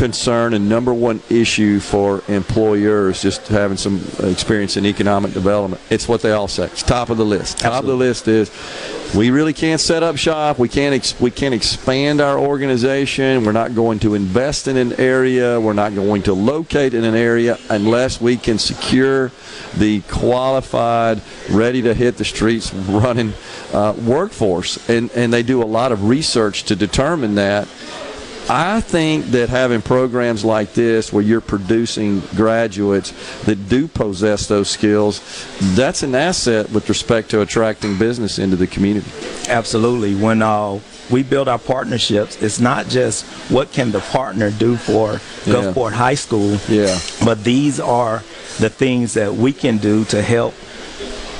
concern and number one issue for employers just having some experience in economic development. It's what they all say. It's top of the list. Top of the list is we really can't set up shop. We can't ex- we can't expand our organization. We're not going to invest in an area. We're not going to locate in an area unless we can secure the qualified, ready to hit the streets running uh, workforce. And and they do a lot of research to determine that. I think that having programs like this where you're producing graduates that do possess those skills, that's an asset with respect to attracting business into the community. Absolutely. When uh, we build our partnerships, it's not just what can the partner do for Yeah. Gulfport High School, Yeah. but these are the things that we can do to help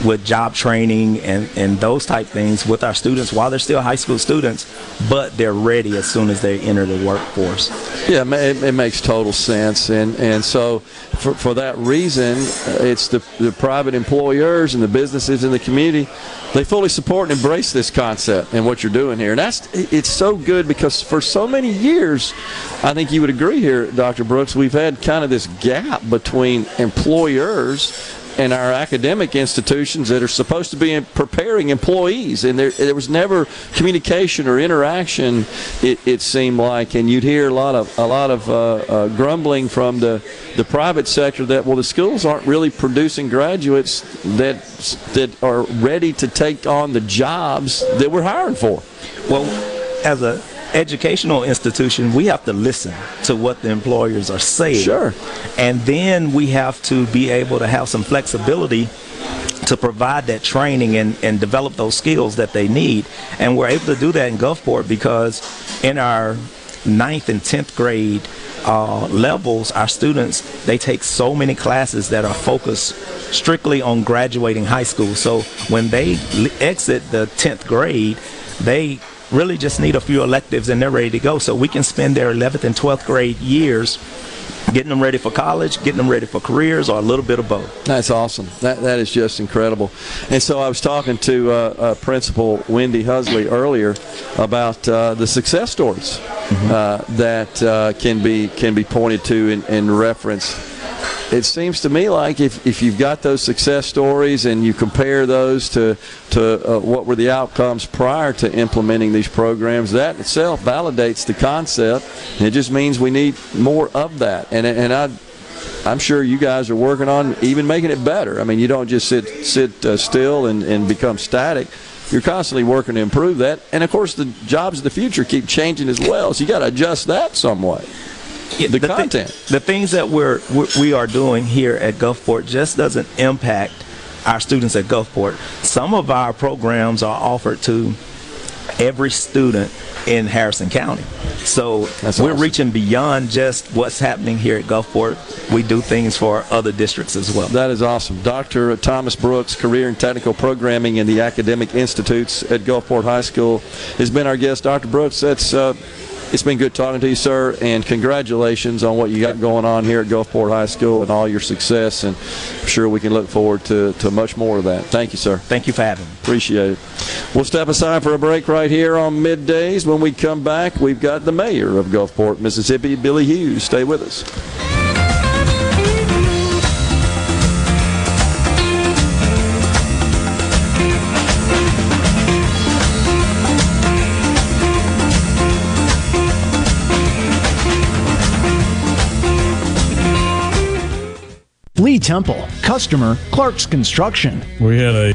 with job training and, and those type things with our students while they're still high school students, but they're ready as soon as they enter the workforce. Yeah, it, it makes total sense, and and so for, for that reason, uh, it's the the private employers and the businesses in the community. They fully support and embrace this concept and what you're doing here, and that's it's so good because for so many years, I think you would agree here, Dr. Brooks. We've had kind of this gap between employers and our academic institutions that are supposed to be preparing employees, and there, there was never communication or interaction. It, it seemed like, and you'd hear a lot of a lot of uh, uh, grumbling from the the private sector that well, the schools aren't really producing graduates that that are ready to take on the jobs that we're hiring for. Well, as a educational institution, we have to listen to what the employers are saying. Sure. And then we have to be able to have some flexibility to provide that training and, and develop those skills that they need. And we're able to do that in Gulfport because in our ninth and 10th grade uh, levels, our students, they take so many classes that are focused strictly on graduating high school. So when they exit the 10th grade, they really just need a few electives and they're ready to go. So we can spend their 11th and 12th grade years getting them ready for college, getting them ready for careers, or a little bit of both. That's awesome. That that is just incredible. And so I was talking to uh, uh, Principal Wendy Husley earlier about uh, the success stories uh, that uh, can be can be pointed to and, and referenced. It seems to me like if, if you've got those success stories and you compare those to to uh, what were the outcomes prior to implementing these programs, that itself validates the concept. It just means we need more of that. And and I I'm sure you guys are working on even making it better. I mean, you don't just sit sit uh, still and, and become static. You're constantly working to improve that. And of course, the jobs of the future keep changing as well. So you got to adjust that somewhat. the, thi- content. the things that we're we- are doing here at Gulfport just doesn't impact our students at Gulfport. Some of our programs are offered to every student in Harrison County. So we're reaching beyond just what's happening here at Gulfport. We do things for other districts as well. That is awesome. Dr. Thomas Brooks, Career and Technical Programming in the Academic Institutes at Gulfport High School, has been our guest. Dr. Brooks, that's uh, it's been good talking to you, sir, and congratulations on what you got going on here at Gulfport High School and all your success. And I'm sure we can look forward to, to much more of that. Thank you, sir. Thank you for having me. Appreciate it. We'll step aside for a break right here on middays. When we come back, we've got the mayor of Gulfport, Mississippi, Billy Hughes. Stay with us. Temple, customer, Clark's Construction. We had a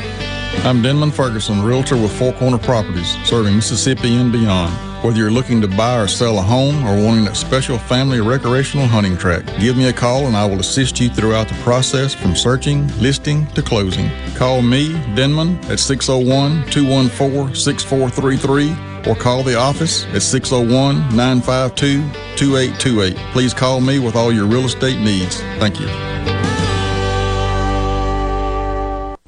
I'm Denman Ferguson, Realtor with Four Corner Properties, serving Mississippi and beyond. Whether you're looking to buy or sell a home or wanting a special family recreational hunting tract, give me a call and I will assist you throughout the process from searching, listing to closing. Call me, Denman, at 601 214 6433 or call the office at 601 952 2828. Please call me with all your real estate needs. Thank you.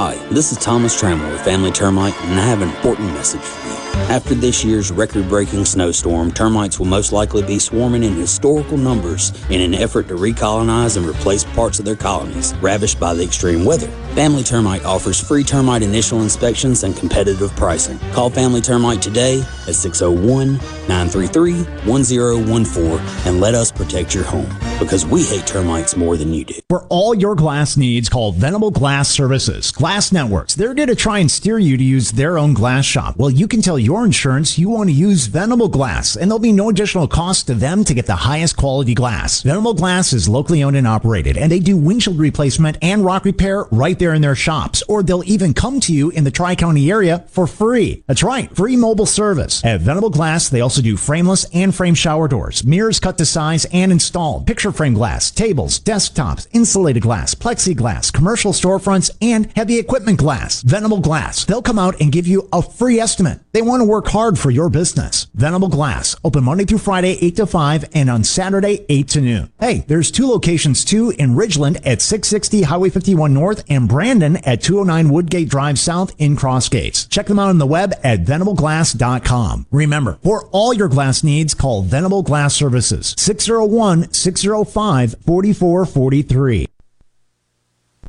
Hi, this is Thomas Trammell with Family Termite, and I have an important message for you. After this year's record breaking snowstorm, termites will most likely be swarming in historical numbers in an effort to recolonize and replace parts of their colonies ravished by the extreme weather. Family Termite offers free termite initial inspections and competitive pricing. Call Family Termite today at 601 933 1014 and let us protect your home because we hate termites more than you do. For all your glass needs, call Venable Glass Services. Glass Networks. They're going to try and steer you to use their own glass shop. Well, you can tell your insurance you want to use Venable Glass, and there'll be no additional cost to them to get the highest quality glass. Venable Glass is locally owned and operated, and they do windshield replacement and rock repair right there in their shops, or they'll even come to you in the Tri County area for free. That's right, free mobile service. At Venable Glass, they also do frameless and frame shower doors, mirrors cut to size and installed, picture frame glass, tables, desktops, insulated glass, plexiglass, commercial storefronts, and heavy equipment glass. Venable Glass. They'll come out and give you a free estimate. They want to work hard for your business. Venable Glass. Open Monday through Friday, 8 to 5, and on Saturday, 8 to noon. Hey, there's two locations too in Ridgeland at 660 Highway 51 North and Brandon at 209 Woodgate Drive South in Cross Gates. Check them out on the web at venableglass.com. Remember, for all your glass needs, call Venable Glass Services 601 605 4443.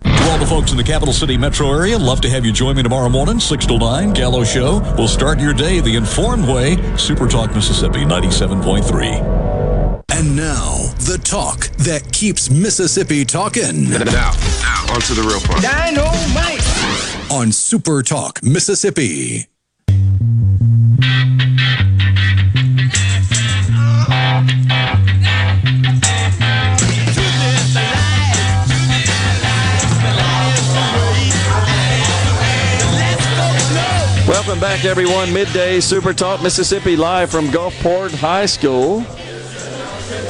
To all the folks in the capital city metro area, love to have you join me tomorrow morning, 6 till 9, Gallo Show. We'll start your day the informed way. Super Talk Mississippi 97.3. And now, the talk that keeps Mississippi talking. Now, now, on to the real part. Dynamite! On Super Talk Mississippi. Welcome back, everyone. Midday Super Talk Mississippi live from Gulfport High School.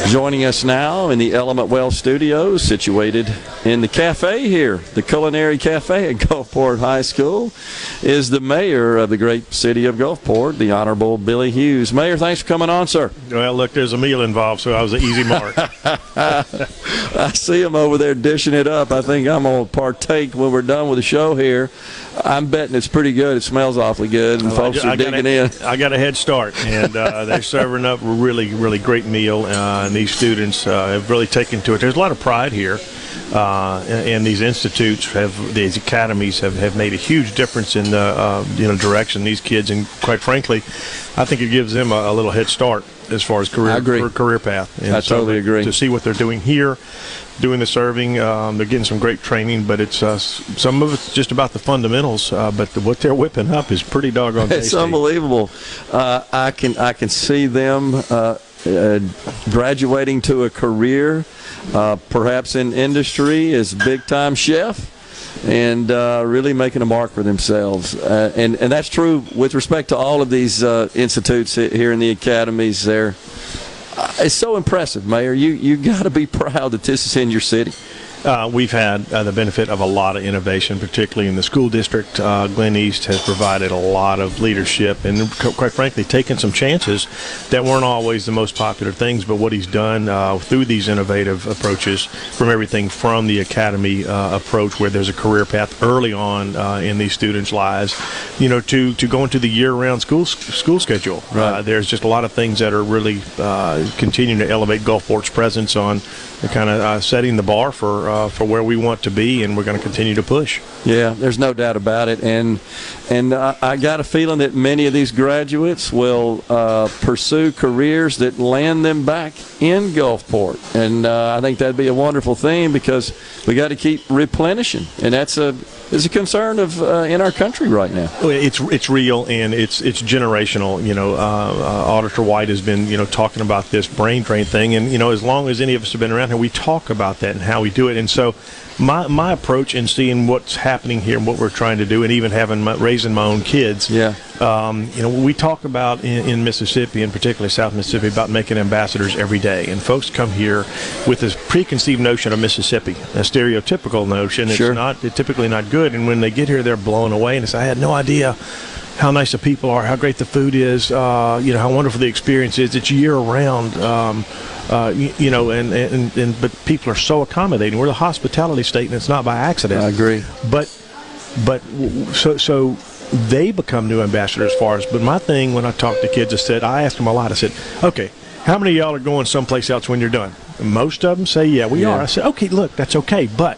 Joining us now in the Element Wealth Studios, situated in the cafe here, the Culinary Cafe at Gulfport High School, is the mayor of the great city of Gulfport, the Honorable Billy Hughes. Mayor, thanks for coming on, sir. Well, look, there's a meal involved, so I was an easy mark. I see him over there dishing it up. I think I'm going to partake when we're done with the show here. I'm betting it's pretty good. It smells awfully good, and Well, folks I are got digging a- in. I got a head start, and uh, they're serving up a really, really great meal. Uh, and these students uh, have really taken to it. There's a lot of pride here. uh, and, and these institutes have these academies have, have made a huge difference in the uh, you know direction these kids and quite frankly, I think it gives them a, a little head start as far as career I agree. career- path. And I so totally agree. To see what they're doing here, doing the serving, um, they're getting some great training, but it's uh, some of it's just about the fundamentals. Uh, but the, what they're whipping up is pretty doggone Tasty. It's unbelievable. Uh, I can I can see them uh, uh, graduating to a career, uh, perhaps in industry as big time chef. And uh, really making a mark for themselves, uh, and and that's true with respect to all of these uh, institutes here in the academies. There, uh, it's so impressive, Mayor. You you got to be proud that this is in your city. Uh, we've had uh, the benefit of a lot of innovation, particularly in the school district. Uh, Glen East has provided a lot of leadership and, quite frankly, taken some chances that weren't always the most popular things. But what he's done uh, through these innovative approaches, from everything from the academy uh, approach, where there's a career path early on uh, in these students' lives, you know, to to going to the year-round school school schedule. Uh, there's just a lot of things that are really uh, continuing to elevate Gulfport's presence on kind of uh, setting the bar for uh, for where we want to be, and we're going to continue to push. Yeah, there's no doubt about it, and and uh, I got a feeling that many of these graduates will uh, pursue careers that land them back in Gulfport, and uh, I think that'd be a wonderful thing because we got to keep replenishing, and that's a is a concern of uh, in our country right now. It's it's real and it's it's generational. You know, uh, uh, Auditor White has been you know talking about this brain drain thing, and you know as long as any of us have been around here, we talk about that and how we do it. And so, my my approach in seeing what's happening here and what we're trying to do, and even having my, raising my own kids. Yeah. Um, you know, we talk about in, in Mississippi, and particularly South Mississippi, about making ambassadors every day. And folks come here with this preconceived notion of Mississippi, a stereotypical notion. Sure. It's not it's typically not good. And when they get here, they're blown away. And it's, I had no idea how nice the people are, how great the food is, uh, you know, how wonderful the experience is. It's year round. Um, uh, you, you know, and, and, and but people are so accommodating. We're the hospitality state, and it's not by accident. I agree. But but so so they become new ambassadors for us. But my thing when I talk to kids, I said I asked them a lot. I said, okay, how many of y'all are going someplace else when you're done? And most of them say, yeah, we Yeah. are. I said, okay, look, that's okay, but.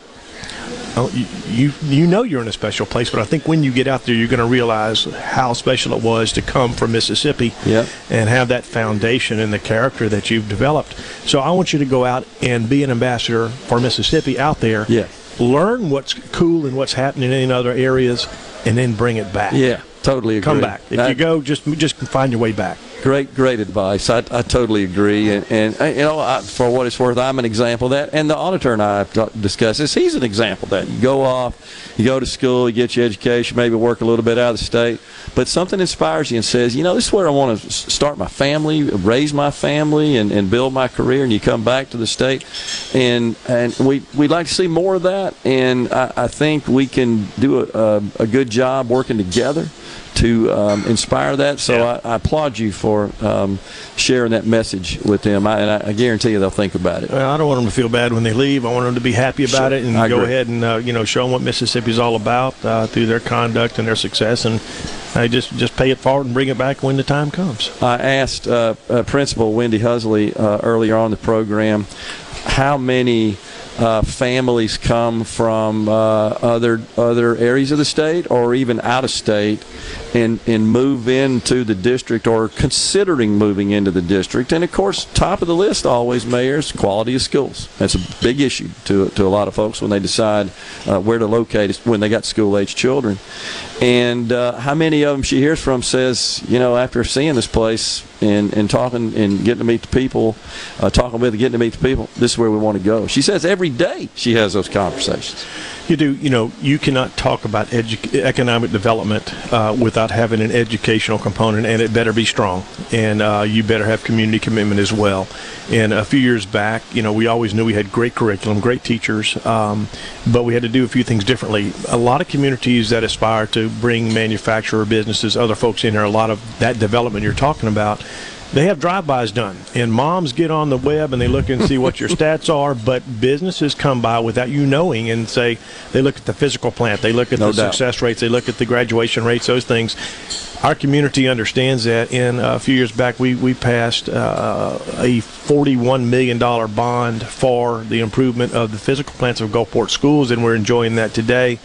Oh, you, you you know you're in a special place, but I think when you get out there, you're going to realize how special it was to come from Mississippi Yep. and have that foundation and the character that you've developed. So I want you to go out and be an ambassador for Mississippi out there. Yeah. Learn what's cool and what's happening in other areas, and then bring it back. Yeah, totally agree. Come back. If That- you go, just just find your way back. Great, great advice. I, I totally agree. And, and you know, I, for what it's worth, I'm an example of that. And the auditor and I have discussed this. He's an example of that. You go off, you go to school, you get your education, maybe work a little bit out of the state, but something inspires you and says, you know, this is where I want to start my family, raise my family, and, and build my career. And you come back to the state, and and we we'd like to see more of that. And I, I think we can do a, a, a good job working together to um, inspire that. So I, I applaud you for um, sharing that message with them. I, and I, I guarantee you they'll think about it. Well, I don't want them to feel bad when they leave. I want them to be happy about Sure. it and I go agree. ahead and uh, you know show them what Mississippi's all about uh, through their conduct and their success, and uh, just just pay it forward and bring it back when the time comes. I asked uh, uh, Principal Wendy Husley uh, earlier on the program how many uh, families come from uh, other other areas of the state or even out of state and and move into the district or considering moving into the district. And of course, top of the list always, mayors, quality of schools. That's a big issue to to a lot of folks when they decide uh, where to locate when they got school age children. And uh, how many of them she hears from says, you know, after seeing this place and, and talking and getting to meet the people, uh, talking with and getting to meet the people, this is where we want to go. She says every day she has those conversations. You do, you know, you cannot talk about edu- economic development uh, without having an educational component, and it better be strong. And uh, you better have community commitment as well. And a few years back, you know, we always knew we had great curriculum, great teachers, um, but we had to do a few things differently. A lot of communities that aspire to bring manufacturer businesses, other folks in there, a lot of that development you're talking about. They have drive-bys done, and moms get on the web and they look and see what your stats are. But businesses come by without you knowing and say they look at the physical plant, they look at No the doubt. success rates, they look at the graduation rates, those things. Our community understands that. And uh, a few years back, we we passed uh, a $41 million bond for the improvement of the physical plants of Gulfport schools, and we're enjoying that today.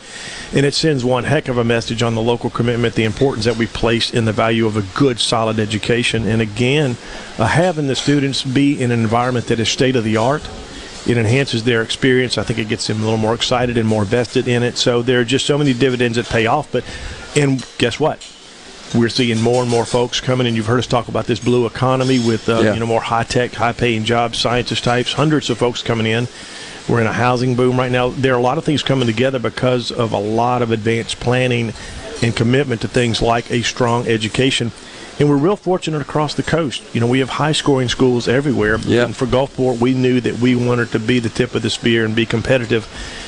And it sends one heck of a message on the local commitment, the importance that we place in the value of a good, solid education. And again, uh, having the students be in an environment that is state of the art it enhances their experience. I think it gets them a little more excited and more vested in it. So there are just so many dividends that pay off. But and guess what? We're seeing more and more folks coming, and you've heard us talk about this blue economy with uh, Yeah. you know more high tech, high paying jobs, scientist types, hundreds of folks coming in. We're in a housing boom right now. There are a lot of things coming together because of a lot of advanced planning and commitment to things like a strong education. And we're real fortunate across the coast. You know, we have high scoring schools everywhere. And for Gulfport, we knew that we wanted to be the tip of the spear and be competitive.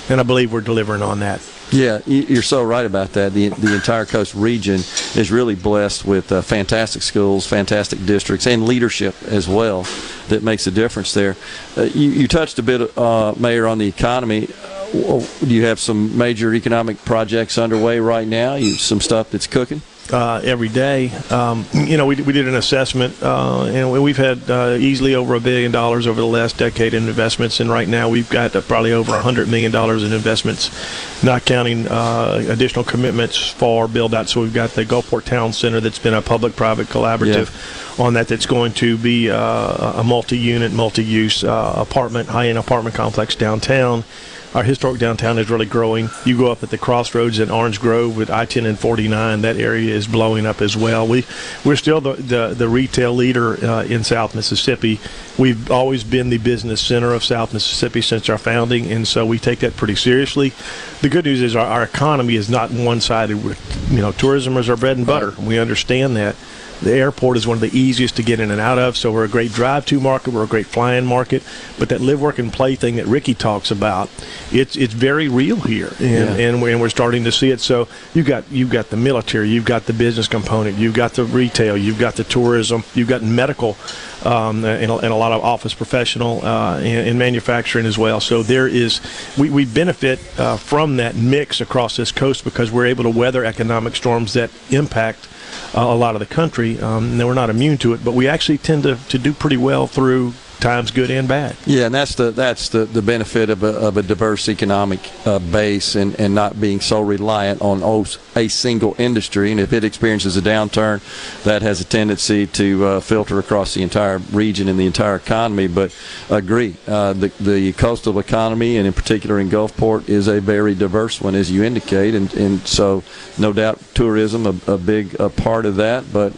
And I believe we're delivering on that. Yeah, you're so right about that. The the entire coast region is really blessed with uh, fantastic schools, fantastic districts, and leadership as well that makes a difference there. Uh, you, you touched a bit, uh, Mayor, on the economy. Do you have some major economic projects underway right now? You some stuff that's cooking? Uh, every day. Um, you know, we, we did an assessment, uh, and we- we've had uh, easily over a billion dollars over the last decade in investments, and right now we've got uh, probably over a hundred million dollars in investments, not counting uh, additional commitments for build out. So we've got the Gulfport Town Center that's been a public-private collaborative on that. That's going to be uh, a multi-unit, multi-use uh, apartment, high-end apartment complex downtown. Our historic downtown is really growing. You go up at the crossroads in Orange Grove with I-10 and 49. That area is blowing up as well. We we're still the the, the retail leader uh, in South Mississippi. We've always been the business center of South Mississippi since our founding, and so we take that pretty seriously. The good news is our, our economy is not one-sided. With you know, tourism is our bread and butter. We understand that. The airport is one of the easiest to get in and out of, so we're a great drive-to market. We're a great fly-in market. But that live, work, and play thing that Ricky talks about, it's it's very real here, and Yeah. and, we- and we're starting to see it. So you've got you've got the military, you've got the business component, you've got the retail, you've got the tourism, you've got medical, um, and, a, and a lot of office professional uh, and, and manufacturing as well. So there is we, we benefit uh, from that mix across this coast because we're able to weather economic storms that impact uh, a lot of the country. Um, and we're not immune to it, but we actually tend to, to do pretty well through times good and bad. Yeah, and that's the that's the, the benefit of a, of a diverse economic uh, base and, and not being so reliant on a single industry. And if it experiences a downturn, that has a tendency to uh, filter across the entire region and the entire economy. But agree, uh, the the coastal economy and in particular in Gulfport is a very diverse one, as you indicate, and and so no doubt tourism a, a big uh part of that, but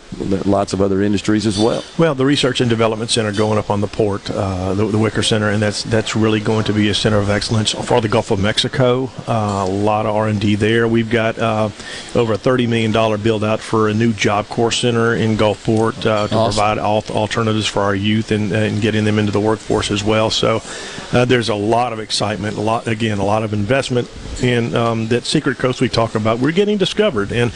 lots of other industries as well. Well, the research and development center going up on the port, uh, the, the Wicker Center, and that's that's really going to be a center of excellence for the Gulf of Mexico. Uh, a lot of R and D there. We've got uh, over a thirty million dollar build out for a new Job Corps center in Gulfport uh, to Awesome. provide al- alternatives for our youth and, and getting them into the workforce as well. So uh, there's a lot of excitement, a lot again, a lot of investment in um, that secret coast we talk about. We're getting discovered, and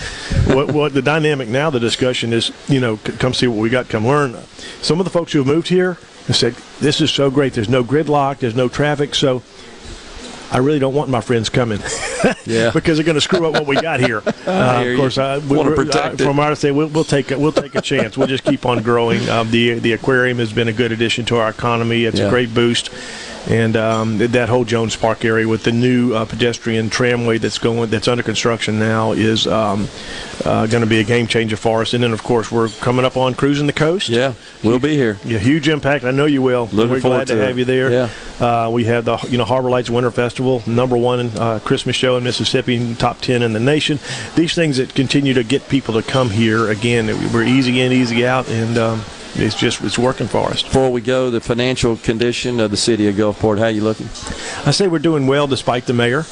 what, what the dynamic now, the discussion is, you know, c- come see what we got, come learn. Some of the folks who have moved here have said, "This is so great. There's no gridlock. There's no traffic. So." I really don't want my friends coming, yeah, because they're going to screw up what we got here. Uh, of course. I, Wanna protect I- from our side, we'll, we'll take a, we'll take a chance. We'll just keep on growing. Um, the the aquarium has been a good addition to our economy. It's Yeah. a great boost, and um, that whole Jones Park area with the new uh, pedestrian tramway that's going that's under construction now is um, uh, going to be a game changer for us. And then, of course, we're coming up on cruising the coast. Yeah, we'll be here. Yeah, huge impact. I know you will. Looking We're forward glad to, to it. have you there. Yeah. Uh, we have the you know Harbor Lights Winter Festival, number one uh, Christmas show in Mississippi, top ten in the nation. These things that continue to get people to come here again. We're easy in, easy out, and um, it's just it's working for us. Before we go, the financial condition of the city of Gulfport, how you looking? I say we're doing well despite the mayor.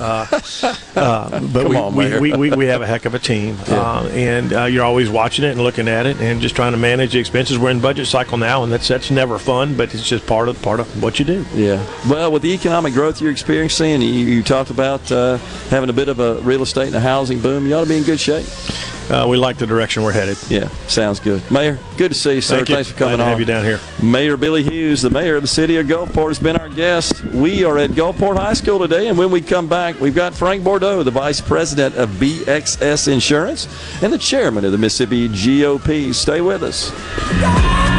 Uh, uh, but we, on, we, Mayor. we, we, we have a heck of a team. Yeah. Uh, and uh, you're always watching it and looking at it and just trying to manage the expenses. We're in budget cycle now, and that's that's never fun, but it's just part of part of what you do. Yeah. Well, with the economic growth you're experiencing, you, you talked about uh, having a bit of a real estate and a housing boom. You ought to be in good shape. Uh, we like the direction we're headed. Yeah, sounds good. Mayor, good to see you, sir. Thank you. Thanks for coming Glad to on. have you down here. Mayor Billy Hughes, the mayor of the city of Gulfport, has been our guest. We are at Gulfport High School today, and when we come back, we've got Frank Bordeaux, the vice president of BXS Insurance and the chairman of the Mississippi GOP. Stay with us.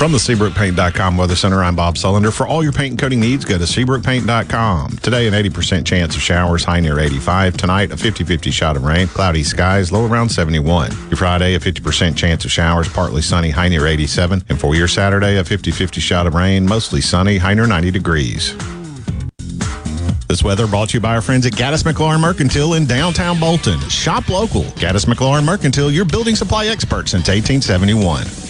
From the SeabrookPaint.com Weather Center, I'm Bob Sullender. For all your paint and coating needs, go to SeabrookPaint.com. Today, an 80% chance of showers, high near 85. Tonight, a 50 50 shot of rain, cloudy skies, low around 71. Your Friday, a 50% chance of showers, partly sunny, high near 87. And for your Saturday, a 50 50 shot of rain, mostly sunny, high near 90 degrees. This weather brought to you by our friends at Gaddis McLaurin Mercantile in downtown Bolton. Shop local. Gaddis McLaurin Mercantile, your building supply expert since 1871.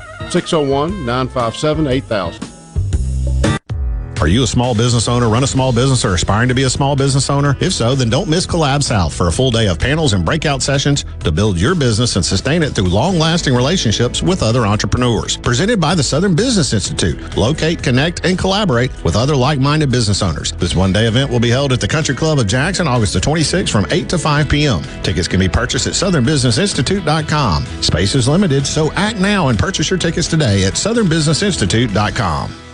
601 957 8000. Are you a small business owner, run a small business, or aspiring to be a small business owner? If so, then don't miss Collab South for a full day of panels and breakout sessions to build your business and sustain it through long lasting relationships with other entrepreneurs. Presented by the Southern Business Institute. Locate, connect, and collaborate with other like minded business owners. This one day event will be held at the Country Club of Jackson August the 26th from 8 to 5 p.m. Tickets can be purchased at southernbusinessinstitute.com. Space is limited, so act now and purchase your tickets today at southernbusinessinstitute.com.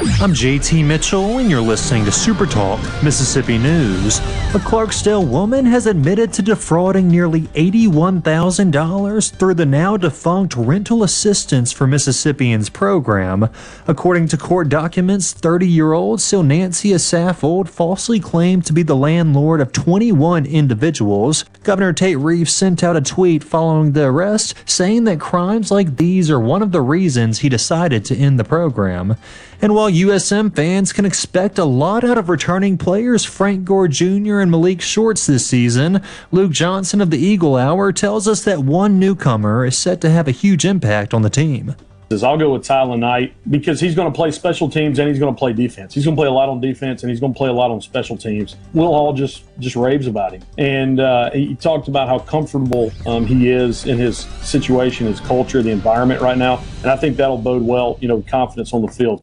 I'm JT Mitchell, and you're listening to Super Talk Mississippi News. A Clarksdale woman has admitted to defrauding nearly $81,000 through the now defunct Rental Assistance for Mississippians program. According to court documents, 30 year old Silnancia Saffold falsely claimed to be the landlord of 21 individuals. Governor Tate Reeves sent out a tweet following the arrest saying that crimes like these are one of the reasons he decided to end the program. And while USM fans can expect a lot out of returning players Frank Gore Jr. and Malik Shorts this season, Luke Johnson of the Eagle Hour tells us that one newcomer is set to have a huge impact on the team. I'll go with Tyler Knight because he's going to play special teams and he's going to play defense. He's going to play a lot on defense and he's going to play a lot on special teams. Will Hall just just raves about him, and uh, he talked about how comfortable um, he is in his situation, his culture, the environment right now, and I think that'll bode well, you know, confidence on the field.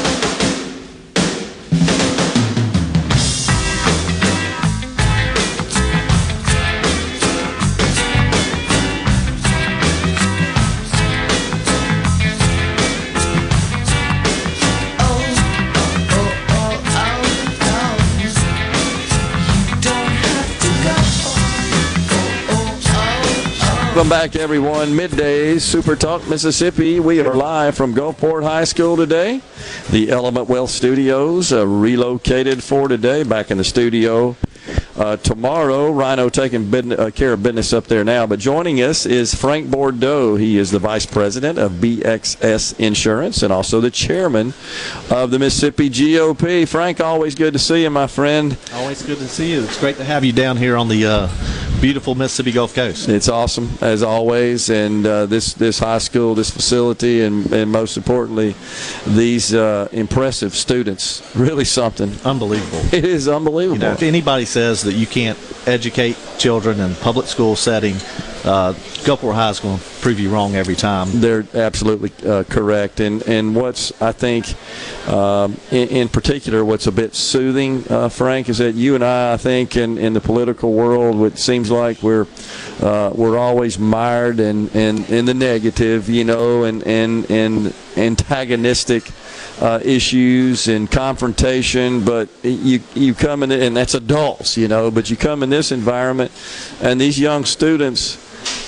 Welcome back, everyone. Middays, Super Talk, Mississippi. We are live from Gulfport High School today. The Element Wealth Studios uh, relocated for today, back in the studio. Uh, tomorrow, Rhino taking uh, care of business up there now. But joining us is Frank Bordeaux. He is the vice president of BXS Insurance and also the chairman of the Mississippi GOP. Frank, always good to see you, my friend. Always good to see you. It's great to have you down here on the uh, beautiful Mississippi Gulf Coast. It's awesome as always, and uh, this this high school, this facility, and, and most importantly, these uh, impressive students. Really something unbelievable. It is unbelievable. You know, if anybody says that you can't educate children in public school setting, uh, Gulfport High is going to prove you wrong every time. They're absolutely uh, correct, and and what's I think, um, in, in particular, what's a bit soothing, uh, Frank, is that you and I, I think, in, in the political world, it seems like we're uh, we're always mired in, in, in the negative, you know, and and and antagonistic. Uh, issues and confrontation, but you you come in and that's adults, you know. But you come in this environment, and these young students,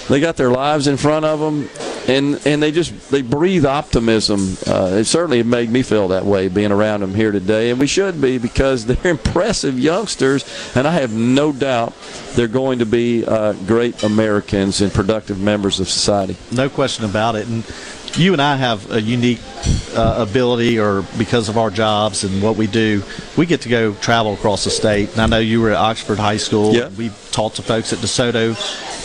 they got their lives in front of them and and they just they breathe optimism uh, it certainly made me feel that way being around them here today and we should be because they're impressive youngsters and i have no doubt they're going to be uh, great americans and productive members of society No question about it. And you and I have a unique uh, ability, or because of our jobs and what we do, we get to go travel across the state. And I know you were at Oxford High School. Yeah. We've talked to folks at DeSoto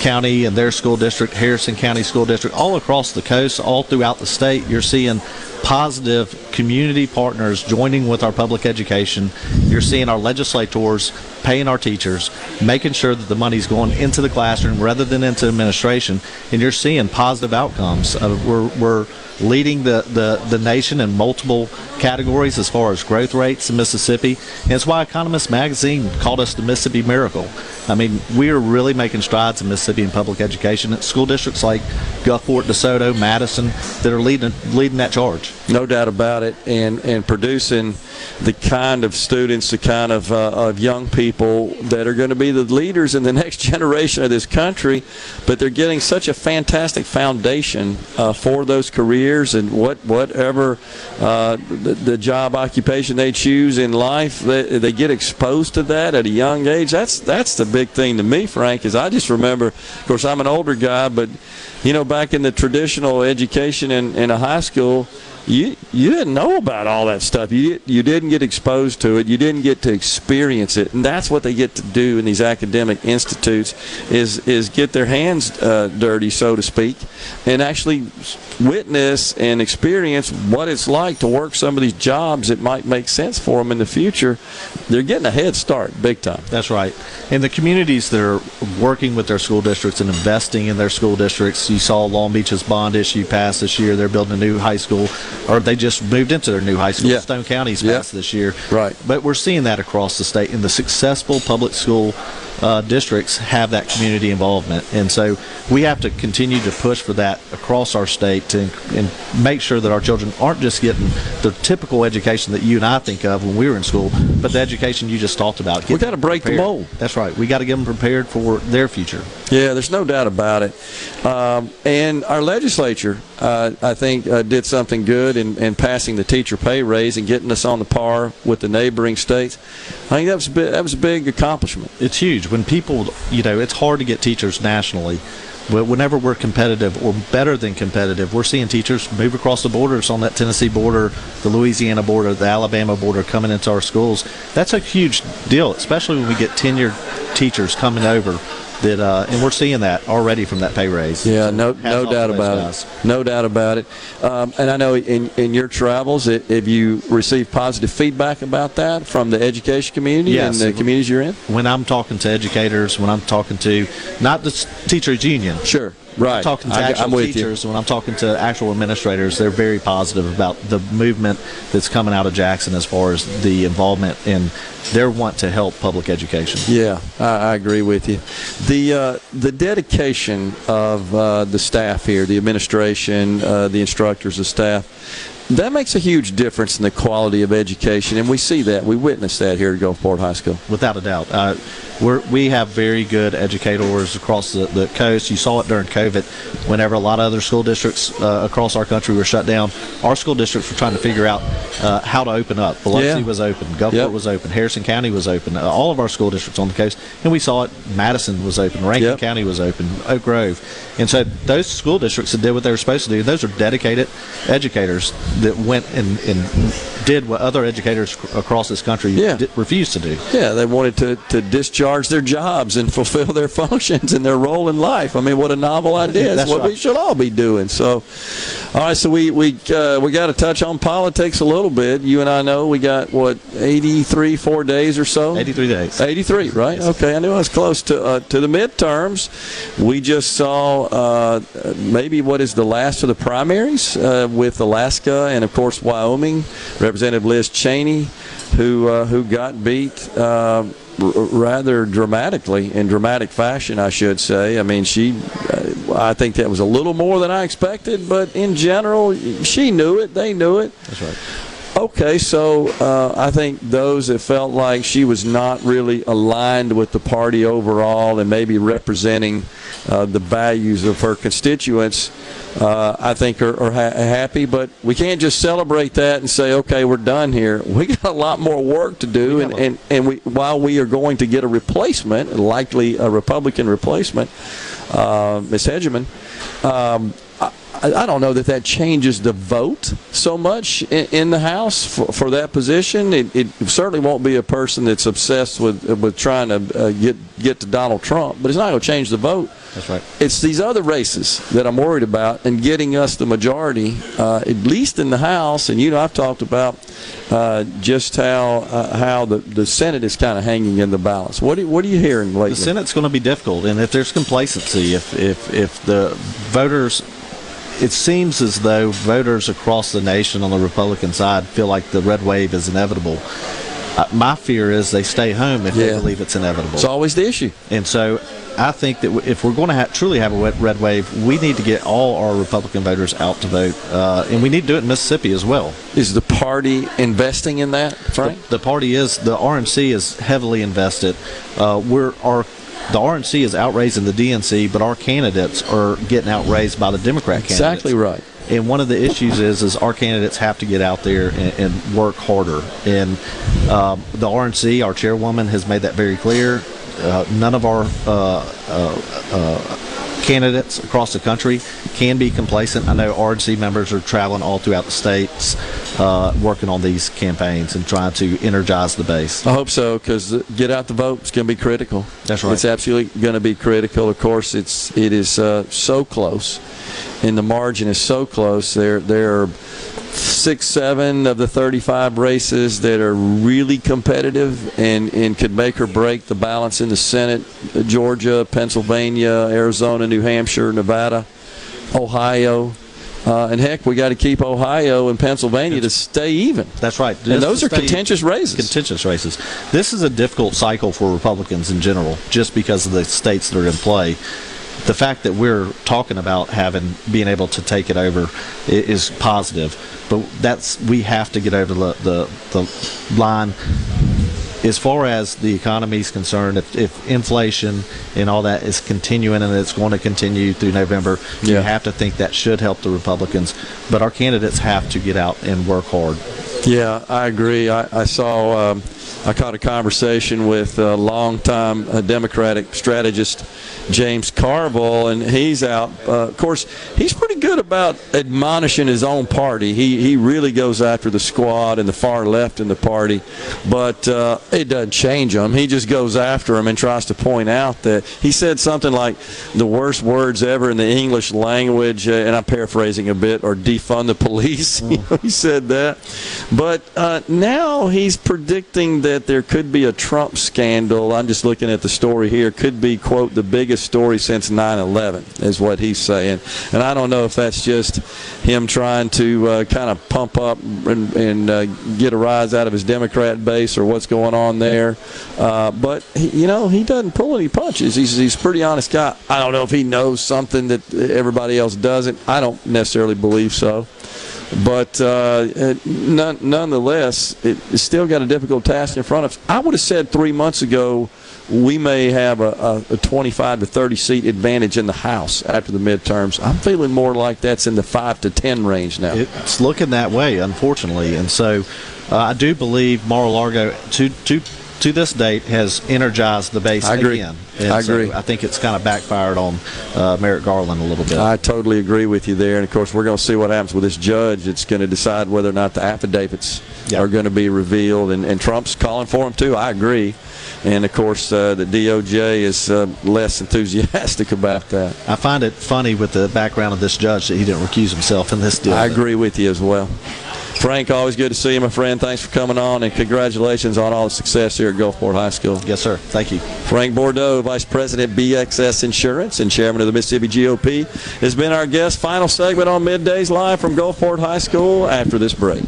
County and their school district, Harrison County School District, all across the coast, all throughout the state. You're seeing positive community partners joining with our public education. You're seeing our legislators paying our teachers, making sure that the money's going into the classroom rather than into administration, and you're seeing positive outcomes. Uh, we're, we're leading the, the, the nation in multiple categories as far as growth rates in Mississippi. And it's why Economist Magazine called us the Mississippi Miracle. I mean, we are really making strides in Mississippi in public education. School districts like Gulfport, DeSoto, Madison that are leading leading that charge. no doubt about it and and producing the kind of students the kind of uh, of young people that are going to be the leaders in the next generation of this country but they're getting such a fantastic foundation uh, for those careers and what whatever uh, the, the job occupation they choose in life they, they get exposed to that at a young age. That's that's the big thing to me Frank is I just remember of course I'm an older guy but you know back in the traditional education in, in a high school you you didn't know about all that stuff. You you didn't get exposed to it. You didn't get to experience it, and that's what they get to do in these academic institutes is is get their hands uh, dirty, so to speak, and actually witness and experience what it's like to work some of these jobs that might make sense for them in the future. They're getting a head start, big time. That's right. And the communities that are working with their school districts and investing in their school districts, you saw Long Beach's bond issue passed this year. They're building a new high school, or they just moved into their new high school. Yeah. Stone County's Yeah. passed this year. Right. But we're seeing that across the state, in the successful public school uh, districts have that community involvement. And so we have to continue to push for that across our state to, and make sure that our children aren't just getting the typical education that you and I think of when we were in school, but the education you just talked about. We got to break the mold. That's right. We got to get them prepared for their future. Yeah, there's no doubt about it. Um, and our legislature, uh, I think, uh, did something good in, in passing the teacher pay raise and getting us on the par with the neighboring states. I think that was a bit, that was a big accomplishment. It's huge when people, you know, it's hard to get teachers nationally. But whenever we're competitive or better than competitive, we're seeing teachers move across the borders on that Tennessee border, the Louisiana border, the Alabama border coming into our schools. That's a huge deal, especially when we get tenured teachers coming over. That uh, and we're seeing that already from that pay raise. Yeah, no, no doubt about guys. it. No doubt about it. Um, and I know in, in your travels, i- have you received positive feedback about that from the education community Yes. and the communities you're in? when I'm talking to educators, when I'm talking to not the teachers union, sure, right, I'm talking to I- actual with you. teachers, when I'm talking to actual administrators, they're very positive about the movement that's coming out of Jackson as far as the involvement in their want to help public education. Yeah, I, I agree with you. The uh, the dedication of uh, the staff here, the administration, uh, the instructors, the staff, that makes a huge difference in the quality of education, and we see that. We witness that here at Gulfport High School. Without a doubt. Uh, we're, we have very good educators across the, the coast. You saw it during COVID whenever a lot of other school districts uh, across our country were shut down. Our school districts were trying to figure out uh, how to open up. Biloxi Yeah. was open, Gulfport Yep. was open, Harrison County was open, uh, all of our school districts on the coast. And we saw it, Madison was open, Rankin Yep. County was open, Oak Grove. And so those school districts that did what they were supposed to do, those are dedicated educators that went and, and did what other educators across this country di- refused to do. Yeah, they wanted to, to discharge their jobs and fulfill their functions and their role in life. I mean, what a novel idea! That's what we should all be doing. So, all right, so we we uh, we got to touch on politics a little bit. You and I know we got what 83, four days or so. 83 days. 83, right? Okay, I knew I was close to uh, to the midterms. We just saw uh, maybe what is the last of the primaries uh, with Alaska and of course Wyoming. Representative Liz Cheney, who uh, who got beat. Uh, r- rather dramatically in dramatic fashion I should say I mean she uh, I think that was a little more than I expected but in general she knew it they knew it That's right. Okay, so uh, I think those that felt like she was not really aligned with the party overall and maybe representing uh, the values of her constituents, uh, I think are, are ha- happy. But we can't just celebrate that and say, okay, we're done here. We got a lot more work to do, and, and, and we, while we are going to get a replacement, likely a Republican replacement, uh, Ms. Hageman, um, I, I don't know that that changes the vote so much in, in the House for, for that position. It, it certainly won't be a person that's obsessed with with trying to uh, get get to Donald Trump, but it's not going to change the vote. That's right. It's these other races that I'm worried about, and getting us the majority, uh, at least in the House. And you know, I've talked about uh, just how uh, how the, the Senate is kind of hanging in the balance. What are, what are you hearing lately? The Senate's going to be difficult, and if there's complacency, if if if the voters, it seems as though voters across the nation on the Republican side feel like the red wave is inevitable. Uh, my fear is they stay home if they believe it's inevitable. It's always the issue. And so I think that if we're going to ha- truly have a red wave, we need to get all our Republican voters out to vote, uh, and we need to do it in Mississippi as well. Is the party investing in that, Frank? The, the party is the RNC is heavily invested. Uh, we're our the RNC is outraising the DNC, but our candidates are getting outraised by the Democrat candidates. Exactly right. And one of the issues is is our candidates have to get out there and, and work harder. And um, the RNC, our chairwoman, has made that very clear. Uh, none of our uh, uh, uh, candidates across the country can be complacent. I know RNC members are traveling all throughout the states, uh, working on these campaigns and trying to energize the base. I hope so because get out the vote is going to be critical. That's right. It's absolutely going to be critical. Of course, it's it is uh, so close, and the margin is so close. There there are six, seven of the 35 races that are really competitive and, and could make or break the balance in the Senate. Georgia, Pennsylvania, Arizona, New Hampshire, Nevada, Ohio. Uh, and heck, we got to keep Ohio and Pennsylvania to stay even. That's right. And those are contentious races. Contentious races. This is a difficult cycle for Republicans in general, just because of the states that are in play. The fact that we're talking about having being able to take it over is positive, but that's we have to get over the the, the line. As far as the economy is concerned, if, if inflation and all that is continuing and it's going to continue through November, you have to think that should help the Republicans. But our candidates have to get out and work hard. Yeah, I agree. I, I saw um, I caught a conversation with a longtime uh, Democratic strategist James Carville, and he's out. Uh, of course, he's pretty good about admonishing his own party. He he really goes after the squad and the far left in the party, but uh, it doesn't change him. He just goes after them and tries to point out that he said something like the worst words ever in the English language, uh, and I'm paraphrasing a bit, or defund the police. he said that, but uh, now he's predicting that there could be a Trump scandal. I'm just looking at the story here. Could be quote the biggest story since 9/11 is what he's saying, and I don't know if that's just him trying to uh, kind of pump up and, and uh, get a rise out of his Democrat base or what's going on there. Uh, but he, you know he doesn't pull any punches. He's he's a pretty honest guy. I don't know if he knows something that everybody else doesn't. I don't necessarily believe so. But uh, none, nonetheless, it, still got a difficult task in front of us. I would have said three months ago we may have a, a, a 25 to 30 seat advantage in the House after the midterms. I'm feeling more like that's in the 5 to 10 range now. It's looking that way, unfortunately. And so uh, I do believe Mar-a-Lago, to, to to this date has energized the base I agree. again. I so agree. I think it's kind of backfired on uh, Merrick Garland a little bit. I totally agree with you there. And of course, we're going to see what happens with this judge. It's going to decide whether or not the affidavits are going to be revealed. And, and Trump's calling for them, too. I agree. And of course, uh, the DOJ is uh, less enthusiastic about that. I find it funny with the background of this judge that he didn't recuse himself in this deal. I agree with you as well. Frank, always good to see you, my friend. Thanks for coming on, and congratulations on all the success here at Gulfport High School. Yes, sir. Thank you. Frank Bordeaux, Vice President, BXS Insurance, and Chairman of the Mississippi GOP, has been our guest. Final segment on Middays Live from Gulfport High School after this break.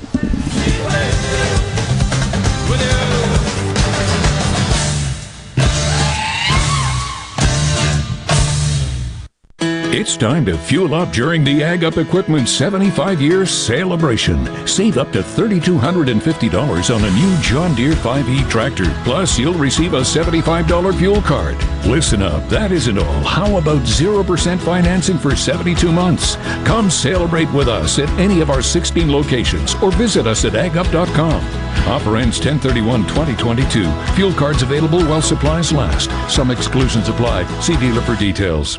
It's time to fuel up during the Ag Up Equipment 75 year celebration. Save up to $3,250 on a new John Deere 5E tractor. Plus, you'll receive a $75 fuel card. Listen up, that isn't all. How about 0% financing for 72 months? Come celebrate with us at any of our 16 locations or visit us at agup.com. Offer ends 1031 2022. Fuel cards available while supplies last. Some exclusions apply. See dealer for details.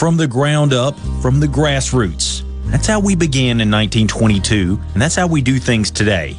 From the ground up, from the grassroots. That's how we began in 1922, and that's how we do things today.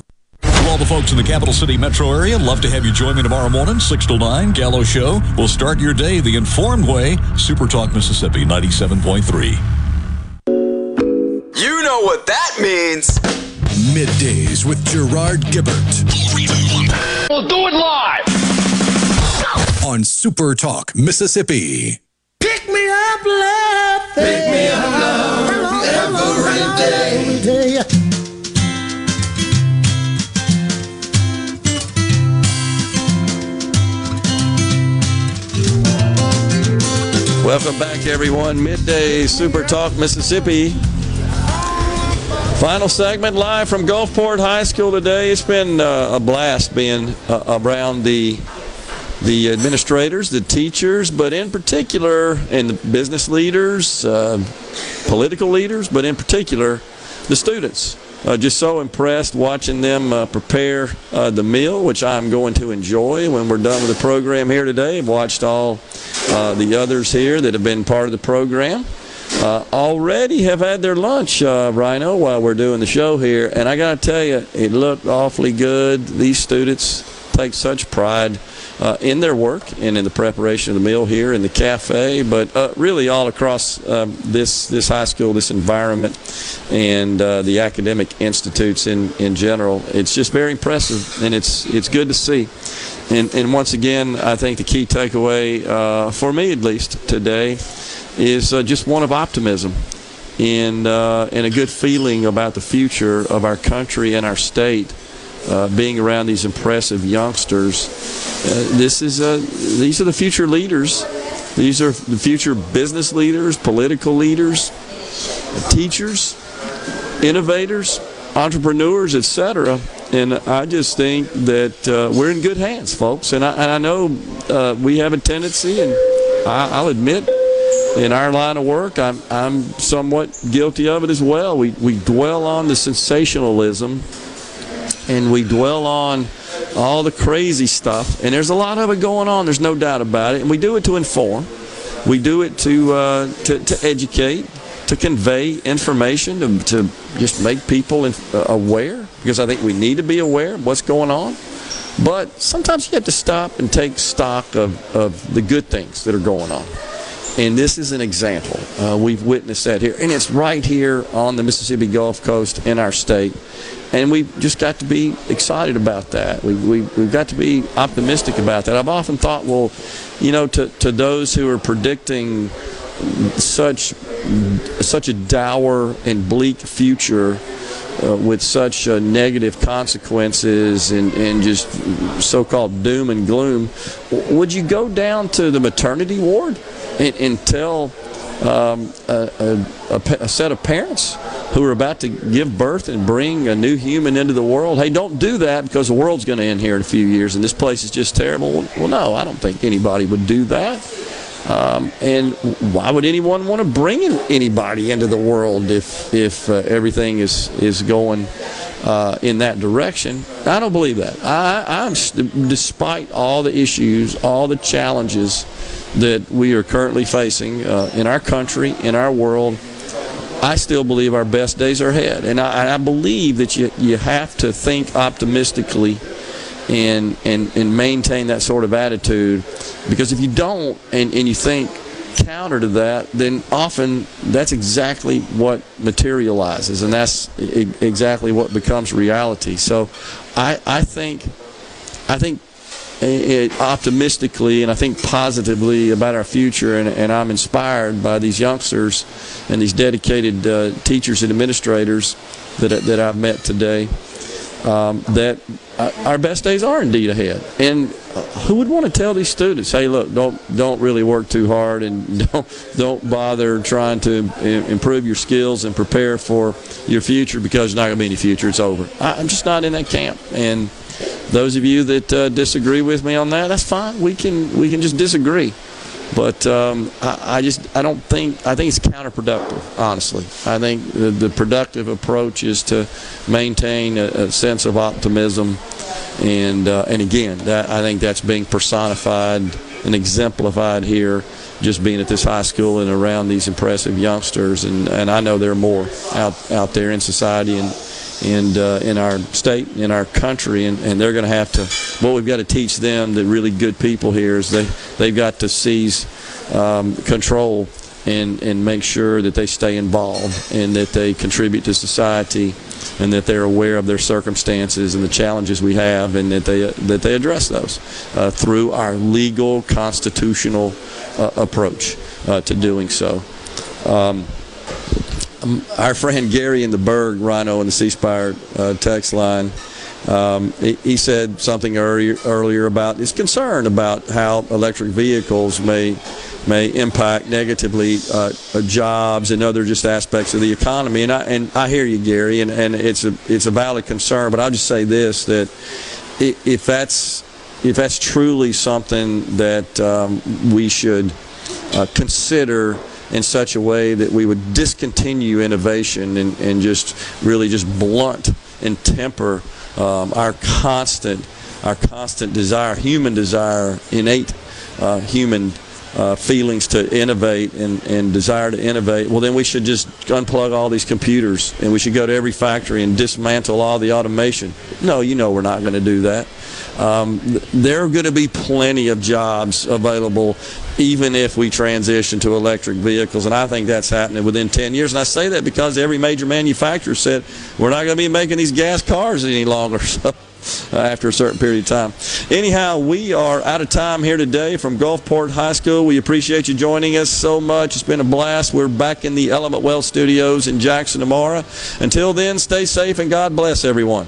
To all the folks in the capital city metro area, love to have you join me tomorrow morning, 6 to 9, Gallo Show. We'll start your day the informed way. Super Talk Mississippi 97.3. You know what that means. Middays with Gerard Gibert. We'll do it live. On Super Talk Mississippi. Pick me up, love. Pick me up, love. Every day. Welcome back, everyone. Midday Super Talk Mississippi. Final segment live from Gulfport High School today. It's been uh, a blast being uh, around the the administrators, the teachers, but in particular, and the business leaders, uh, political leaders, but in particular, the students. Uh, just so impressed watching them uh, prepare uh, the meal, which I'm going to enjoy when we're done with the program here today. I've watched all uh, the others here that have been part of the program. Uh, already have had their lunch, uh, Rhino, while we're doing the show here. And I got to tell you, it looked awfully good. These students take such pride uh, in their work and in the preparation of the meal here in the cafe, but uh, really all across um, this this high school, this environment, and uh, the academic institutes in, in general. It's just very impressive, and it's it's good to see. And, and once again, I think the key takeaway, uh, for me at least today, is uh, just one of optimism and, uh, and a good feeling about the future of our country and our state. Uh, being around these impressive youngsters, uh, this is uh, these are the future leaders. These are the future business leaders, political leaders, teachers, innovators, entrepreneurs, etc. And I just think that uh, we're in good hands, folks. And I, and I know uh, we have a tendency, and I, I'll admit, in our line of work, I'm, I'm somewhat guilty of it as well. We, we dwell on the sensationalism and we dwell on all the crazy stuff. And there's a lot of it going on, there's no doubt about it. And we do it to inform, we do it to, uh, to, to educate, to convey information, to, to just make people in, uh, aware, because I think we need to be aware of what's going on. But sometimes you have to stop and take stock of, of the good things that are going on. And this is an example. Uh, we've witnessed that here. And it's right here on the Mississippi Gulf Coast in our state. And we've just got to be excited about that. We, we, we've got to be optimistic about that. I've often thought, well, you know, to, to those who are predicting such such a dour and bleak future uh, with such uh, negative consequences and, and just so-called doom and gloom, would you go down to the maternity ward and, and tell um, a, a, a, set of parents who are about to give birth and bring a new human into the world, hey, don't do that because the world's going to end here in a few years and this place is just terrible. Well, no, I don't think anybody would do that. Um, and why would anyone want to bring in anybody into the world if if uh, everything is is going uh, in that direction? I don't believe that. I, I'm despite all the issues, all the challenges that we are currently facing uh, in our country, in our world. I still believe our best days are ahead, and I, I believe that you you have to think optimistically and, and, and maintain that sort of attitude. Because if you don't and, and you think counter to that, then often that's exactly what materializes, and that's exactly what becomes reality. So I, I think I think optimistically and I think positively about our future, and, and I'm inspired by these youngsters and these dedicated uh, teachers and administrators that, that I've met today um, that our best days are indeed ahead. And who would want to tell these students, "Hey, look, don't don't really work too hard, and don't don't bother trying to improve your skills and prepare for your future because there's not going to be any future. It's over." I'm just not in that camp. And those of you that uh, disagree with me on that, that's fine. We can we can just disagree. But um, I, I, just I don't think I think it's counterproductive. Honestly, I think the, the productive approach is to maintain a, a sense of optimism, and uh, and again, that I think that's being personified and exemplified here. Just being at this high school and around these impressive youngsters, and, and I know there are more out out there in society and and uh, in our state, in our country, and, and they're going to have to. What we've got to teach them, the really good people here, is they they've got to seize um, control and and make sure that they stay involved and that they contribute to society and that they're aware of their circumstances and the challenges we have and that they that they address those uh, through our legal constitutional uh, approach uh, to doing so. Um, um, our friend Gary in the Berg, Rhino in the C uh, text line, um, he, he, said something earlier, earlier about his concern about how electric vehicles may may impact negatively uh, uh, jobs and other just aspects of the economy. And I and I hear you, Gary, and, and it's a it's a valid concern. But I'll just say this: that if that's if that's truly something that um, we should uh, consider in such a way that we would discontinue innovation and, and just really just blunt and temper um, our constant our constant desire, human desire, innate uh, human uh, feelings to innovate and, and desire to innovate, well, then we should just unplug all these computers and we should go to every factory and dismantle all the automation. No, you know we're not going to do that. Um, there are going to be plenty of jobs available even if we transition to electric vehicles. And I think that's happening within 10 years. And I say that because every major manufacturer said we're not going to be making these gas cars any longer. So. Uh, after a certain period of time. Anyhow, we are out of time here today from Gulfport High School. We appreciate you joining us so much. It's been a blast. We're back in the Element Wealth studios in Jackson tomorrow. Until then, stay safe and God bless everyone.